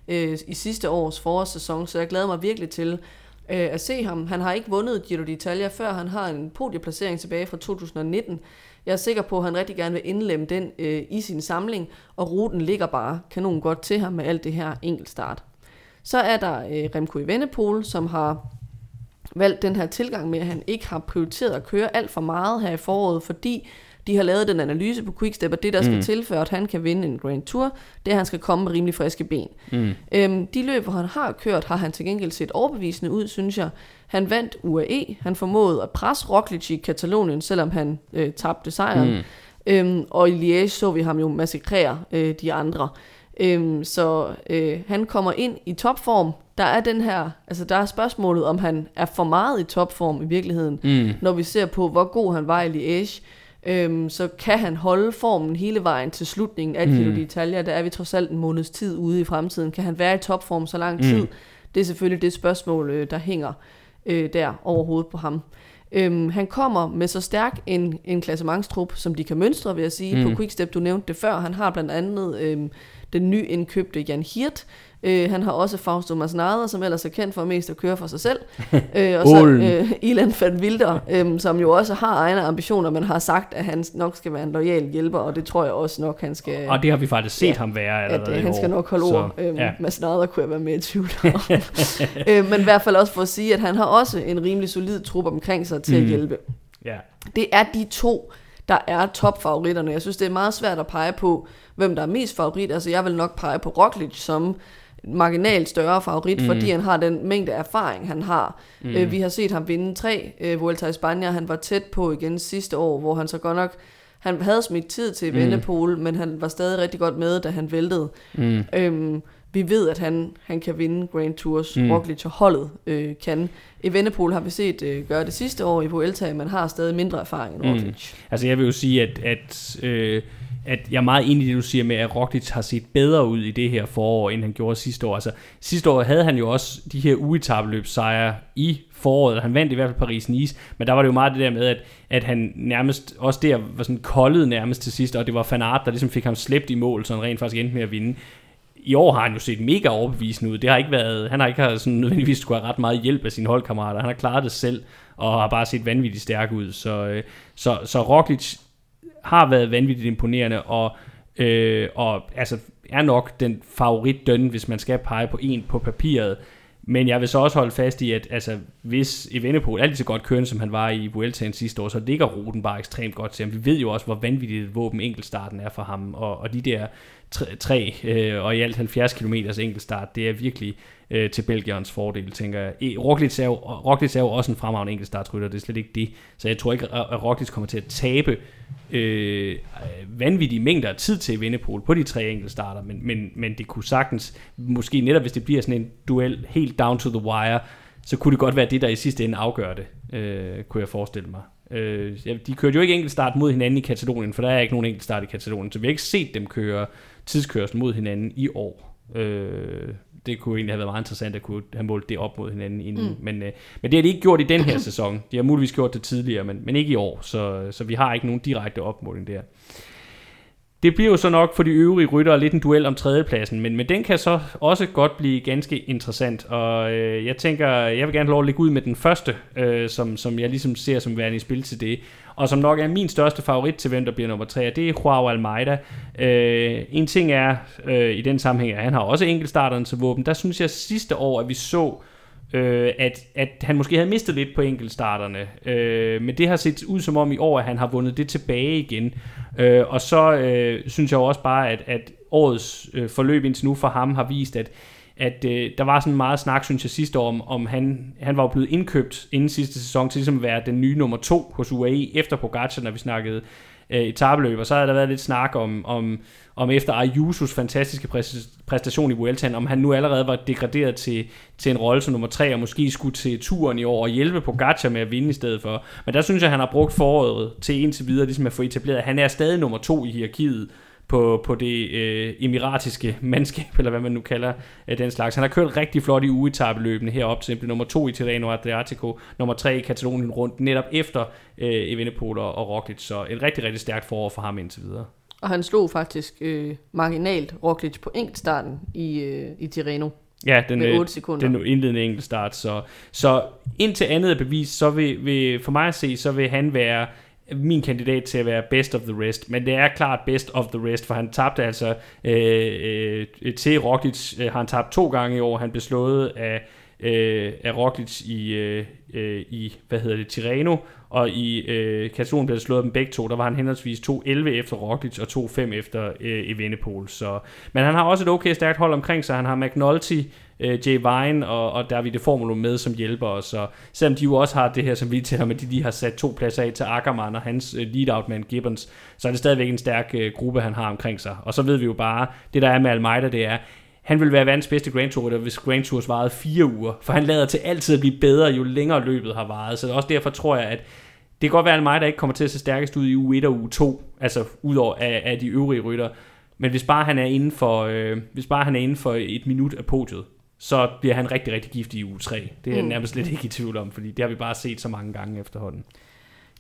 øh, i sidste års forårssæson, så jeg glæder mig virkelig til øh, at se ham. Han har ikke vundet Giro d'Italia før, han har en podieplacering tilbage fra 2019. Jeg er sikker på, at han rigtig gerne vil indlemme den øh, i sin samling, og ruten ligger bare kanon godt til ham med alt det her enkeltstart. Så er der øh, Remco Evenepoel, som har valgt den her tilgang med, at han ikke har prioriteret at køre alt for meget her i foråret, fordi de har lavet den analyse på Quickstep, og det, der skal Mm. til for, at han kan vinde en Grand Tour, det er, at han skal komme med rimelig friske ben. Mm. Øhm, de løb, hvor han har kørt, har han til gengæld set overbevisende ud, synes jeg. Han vandt UAE, han formåede at presse Roglic i Katalonien, selvom han øh, tabte sejren. Mm. Øhm, og i Liège så vi ham jo massakrere øh, de andre. Øhm, så øh, han kommer ind i topform. Der er den her, altså der er spørgsmålet, om han er for meget i topform i virkeligheden. Mm. Når vi ser på, hvor god han var i Liège, øhm, så kan han holde formen hele vejen til slutningen af Giro Mm. d'Italia. Der er vi trods alt en måneds tid ude i fremtiden. Kan han være i topform så lang Mm. tid? Det er selvfølgelig det spørgsmål, øh, der hænger øh, der over hovedet på ham. Øhm, han kommer med så stærk en, en klassementstrup, som de kan mønstre, vil jeg sige, mm. Mm. på Quickstep. Du nævnte det før. Han har blandt andet øhm, den nyindkøbte Jan Hirt. Øh, han har også Fausto Masnada, som ellers er kendt for mest at køre for sig selv. øh, og så øh, Ilan van Wilder, øh, som jo også har egne ambitioner, men har sagt, at han nok skal være en lojal hjælper, og det tror jeg også nok, han skal... Og det har vi faktisk set Ja, ham være at allerede øh, i han skal nok holde Så, ord. Øhm, ja. Masnada kunne jeg være mere i tvivl øh, men i hvert fald også for at sige, at han har også en rimelig solid trup omkring sig til. Mm. at hjælpe. ja. Det er de to, der er topfavoritterne. Jeg synes, det er meget svært at pege på, hvem der er mest favorit. Altså, jeg vil nok pege på Roglic som marginalt større favorit, mm. fordi han har den mængde erfaring, han har. Mm. Øh, vi har set ham vinde tre øh, Vuelta i Spanien. Han var tæt på igen sidste år, hvor han så godt nok han havde smidt tid til Vendepol, mm. men han var stadig rigtig godt med, da han væltede. Mm. Øhm, vi ved, at han, han kan vinde Grand Tours. Mm. Mm. Roglic og holdet øh, kan. Evenepoel har vi set øh, gøre det sidste år i Vuelta, men har stadig mindre erfaring end Mm. Roglic. Altså jeg vil jo sige, at, at, øh, at jeg er meget enig i det, du siger med, at Roglic har set bedre ud i det her forår, end han gjorde sidste år. Altså sidste år havde han jo også de her uetabeløbssejre i foråret. Han vandt i hvert fald Paris-Nice, men der var det jo meget det der med, at, at han nærmest, også der var sådan koldet nærmest til sidst, og det var Van Aert, der ligesom fik ham slæbt i mål, så han rent faktisk endte med at vinde. I år har han jo set mega overbevisende ud. Det har ikke været, han har ikke har sådan nødvendigvis skulle have ret meget hjælp af sine holdkammerater. Han har klaret det selv, og har bare set vanvittigt stærk ud. Så, øh, så, så Roglic har været vanvittigt imponerende, og, øh, og altså, er nok den favorit døn, hvis man skal pege på en på papiret. Men jeg vil så også holde fast i, at altså, hvis Evenepoel er lige så godt kørende, som han var i Vueltaen sidste år, så ligger ruten bare ekstremt godt til ham. Vi ved jo også, hvor vanvittigt et våben enkeltstarten er for ham, og, og de der tre, tre øh, og i alt 70 km enkeltstart, det er virkelig øh, til Belgierens fordel, tænker jeg. E- Roglic er, jo, Roglic er jo også en fremragende enkeltstartrytter, det er slet ikke det. Så jeg tror ikke, at Roglic kommer til at tabe øh, vanvittige mængder af tid til Vindepol på de tre enkeltstarter, men, men, men det kunne sagtens, måske netop hvis det bliver sådan en duel helt down to the wire, så kunne det godt være det, der i sidste ende afgør det, øh, kunne jeg forestille mig. Øh, de kørte jo ikke enkeltstart mod hinanden i Katalonien, for der er ikke nogen enkeltstart i Katalonien, så vi har ikke set dem køre tidskørsel mod hinanden i år. Øh, det kunne egentlig have været meget interessant at kunne have målt det op mod hinanden inden. Mm. Men, øh, men det har de ikke gjort i den her sæson. De har muligvis gjort det tidligere, men, men ikke i år. Så, så vi har ikke nogen direkte opmåling der. Det bliver jo så nok for de øvrige ryttere lidt en duel om tredjepladsen, men, men den kan så også godt blive ganske interessant. Og øh, jeg tænker, jeg vil gerne lov at lægge ud med den første, øh, som, som jeg ligesom ser som værende i spil til det. Og som nok er min største favorit til, hvem der bliver nummer 3, og det er Joao Almeida. Øh, en ting er øh, i den sammenhæng, at han har også enkeltstarteren til våben. Der synes jeg sidste år, at vi så øh, at, at han måske havde mistet lidt på enkeltstarterne. Øh, men det har set ud som om i år, at han har vundet det tilbage igen. Øh, og så øh, synes jeg også bare, at, at årets øh, forløb indtil nu for ham har vist, at at øh, der var sådan meget snak, synes jeg, sidste år, om, om han, han var blevet indkøbt inden sidste sæson til ligesom at være den nye nummer to hos UAE efter Pogacar, når vi snakkede øh, etabeløb, og så havde der været lidt snak om, om, om efter Ayusos fantastiske præstation i Vueltaen, om han nu allerede var degraderet til, til en rolle som nummer tre, og måske skulle til turen i år og hjælpe Pogacar med at vinde i stedet for. Men der synes jeg, han har brugt foråret til indtil videre ligesom at få etableret, at han er stadig nummer to i hierarkiet, på, på det øh, emiratiske mandskab, eller hvad man nu kalder øh, den slags. Han har kørt rigtig flot i ugetabeløbene herop, til eksempel nummer to i Tirreno Adriatico, nummer tre i Katalonien rundt, netop efter øh, Evenepoel og, og Roglic, så et rigtig, rigtig stærkt forår for ham indtil videre. Og han slog faktisk øh, marginalt Roglic på enkeltstarten i, øh, i Tirreno. Ja, den, med 8 øh, sekunder. den indledende enkeltstart. Så, så indtil andet er bevis, så vil, vil, for mig at se, så vil han være min kandidat til at være best of the rest, men det er klart best of the rest, for han tabte altså øh, øh, til Roglic, øh, har han tabt to gange i år, han blev slået af, øh, af Roglic i, øh, øh i, hvad hedder det, Tirreno, og i øh, Katalonien blev slået dem begge to, der var han henholdsvis 2-11 efter Roglic og 2-5 efter øh, Evenepoel, så, men han har også et okay stærkt hold omkring sig, han har McNulty, øh, Jay Vine og, og Davide Formulo med som hjælper os. Så selvom de jo også har det her, som vi til med de lige har sat to pladser af til Ackermann og hans øh, lead-out man Gibbons, så er det stadigvæk en stærk øh, gruppe, han har omkring sig. Og så ved vi jo bare, det der er med Almeida, det er, han vil være verdens bedste Grand Tour, hvis Grand Tours varede fire uger. For han lader til altid at blive bedre, jo længere løbet har varet. Så også derfor tror jeg, at det kan godt være, at mig, der ikke kommer til at se stærkest ud i uge 1 og uge 2, altså udover af, af de øvrige rytter. Men hvis bare han er inden for, øh, hvis bare han er inden for et minut af podiet, så bliver han rigtig, rigtig giftig i uge 3. Det er jeg mm. nærmest slet ikke i tvivl om, fordi det har vi bare set så mange gange efterhånden.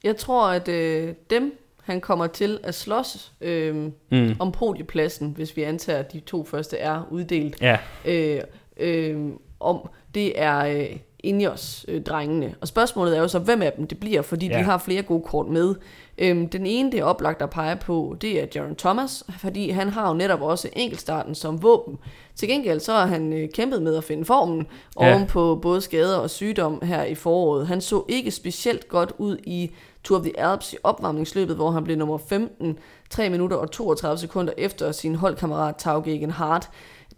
Jeg tror, at øh, dem, han kommer til at slås øh, mm. om podiepladsen, hvis vi antager, at de to første er uddelt, ja. øh, øh, om det er øh, Ineos-drengene. Og spørgsmålet er jo så, hvem af dem det bliver, fordi ja. de har flere gode kort med. Øhm, den ene, det er oplagt at pege på, det er Jaron Thomas, fordi han har jo netop også enkeltstarten som våben. Til gengæld så har han øh, kæmpet med at finde formen ja. oven på både skader og sygdom her i foråret. Han så ikke specielt godt ud i Tour of the Alps i opvarmningsløbet, hvor han blev nummer 15, 3 minutter og 32 sekunder efter sin holdkammerat Tau Gegen Hart.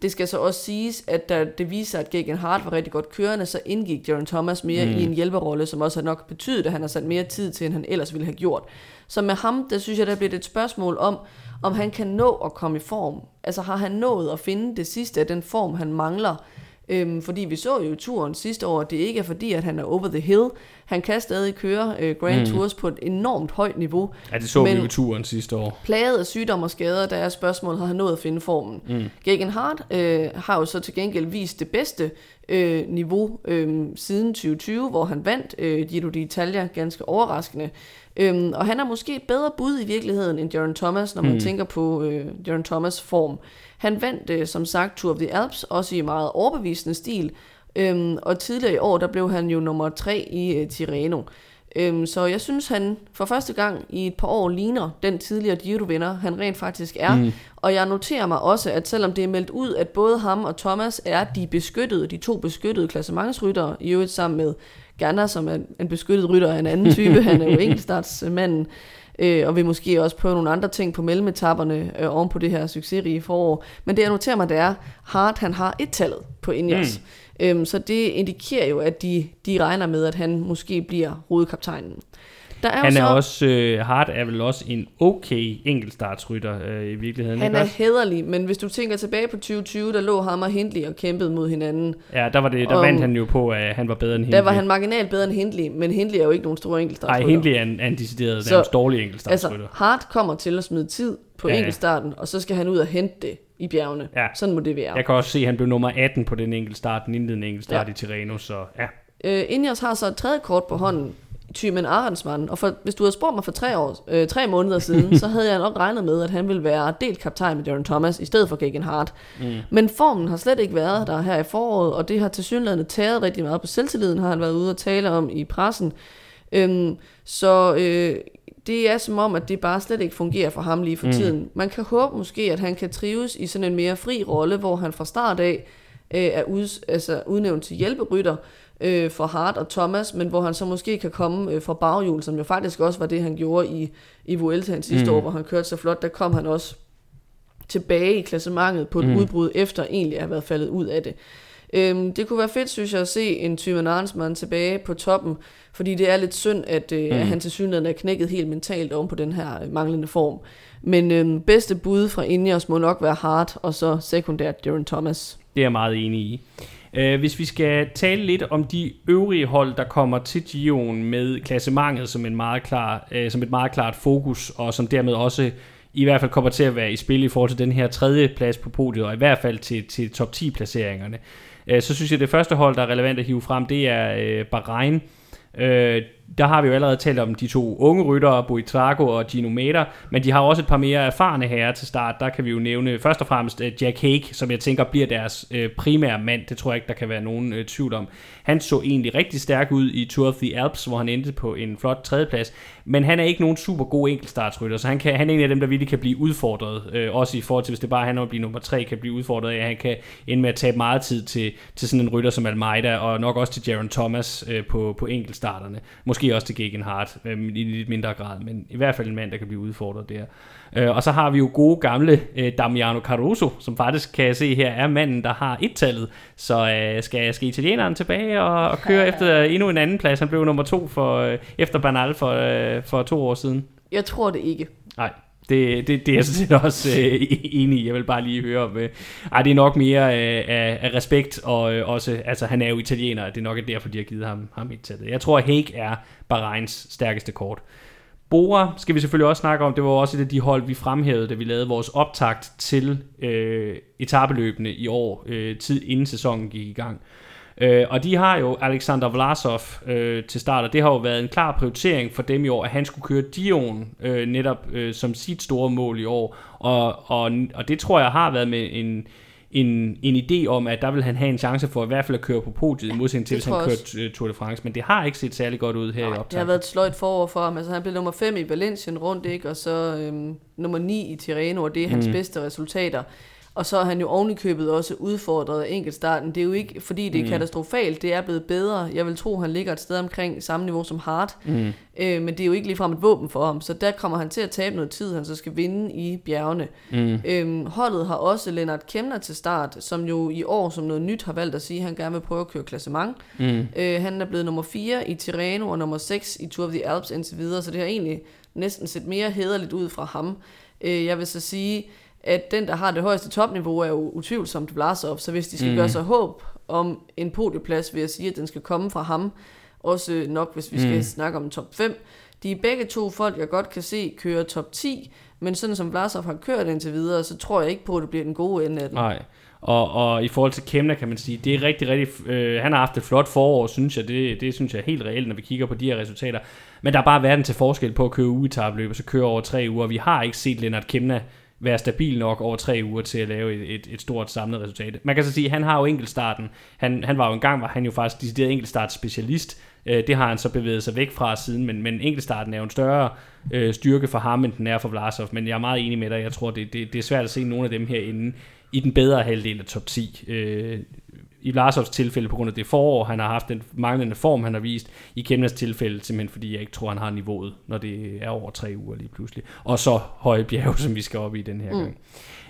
Det skal så også siges, at da det viser, at Gegen Hart var rigtig godt kørende, så indgik Jaron Thomas mere mm. i en hjælperrolle, som også har nok betydet, at han har sat mere tid til, end han ellers ville have gjort. Så med ham, der synes jeg, der bliver det et spørgsmål om, om han kan nå at komme i form. Altså har han nået at finde det sidste af den form, han mangler, Øhm, fordi vi så jo i turen sidste år, at det ikke er fordi, at han er over the hill. Han kan stadig køre øh, Grand mm. Tours på et enormt højt niveau. Ja, det så vi jo i turen sidste år. Plaget af sygdom og skader, der er spørgsmålet, har han nået at finde formen. Mm. Gegen Hart øh, har jo så til gengæld vist det bedste øh, niveau øh, siden 2020, hvor han vandt øh, Giro d'Italia ganske overraskende. Øhm, og han er måske et bedre bud i virkeligheden end Jaron Thomas, når man mm. tænker på øh, Jaron Thomas form. Han vandt øh, som sagt Tour of the Alps, også i meget overbevisende stil. Øhm, og tidligere i år, der blev han jo nummer tre i øh, Tirreno. Øhm, så jeg synes, han for første gang i et par år ligner den tidligere Giro-vinder, han rent faktisk er. Mm. Og jeg noterer mig også, at selvom det er meldt ud, at både ham og Thomas er de beskyttede, de to beskyttede klassementsryttere, i øvrigt sammen med Ganna, som er en beskyttet rytter af en anden type, han er jo enkeltstartsmanden, øh, og vil måske også prøve nogle andre ting på mellemetapperne øh, oven på det her succesrige forår. Men det jeg noterer mig, det er, Hart han har et tallet på Ineos. Mm. Øhm, så det indikerer jo, at de, de regner med, at han måske bliver hovedkaptajnen. Der er han er så, også, øh, Hart er vel også en okay enkeltstartsrytter øh, i virkeligheden. Han ikke er også? hederlig, men hvis du tænker tilbage på 2020, der lå ham og Hindley og kæmpede mod hinanden. Ja, der, var det, der vandt han jo på, at han var bedre end Hindley. Der var han marginalt bedre end Hindley, men Hindley er jo ikke nogen store enkeltstartsrytter. Nej, Hindley er en, en decideret så, dårlig enkeltstartsrytter. Altså, Hart kommer til at smide tid på ja, enkeltstarten, og så skal han ud og hente det i bjergene. Ja. Sådan må det være. Jeg kan også se, at han blev nummer 18 på den enkeltstart, den indledende enkeltstart ja. i Tirreno, så ja. Øh, Ineos har så et tredje kort på hånden, Thymen Arensmann. Og for, hvis du havde spurgt mig for tre, år, øh, tre måneder siden, så havde jeg nok regnet med, at han ville være delt kaptajn med Darren Thomas, i stedet for Gegen Hart. Mm. Men formen har slet ikke været der her i foråret, og det har til synligheden taget rigtig meget på selvtilliden, har han været ude og tale om i pressen. Øhm, så øh, det er som om, at det bare slet ikke fungerer for ham lige for mm. tiden. Man kan håbe måske, at han kan trives i sådan en mere fri rolle, hvor han fra start af øh, er ud, altså udnævnt til hjælperytter, øh, for Hart og Thomas, men hvor han så måske kan komme øh, fra baghjul, som jo faktisk også var det, han gjorde i, i Vueltaen sidste mm. år, hvor han kørte så flot. Der kom han også tilbage i klassementet på et mm. udbrud, efter egentlig at have været faldet ud af det. Øhm, det kunne være fedt, synes jeg, at se en Thyman Arnsmann tilbage på toppen, fordi det er lidt synd, at, øh, mm. at han til synligheden er knækket helt mentalt oven på den her øh, manglende form. Men øhm, bedste bud fra Ineos må nok være Hart, og så sekundært Darren Thomas. Det er jeg meget enig i. Øh, hvis vi skal tale lidt om de øvrige hold, der kommer til Gio'en med klassementet som, en meget klar, øh, som et meget klart fokus, og som dermed også i hvert fald kommer til at være i spil i forhold til den her tredje plads på podiet, og i hvert fald til, til top 10 placeringerne. Øh, så synes jeg, at det første hold, der er relevant at hive frem, det er øh, Bahrain der har vi jo allerede talt om de to unge ryttere, Boitago og Gino Mater, men de har også et par mere erfarne herrer til start. Der kan vi jo nævne først og fremmest øh, Jack Hake, som jeg tænker bliver deres øh, primære mand. Det tror jeg ikke, der kan være nogen øh, tvivl om. Han så egentlig rigtig stærk ud i Tour of the Alps, hvor han endte på en flot tredjeplads, men han er ikke nogen super god enkeltstartsrytter, så han, kan, han er en af dem, der virkelig kan blive udfordret, også i forhold til, hvis det bare handler om at blive nummer tre, kan blive udfordret af, at han kan ende med at tabe meget tid til, til sådan en rytter som Almeida, og nok også til Jaron Thomas på, på enkeltstarterne. Måske også til Gegenhardt øh, i lidt mindre grad, men i hvert fald en mand, der kan blive udfordret der. Øh, og så har vi jo gode gamle øh, Damiano Caruso, som faktisk kan jeg se her er manden, der har et-tallet. Så øh, skal, skal italieneren tilbage og, og køre efter endnu en anden plads. Han blev nummer to for, øh, efter Bernal for, øh, for to år siden. Jeg tror det ikke. Nej, det, det, det er jeg sådan også øh, enig i. Jeg vil bare lige høre om... Øh, ej, det er nok mere øh, af, af respekt, og øh, også... Altså, han er jo italiener, det er nok derfor, de har givet ham, ham et til det. Jeg tror, at Hague er Bahreins stærkeste kort. Bora skal vi selvfølgelig også snakke om. Det var også et af de hold, vi fremhævede, da vi lavede vores optakt til øh, etabeløbende i år, øh, tid inden sæsonen gik i gang. Øh, og de har jo Alexander Vlasov øh, til start, og det har jo været en klar prioritering for dem i år, at han skulle køre Dion øh, netop øh, som sit store mål i år. Og, og, og det tror jeg har været med en, en, en idé om, at der vil han have en chance for i hvert fald at køre på podiet, i modsætning til, hvis han kørte øh, Tour de France. Men det har ikke set særlig godt ud her Nej, i optaget. det har været et sløjt forår for ham. Altså, han blev nummer 5 i Valencia rundt, ikke? og så øhm, nummer 9 i Tirreno, og det er hans mm. bedste resultater. Og så er han jo ovenikøbet også udfordret af enkeltstarten. Det er jo ikke, fordi det er mm. katastrofalt, det er blevet bedre. Jeg vil tro, han ligger et sted omkring samme niveau som Hart. Mm. Øh, men det er jo ikke ligefrem et våben for ham. Så der kommer han til at tabe noget tid, han så skal vinde i bjergene. Mm. Øh, holdet har også Lennart Kemner til start, som jo i år som noget nyt har valgt at sige, at han gerne vil prøve at køre klassement. Mm. Øh, han er blevet nummer 4 i Tirreno og nummer 6 i Tour of the Alps indtil videre, så det har egentlig næsten set mere hederligt ud fra ham. Øh, jeg vil så sige, at den, der har det højeste topniveau, er jo utvivlsomt Vlasov, så hvis de skal mm. gøre sig håb om en podieplads, vil jeg sige, at den skal komme fra ham, også nok hvis vi skal mm. snakke om top 5. De er begge to folk, jeg godt kan se køre top 10, men sådan som Vlasov har kørt indtil videre, så tror jeg ikke på, at det bliver den gode ende af den. Nej. Og, og i forhold til Kemna kan man sige, det er rigtig, rigtig, øh, han har haft et flot forår, synes jeg, det, det synes jeg er helt reelt, når vi kigger på de her resultater. Men der er bare verden til forskel på at køre ugetabløb, og så køre over tre uger. Vi har ikke set Lennart Kemna være stabil nok over tre uger til at lave et, et, et stort samlet resultat. Man kan så sige, at han har jo enkeltstarten. Han, han var jo engang, var han jo faktisk decideret enkeltstartspecialist. Øh, det har han så bevæget sig væk fra siden, men, men enkeltstarten er jo en større øh, styrke for ham, end den er for Vlasov. Men jeg er meget enig med dig. Jeg tror, det, det, det er svært at se nogle af dem herinde i den bedre halvdel af top 10. Øh, i Larsovs tilfælde på grund af det forår, han har haft den manglende form, han har vist. I Kemnas tilfælde simpelthen, fordi jeg ikke tror, han har niveauet, når det er over tre uger lige pludselig. Og så høje bjerge, som vi skal op i den her mm. gang.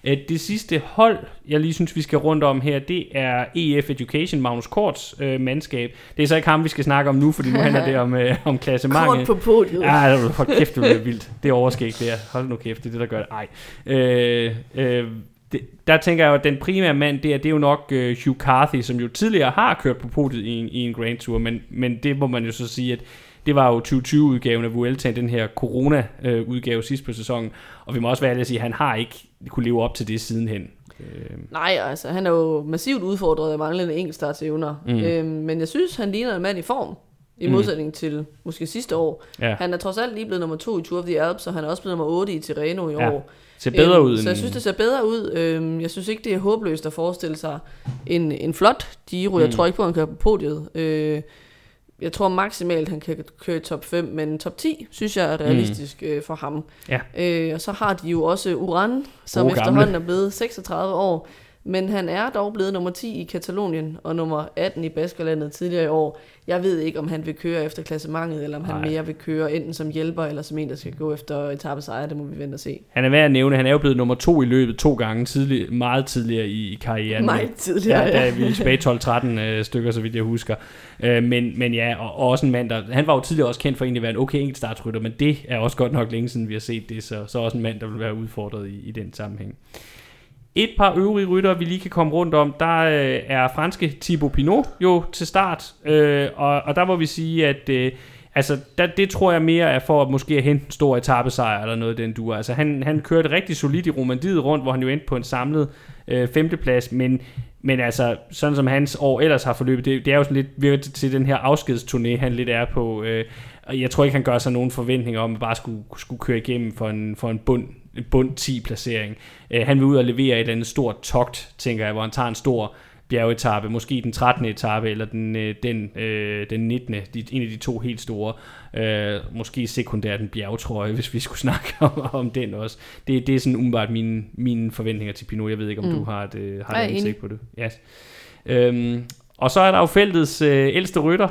Øh, det sidste hold, jeg lige synes, vi skal rundt om her, det er EF Education, Magnus Korts øh, mandskab. Det er så ikke ham, vi skal snakke om nu, fordi nu handler det om, øh, om klassementet. Kort på podiet. Ja, hold kæft, det bliver vildt. Det er overskæg der. Hold nu kæft, det er det, der gør det. Ej. Øh, øh, det, der tænker jeg jo, at den primære mand, det er, det er jo nok uh, Hugh Carthy, som jo tidligere har kørt på podiet i en, i en Grand Tour, men, men det må man jo så sige, at det var jo 2020-udgaven af Vuelta, den her corona-udgave sidst på sæsonen, og vi må også være ærlige at sige, at han har ikke kunne leve op til det sidenhen. Øh. Nej, altså han er jo massivt udfordret af manglende enkeltstartsevner, mm. øhm, men jeg synes, han ligner en mand i form. I mm. modsætning mm. til måske sidste år. Ja. Han er trods alt lige blevet nummer to i Tour of the Alps, og han er også blevet nummer 8 i Tirreno i ja. år. Ser bedre øhm, ud. Så jeg synes, det ser bedre ud. Øhm, jeg synes ikke, det er håbløst at forestille sig en, en flot Giro. Mm. Jeg tror ikke på, at han kører på podiet. Øh, jeg tror maksimalt, han kan køre top 5, men top 10 synes jeg er realistisk mm. øh, for ham. Ja. Øh, og så har de jo også Uran, som oh, efterhånden er blevet 36 år. Men han er dog blevet nummer 10 i Katalonien og nummer 18 i Baskerlandet tidligere i år. Jeg ved ikke, om han vil køre efter klassementet, eller om han Nej. mere vil køre enten som hjælper, eller som en, der skal gå efter etappesejr. Det må vi vente og se. Han er værd at nævne, han er jo blevet nummer to i løbet to gange, tidlig, meget tidligere i, karrieren. Meget tidligere, ja. ja. Er vi tilbage 12-13 øh, stykker, så vidt jeg husker. Øh, men, men ja, og, og også en mand, der, han var jo tidligere også kendt for egentlig at være en okay enkeltstartsrytter, men det er også godt nok længe siden, vi har set det, så, så også en mand, der vil være udfordret i, i den sammenhæng. Et par øvrige ryttere, vi lige kan komme rundt om, der øh, er franske Thibaut Pinot jo til start, øh, og, og der må vi sige, at øh, altså, der, det tror jeg mere er for at måske at hente en stor etappesejr eller noget den du. Altså, han, han kørte rigtig solidt i Romandiet rundt, hvor han jo endte på en samlet øh, femteplads, men, men altså, sådan som hans år ellers har forløbet, det, det er jo sådan lidt virket til, den her afskedsturné, han lidt er på, øh, og jeg tror ikke, han gør sig nogen forventninger om at bare skulle, skulle køre igennem for en, for en bund, en bund 10 placering. Øh, han vil ud og levere et eller andet stort togt, tænker jeg, hvor han tager en stor bjergetappe, måske den 13. etape, eller den, øh, den, øh, den 19. De, en af de to helt store. Øh, måske sekundært en bjergtrøje, hvis vi skulle snakke om, om den også. Det, det er sådan umiddelbart mine, mine forventninger til Pinot. Jeg ved ikke, om mm. du har et, øh, har et indsigt på det. Yes. Øhm, og så er der jo feltets øh, ældste rytter.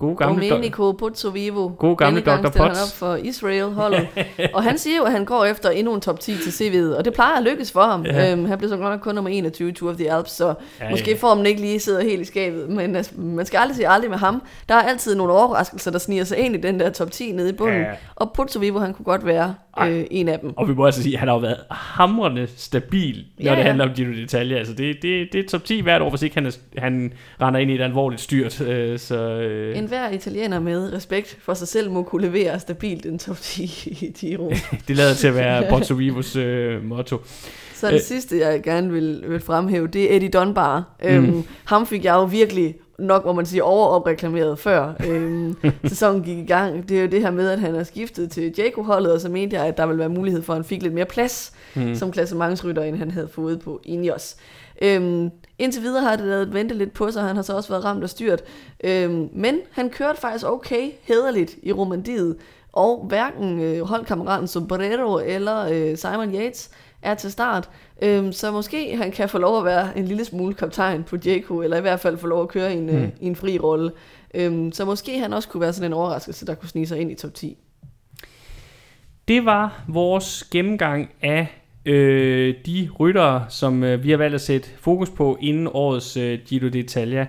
God gamle do- Domenico Pozzovivo. God gamle Dr. stiller han Potts. op for Israel-holdet. og han siger jo, at han går efter endnu en top 10 til CV'et, og det plejer at lykkes for ham. Ja. Øhm, han blev så godt nok kun nummer 21 i Tour of the Alps, så Ja, måske ja. formen ikke lige sidder helt i skabet. Men altså, man skal aldrig sige aldrig med ham. Der er altid nogle overraskelser, der sniger sig ind i den der top 10 nede i bunden. Ja. Og Pozzovivo, han kunne godt være øh, en af dem. Og vi må altså sige, at han har jo været hamrende stabil, når Ja, det handler om Giro d'Italia. Altså det, det, det er top 10 hvert år, hvis ikke han, er, han render ind i et alvorligt styrt. Øh, så, øh, En hver italiener med respekt for sig selv må kunne levere stabilt en top 10 i Giro. det lader til at være Bozzovivos øh, motto. Så det Øh. øh. sidste, jeg gerne vil, vil fremhæve, det er Eddie Dunbar. Øhm, Mm. ham fik jeg jo virkelig nok, hvor man siger, overopreklameret før øhm, sæsonen gik i gang. Det er jo det her med, at han er skiftet til Jaco-holdet, og så mente jeg, at der ville være mulighed for, at han fik lidt mere plads mm. som klassementsrytter, end han havde fået på Ineos. Øhm, indtil videre har det lavet vente lidt på sig, han har så også været ramt og styrt. Øhm, men han kørte faktisk okay hederligt i Romandiet, og hverken øh, holdkammeraten Sombrero eller øh, Simon Yates er til start. Øhm, så måske han kan få lov at være en lille smule kaptajn på Jaco, eller i hvert fald få lov at køre i en, mm. øh, i en fri rolle. Øhm, så måske han også kunne være sådan en overraskelse, der kunne snige sig ind i top 10. Det var vores gennemgang af øh, de ryttere, som øh, vi har valgt at sætte fokus på inden årets øh, Giro d'Italia.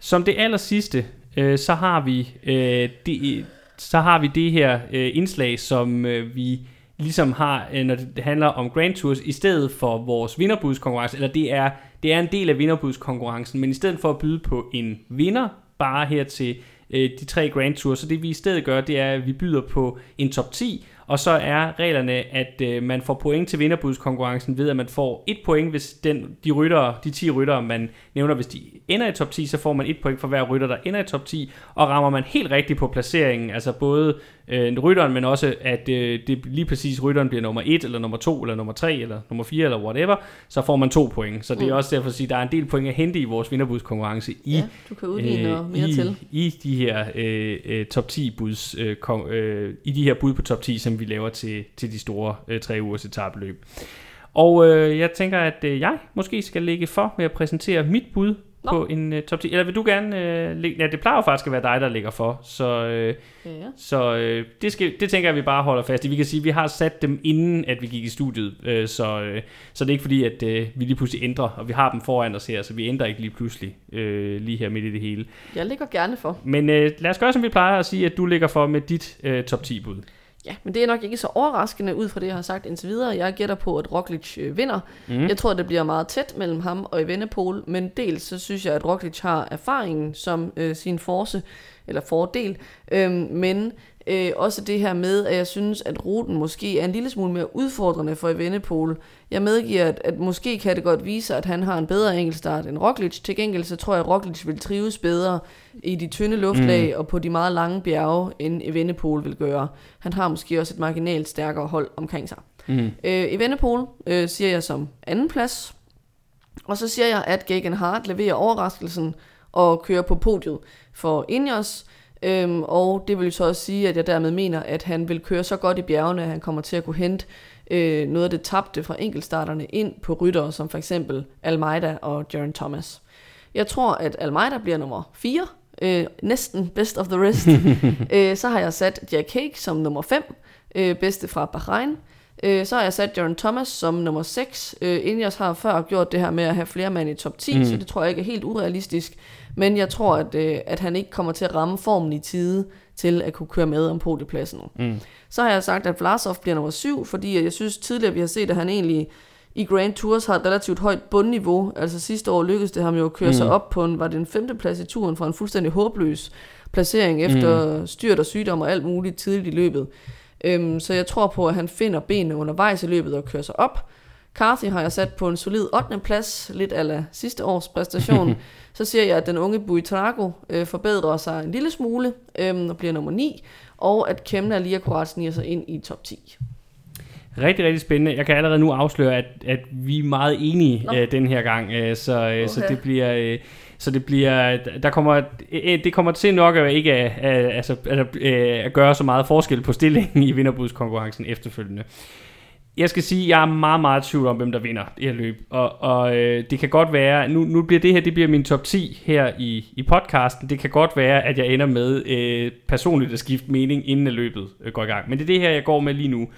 Som det aller sidste, øh, så har vi øh, det, så har vi det her øh, indslag, som øh, vi ligesom har, øh, når det handler om Grand Tours, i stedet for vores vinderbudskonkurrence, eller det er, det er en del af vinderbudskonkurrencen, men i stedet for at byde på en vinder, bare her til øh, de tre Grand Tours, så det vi i stedet gør, det er, at vi byder på en top 10, og så er reglerne, at øh, man får point til vinderbudskonkurrencen ved, at man får et point, hvis den, de, ryttere, de 10 ryttere, man nævner, hvis de ender i top 10, så får man et point for hver rytter, der ender i top 10, og rammer man helt rigtigt på placeringen, altså både øh, rytteren, men også at øh, det lige præcis rytteren bliver nummer 1, eller nummer 2, eller nummer 3, eller nummer 4, eller whatever, så får man to point. Så det er Mm. også derfor at sige, at der er en del point at hente i vores vinderbudskonkurrence i Ja, du kan udgive noget mere i, til. i de her øh, øh, top 10 buds, øh, kom, øh, i de her bud på top 10, som vi laver til, til de store øh, tre ugers etabeløb. Og øh, jeg tænker, at øh, jeg måske skal lægge for med at præsentere mit bud Nå. på en øh, top 10. Eller vil du gerne øh, lægge... Ja, det plejer jo faktisk at være dig, der ligger for. Så, øh, Ja. så øh, det, skal, det tænker jeg, at vi bare holder fast i. Vi kan sige, at vi har sat dem inden, at vi gik i studiet. Øh, så, øh, så det er ikke fordi, at øh, vi lige pludselig ændrer, og vi har dem foran os her, så vi ændrer ikke lige pludselig øh, lige her midt i det hele. Jeg ligger gerne for. Men øh, lad os gøre, som vi plejer at sige, at du ligger for med dit øh, top 10 bud. Ja, men det er nok ikke så overraskende ud fra det, jeg har sagt indtil videre. Jeg gætter på, at Roglic øh, vinder. Mm. Jeg tror, det bliver meget tæt mellem ham og Evenepoel, men dels så synes jeg, at Roglic har erfaringen som øh, sin force, eller fordel, øhm, men øh, også det her med, at jeg synes, at ruten måske er en lille smule mere udfordrende for Evenepoel. Jeg medgiver, at, at måske kan det godt vise, at han har en bedre enkeltstart end Roglic. Til gengæld så tror jeg, at Roglic vil trives bedre i de tynde luftlag mm. og på de meget lange bjerge, end Evenepoel vil gøre. Han har måske også et marginalt stærkere hold omkring sig. Mm. Øh, Evenepoel øh, siger jeg som anden plads. Og så siger jeg, at Gagan Hart leverer overraskelsen og kører på podiet for Ineos. Øhm, og det vil så også sige, at jeg dermed mener, at han vil køre så godt i bjergene, at han kommer til at kunne hente øh, noget af det tabte fra enkeltstarterne ind på ryttere, som for eksempel Almeida og Jaron Thomas. Jeg tror, at Almeida bliver nummer 4, øh, næsten best of the rest. øh, så har jeg sat Jack Hague som nummer 5, øh, bedste fra Bahrain. Øh, så har jeg sat Jaron Thomas som nummer 6. Øh, jeg har før gjort det her med at have flere mand i top 10, mm. så det tror jeg ikke er helt urealistisk. Men jeg tror, at, øh, at han ikke kommer til at ramme formen i tide til at kunne køre med om podiepladsen. Mm. Så har jeg sagt, at Vlasov bliver nummer 7, fordi jeg synes tidligere, vi har set, at han egentlig i Grand Tours har et relativt højt bundniveau. Altså sidste år lykkedes det ham jo at køre mm. sig op på en, var det en femteplads i turen fra en fuldstændig håbløs placering efter mm. styrt og sygdom og alt muligt tidligt i løbet. Øhm, så jeg tror på, at han finder benene undervejs i løbet og kører sig op. Carthy har jeg sat på en solid 8. plads, lidt af sidste års præstation. så siger jeg, at den unge Buitrago øh, forbedrer sig en lille smule øh, og bliver nummer 9, og at Kemna lige akkurat sniger sig ind i top 10. Rigtig, rigtig spændende. Jeg kan allerede nu afsløre, at, at vi er meget enige øh, den her gang, øh, så, øh, okay. så det bliver... Øh, så det bliver, der kommer, øh, det kommer til nok at ikke at, altså, at, at, gøre så meget forskel på stillingen i vinderbudskonkurrencen efterfølgende. Jeg skal sige, at jeg er meget, meget tvivl om, hvem der vinder det her løb. Og, og øh, det kan godt være, nu, nu bliver det her det bliver min top 10 her i, i podcasten. Det kan godt være, at jeg ender med øh, personligt at skifte mening, inden løbet øh, går i gang. Men det er det her, jeg går med lige nu.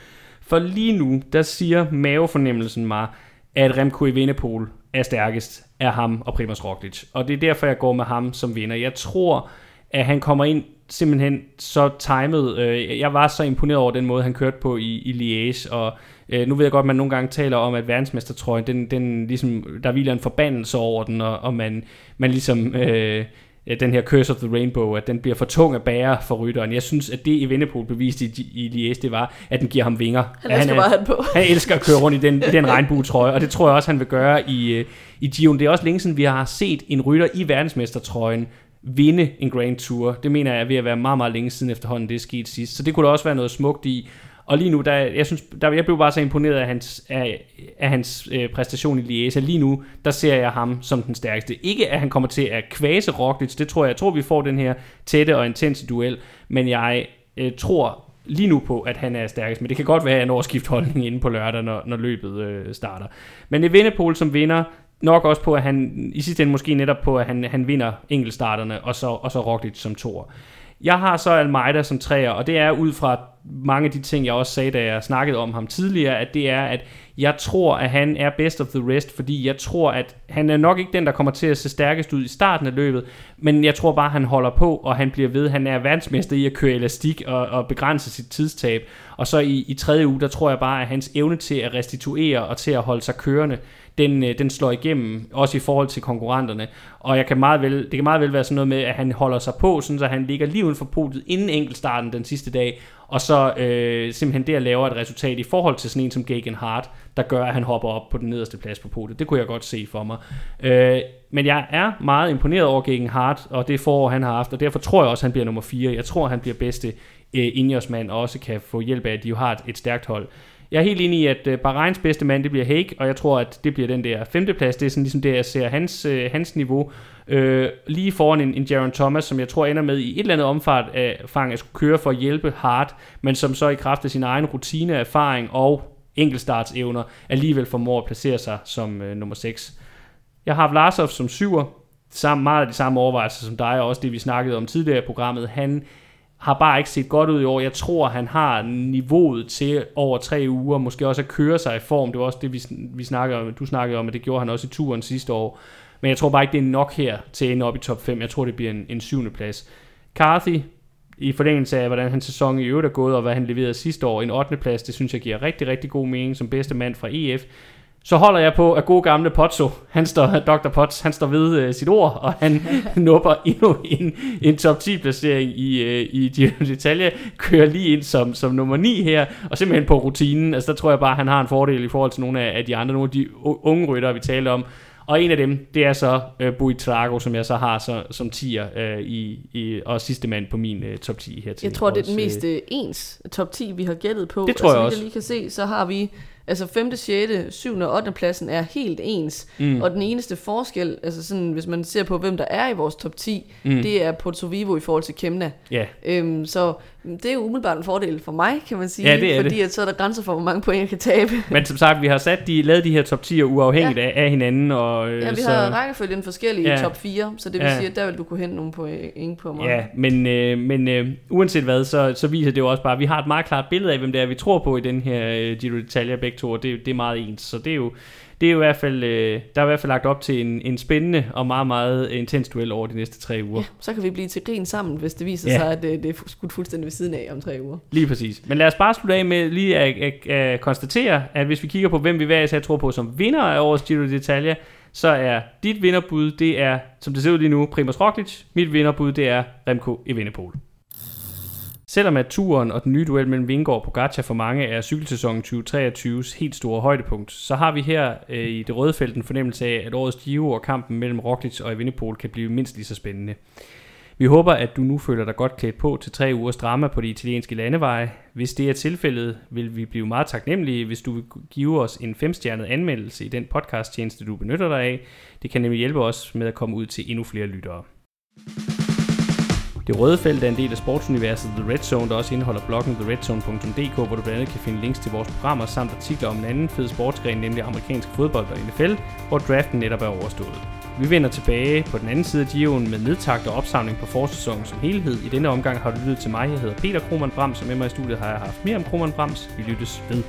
For lige nu, der siger mavefornemmelsen mig, at Remco i Vindepol er stærkest af ham og Primoz Roglic. Og det er derfor, jeg går med ham som vinder. Jeg tror, at han kommer ind simpelthen så timet. Øh, jeg var så imponeret over den måde, han kørte på i, i Liège, og øh, nu ved jeg godt, at man nogle gange taler om, at verdensmestertrøjen, den, den ligesom, der hviler en forbandelse over den, og, og man, man ligesom... Øh, den her Curse of the Rainbow, at den bliver for tung at bære for rytteren. Jeg synes, at det i Vindepol beviste i, i Liège, det var, at den giver ham vinger. Han, han, er, han på. han elsker at køre rundt i den, i den regnbuetrøje, og det tror jeg også, han vil gøre i, øh, i Gion. Det er også længe siden, vi har set en rytter i verdensmestertrøjen vinde en Grand Tour. Det mener jeg er ved at være meget, meget længe siden efterhånden, det er sket sidst. Så det kunne da også være noget smukt i. Og lige nu, der, jeg, synes, der, jeg blev bare så imponeret af hans, af, af hans øh, præstation i Liesa. Lige nu, der ser jeg ham som den stærkeste. Ikke at han kommer til at kvase Roglic, det tror jeg. Jeg tror, vi får den her tætte og intense duel. Men jeg øh, tror lige nu på, at han er stærkest. Men det kan godt være, at jeg når skift holdning inde på lørdag, når, når løbet øh, starter. Men Evenepoel som vinder, nok også på, at han i sidste ende måske netop på, at han, han vinder enkeltstarterne, og så, og så Roglic som toer. Jeg har så Almeida som træer, og det er ud fra mange af de ting, jeg også sagde, da jeg snakkede om ham tidligere, at det er, at jeg tror, at han er best of the rest, fordi jeg tror, at han er nok ikke den, der kommer til at se stærkest ud i starten af løbet, men jeg tror bare, at han holder på, og han bliver ved. Han er verdensmester i at køre elastik og, og begrænse sit tidstab. Og så i, i tredje uge, der tror jeg bare, at hans evne til at restituere og til at holde sig kørende, den, øh, den slår igennem, også i forhold til konkurrenterne. Og jeg kan meget vel, det kan meget vel være sådan noget med, at han holder sig på, sådan så han ligger lige uden for podiet inden enkeltstarten den sidste dag, og så øh, simpelthen der laver et resultat i forhold til sådan en som Gagan Hart, der gør, at han hopper op på den nederste plads på podiet. Det kunne jeg godt se for mig. Øh, men jeg er meget imponeret over Gagan Hart, og det forår, han har haft, og derfor tror jeg også, at han bliver nummer 4. Jeg tror, at han bliver bedste øh, Ingers mand, og også kan få hjælp af, at de jo har et, et stærkt hold. Jeg er helt enig i, at øh, Bahreins bedste mand, det bliver Hague, og jeg tror, at det bliver den der femteplads. Det er sådan ligesom det, jeg ser hans, øh, hans niveau. Øh, lige foran en, en Jaron Thomas, som jeg tror ender med i et eller andet omfang af øh, fang at skulle køre for at hjælpe Hart, men som så i kraft af sin egen rutine, erfaring og enkeltstartsevner alligevel formår at placere sig som øh, nummer 6. Jeg har Vlasov som syver, sammen, meget af de samme overvejelser som dig, og også det vi snakkede om tidligere i programmet. Han har bare ikke set godt ud i år. Jeg tror, han har niveauet til over tre uger, måske også at køre sig i form. Det var også det, vi, vi snakkede om, du snakkede om, at det gjorde han også i turen sidste år. Men jeg tror bare ikke, det er nok her til at ende op i top 5. Jeg tror, det bliver en, en syvende plads. Carthy, i forlængelse af, hvordan hans sæson i øvrigt er gået, og hvad han leverede sidste år, en 8. plads, det synes jeg giver rigtig, rigtig god mening som bedste mand fra EF. Så holder jeg på, at god gamle Pozzo, han står, Dr. Potts, han står ved uh, sit ord, og han nupper endnu en, en top 10 placering i, uh, i de detaljer, kører lige ind som, som nummer 9 her, og simpelthen på rutinen, altså der tror jeg bare, han har en fordel i forhold til nogle af, af de andre, nogle af de unge ryttere, vi taler om, og en af dem, det er så uh, Buitrago, som jeg så har så, som tier uh, i, i, og sidste mand på min uh, top 10 her til. Jeg tror, det er den mest uh, ens top 10, vi har gættet på. Det tror jeg også. lige kan se, så har vi Altså 5., 6., 7. og 8. pladsen er helt ens. Mm. Og den eneste forskel, altså sådan, hvis man ser på, hvem der er i vores top 10, mm. det er Porto Vivo i forhold til Kemna. Ja. Øhm, så det er jo umiddelbart en fordel for mig, kan man sige. Ja, det er fordi det. At så er der grænser for, hvor mange point jeg kan tabe. Men som sagt, vi har sat de, lavet de her top 10'er uafhængigt ja. af, af hinanden. Og, øh, Ja, vi så, har rækkefølgen forskellige Ja. top 4, så det vil Ja. sige, at der vil du kunne hente nogle point på mig. Ja, men, øh, men øh, uanset hvad, så, så viser det jo også bare, at vi har et meget klart billede af, hvem det er, vi tror på i den her øh, Giro d'Italia begge to, og det, det er meget ens. Så det er jo, det er jo i hvert fald, øh, der er i hvert fald lagt op til en, en spændende og meget, meget intens duel over de næste tre uger. Ja, så kan vi blive til grin sammen, hvis det viser Ja. sig, at det, det er skudt fuldstændig ved siden af om tre uger. Lige præcis. Men lad os bare slutte af med lige at, at, at konstatere, at hvis vi kigger på, hvem vi hver især tror på som vinder af årets Giro d'Italia, så er dit vinderbud, det er, som det ser ud lige nu, Primoz Roglic. Mit vinderbud, det er Remco Evenepoel. Selvom at turen og den nye duel mellem Vingård og Pogacar for mange er cykelsæsonen 2023's helt store højdepunkt, så har vi her øh, i det røde felt en fornemmelse af, at årets Giro og kampen mellem Roglic og Evenepoel kan blive mindst lige så spændende. Vi håber, at du nu føler dig godt klædt på til tre ugers drama på de italienske landeveje. Hvis det er tilfældet, vil vi blive meget taknemmelige, hvis du vil give os en femstjernet anmeldelse i den podcasttjeneste, du benytter dig af. Det kan nemlig hjælpe os med at komme ud til endnu flere lyttere. Det røde felt er en del af sportsuniverset The Red Zone, der også indeholder bloggen theredzone.dk, hvor du blandt andet kan finde links til vores programmer samt artikler om en anden fed sportsgren, nemlig amerikansk fodbold og NFL, hvor draften netop er overstået. Vi vender tilbage på den anden side af Giroen med nedtagt og opsamling på forsæsonen som helhed. I denne omgang har du lyttet til mig. Jeg hedder Peter Krohmann Brams, og med mig i studiet har jeg haft mere om Krohmann Brams. Vi lyttes ved.